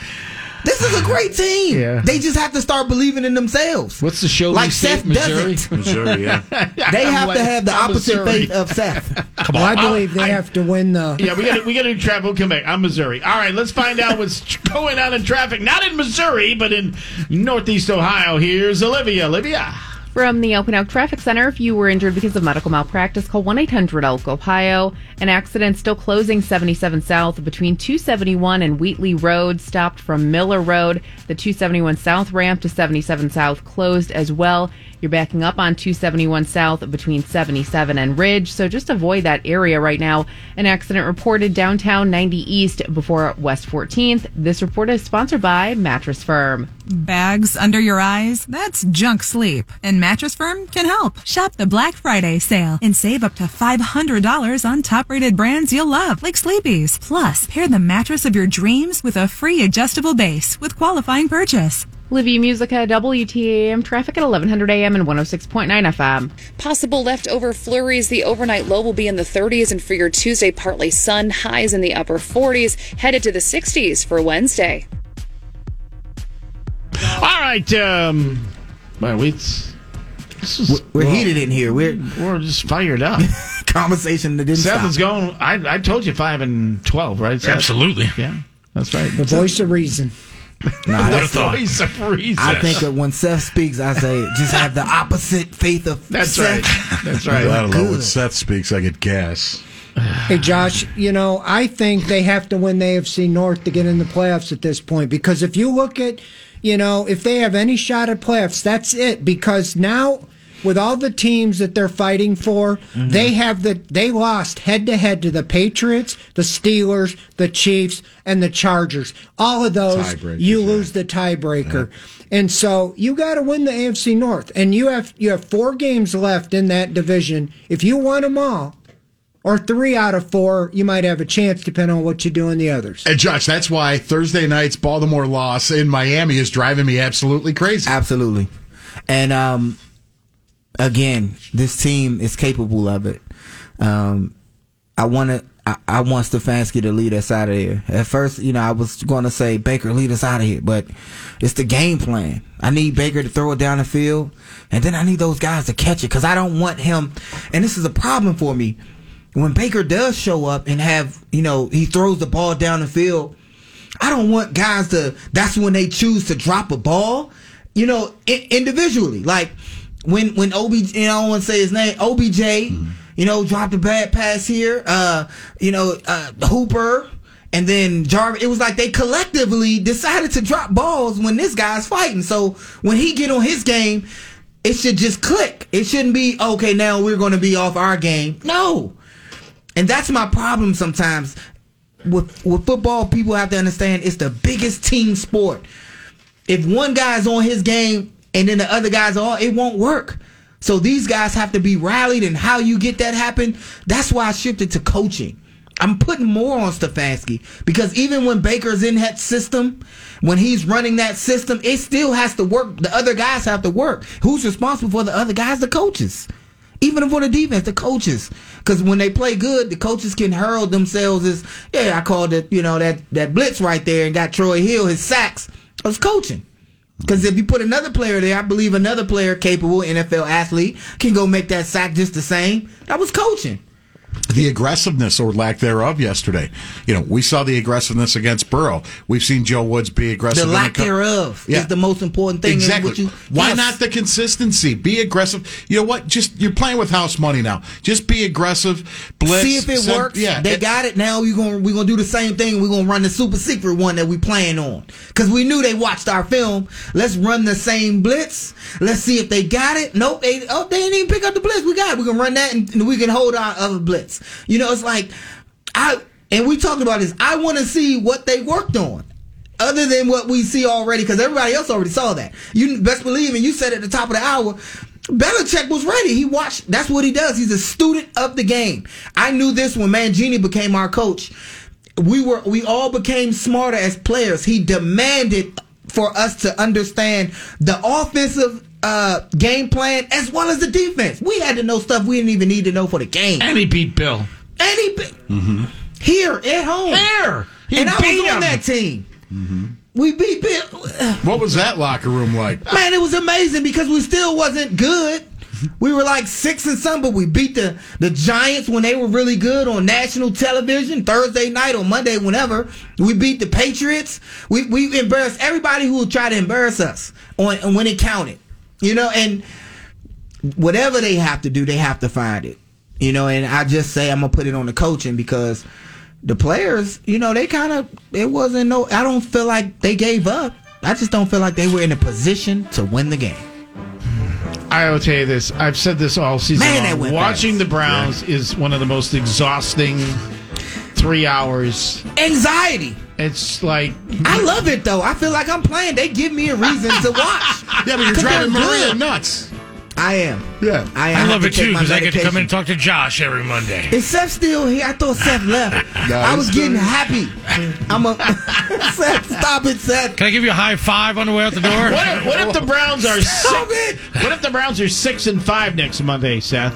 This is a great team. Yeah. They just have to start believing in themselves. What's the show? Like State, Seth Missouri? doesn't. [LAUGHS] Missouri, yeah. [LAUGHS] They have like, to have the opposite Missouri. faith of Seth. Come Well, on. I believe they have to win the. Yeah, we got we got to travel. We'll come back. I'm Missouri. All right, let's find out what's [LAUGHS] going on in traffic. Not in Missouri, but in Northeast Ohio. Here's Olivia. Olivia. From the Open Elk Traffic Center, if you were injured because of medical malpractice, call 1 800 Elk Ohio. An accident still closing 77 South between 271 and Wheatley Road, stopped from Miller Road. The 271 South ramp to 77 South closed as well. You're backing up on 271 South between 77 and Ridge, so just avoid that area right now. An accident reported downtown 90 East before West 14th. This report is sponsored by Mattress Firm. Bags under your eyes? That's junk sleep. And Mattress Firm can help. Shop the Black Friday sale and save up to $500 on top rated brands you'll love, like Sleepy's. Plus, pair the mattress of your dreams with a free adjustable base with qualifying purchase. Livia Musica, WTAM traffic at 1100 AM and 106.9 FM. Possible leftover flurries. The overnight low will be in the 30s, and for your Tuesday, partly sun, highs in the upper 40s, headed to the 60s for Wednesday. All right. Um, well, we. This is, We're heated in here. We're we're just fired up. [LAUGHS] Conversation that didn't Seth stop. is going. I, I told you five and twelve, right? Seth? Absolutely. Yeah, that's right. The voice of reason. Nah, the voice of reason. I think that when Seth speaks, I say just have the opposite faith of That's Seth. right. That's right. [LAUGHS] I right. don't know. When Seth speaks, I get gas. [SIGHS] Hey, Josh, you know, I think they have to win the AFC North to get in the playoffs at this point because if you look at, you know, if they have any shot at playoffs, that's it. Because now, with all the teams that they're fighting for, they have the they lost head to head to the Patriots, the Steelers, the Chiefs, and the Chargers. All of those, Tiebreakers, you yeah. lose the tiebreaker. And so you got to win the AFC North, and you have you have four games left in that division. If you won them all, or three out of four, you might have a chance depending on what you do in the others. And Josh, that's why Thursday night's Baltimore loss in Miami is driving me absolutely crazy. Absolutely. And um, again, this team is capable of it. Um, I want to. I, I want Stefanski to lead us out of here. At first, you know, I was going to say Baker lead us out of here, but it's the game plan. I need Baker to throw it down the field, and then I need those guys to catch it because I don't want him. And this is a problem for me when Baker does show up and have you know he throws the ball down the field. I don't want guys to. That's when they choose to drop a ball. You know, individually, like when when OBJ. You know, I don't want to say his name. OBJ. You know, dropped a bad pass here. Uh, you know, uh, Hooper. And then Jarvis, it was like they collectively decided to drop balls when this guy's fighting. So when he get on his game, it should just click. It shouldn't be okay. Now we're going to be off our game. No, and that's my problem sometimes with with football. People have to understand it's the biggest team sport. If one guy's on his game and then the other guys are, it won't work. So these guys have to be rallied, and how you get that happen. That's why I shifted to coaching. I'm putting more on Stefanski because even when Baker's in that system, when he's running that system, it still has to work. The other guys have to work. Who's responsible for the other guys? The coaches. Even for the defense, the coaches. Because when they play good, the coaches can hurl themselves as, yeah, I called it, you know, that, that blitz right there and got Troy Hill his sacks. I was coaching. Because if you put another player there, I believe another player capable, NFL athlete, can go make that sack just the same. That was coaching. The aggressiveness or lack thereof yesterday. You know, we saw the aggressiveness against Burrow. We've seen Joe Woods be aggressive. The lack co- thereof Yeah. is the most important thing. Exactly. What you- Why Yes. not the consistency? Be aggressive. You know what? Just you're playing with house money now. Just be aggressive. Blitz. See if it send- works. Yeah, they it- got it. Now we're gonna we're gonna do the same thing. We're gonna run the super secret one that we playing on because we knew they watched our film. Let's run the same blitz. Let's see if they got it. Nope. They oh they didn't even pick up the blitz. We got it. We can run that and, and we can hold our other blitz. You know, it's like I and we talked about this. I want to see what they worked on. Other than what we see already, because everybody else already saw that. You best believe, and you said at the top of the hour, Belichick was ready. He watched. That's what he does. He's a student of the game. I knew this when Mangini became our coach. We were we all became smarter as players. He demanded for us to understand the offensive uh, game plan as well as the defense. We had to know stuff we didn't even need to know for the game. And he beat Bill. And he beat here at home. Here. He and I beat was on that team. We beat Bill. What was that locker room like? Man, it was amazing because we still wasn't good. We were like six and some, but we beat the, the Giants when they were really good on national television Thursday night or Monday, whenever. We beat the Patriots. We we embarrassed everybody who would try to embarrass us on and when it counted. You know, and whatever they have to do, they have to find it. You know, and I just say I'm gonna put it on the coaching because the players, you know, they kind of it wasn't no. I don't feel like they gave up. I just don't feel like they were in a position to win the game. I will tell you this. I've said this all season Man, long. Watching the Browns is one of the most exhausting three hours. Anxiety. It's like I love it though. I feel like I'm playing. They give me a reason to watch. [LAUGHS] Yeah, but you're driving Maria nuts. I am. Yeah. I, I, have love it too because I get to come in and talk to Josh every Monday. Is Seth still here? I thought Seth [LAUGHS] left. I was getting happy. I'm a [LAUGHS] Seth. Stop it, Seth. Can I give you a high five on the way out the door? what if, what if the Browns are Stop six, What if the Browns are six and five next Monday, Seth?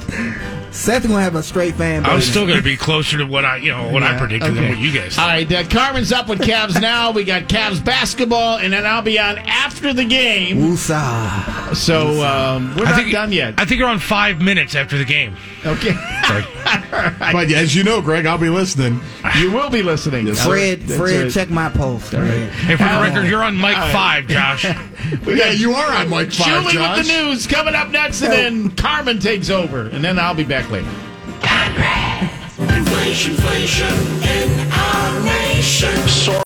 Seth gonna have a straight fan. I'm still going to be closer to what I, you know, what I Yeah, predicted than what you guys. All right, uh, Carmen's up with Cavs now. We got Cavs basketball, and then I'll be on after the game. Woosah. So um, we're I not think done yet. I think you're on five minutes after the game. Okay, [LAUGHS] But as you know, Greg, I'll be listening. you will be listening. Fred, That's Fred, right. check my post. All right. Hey, for the record, you're on mic All right. five, Josh. [LAUGHS] Yeah, you are on Mike Five, Julie Josh. with the news coming up next, and then Carmen takes over, and then I'll be back later. Inflation, inflation in our nation.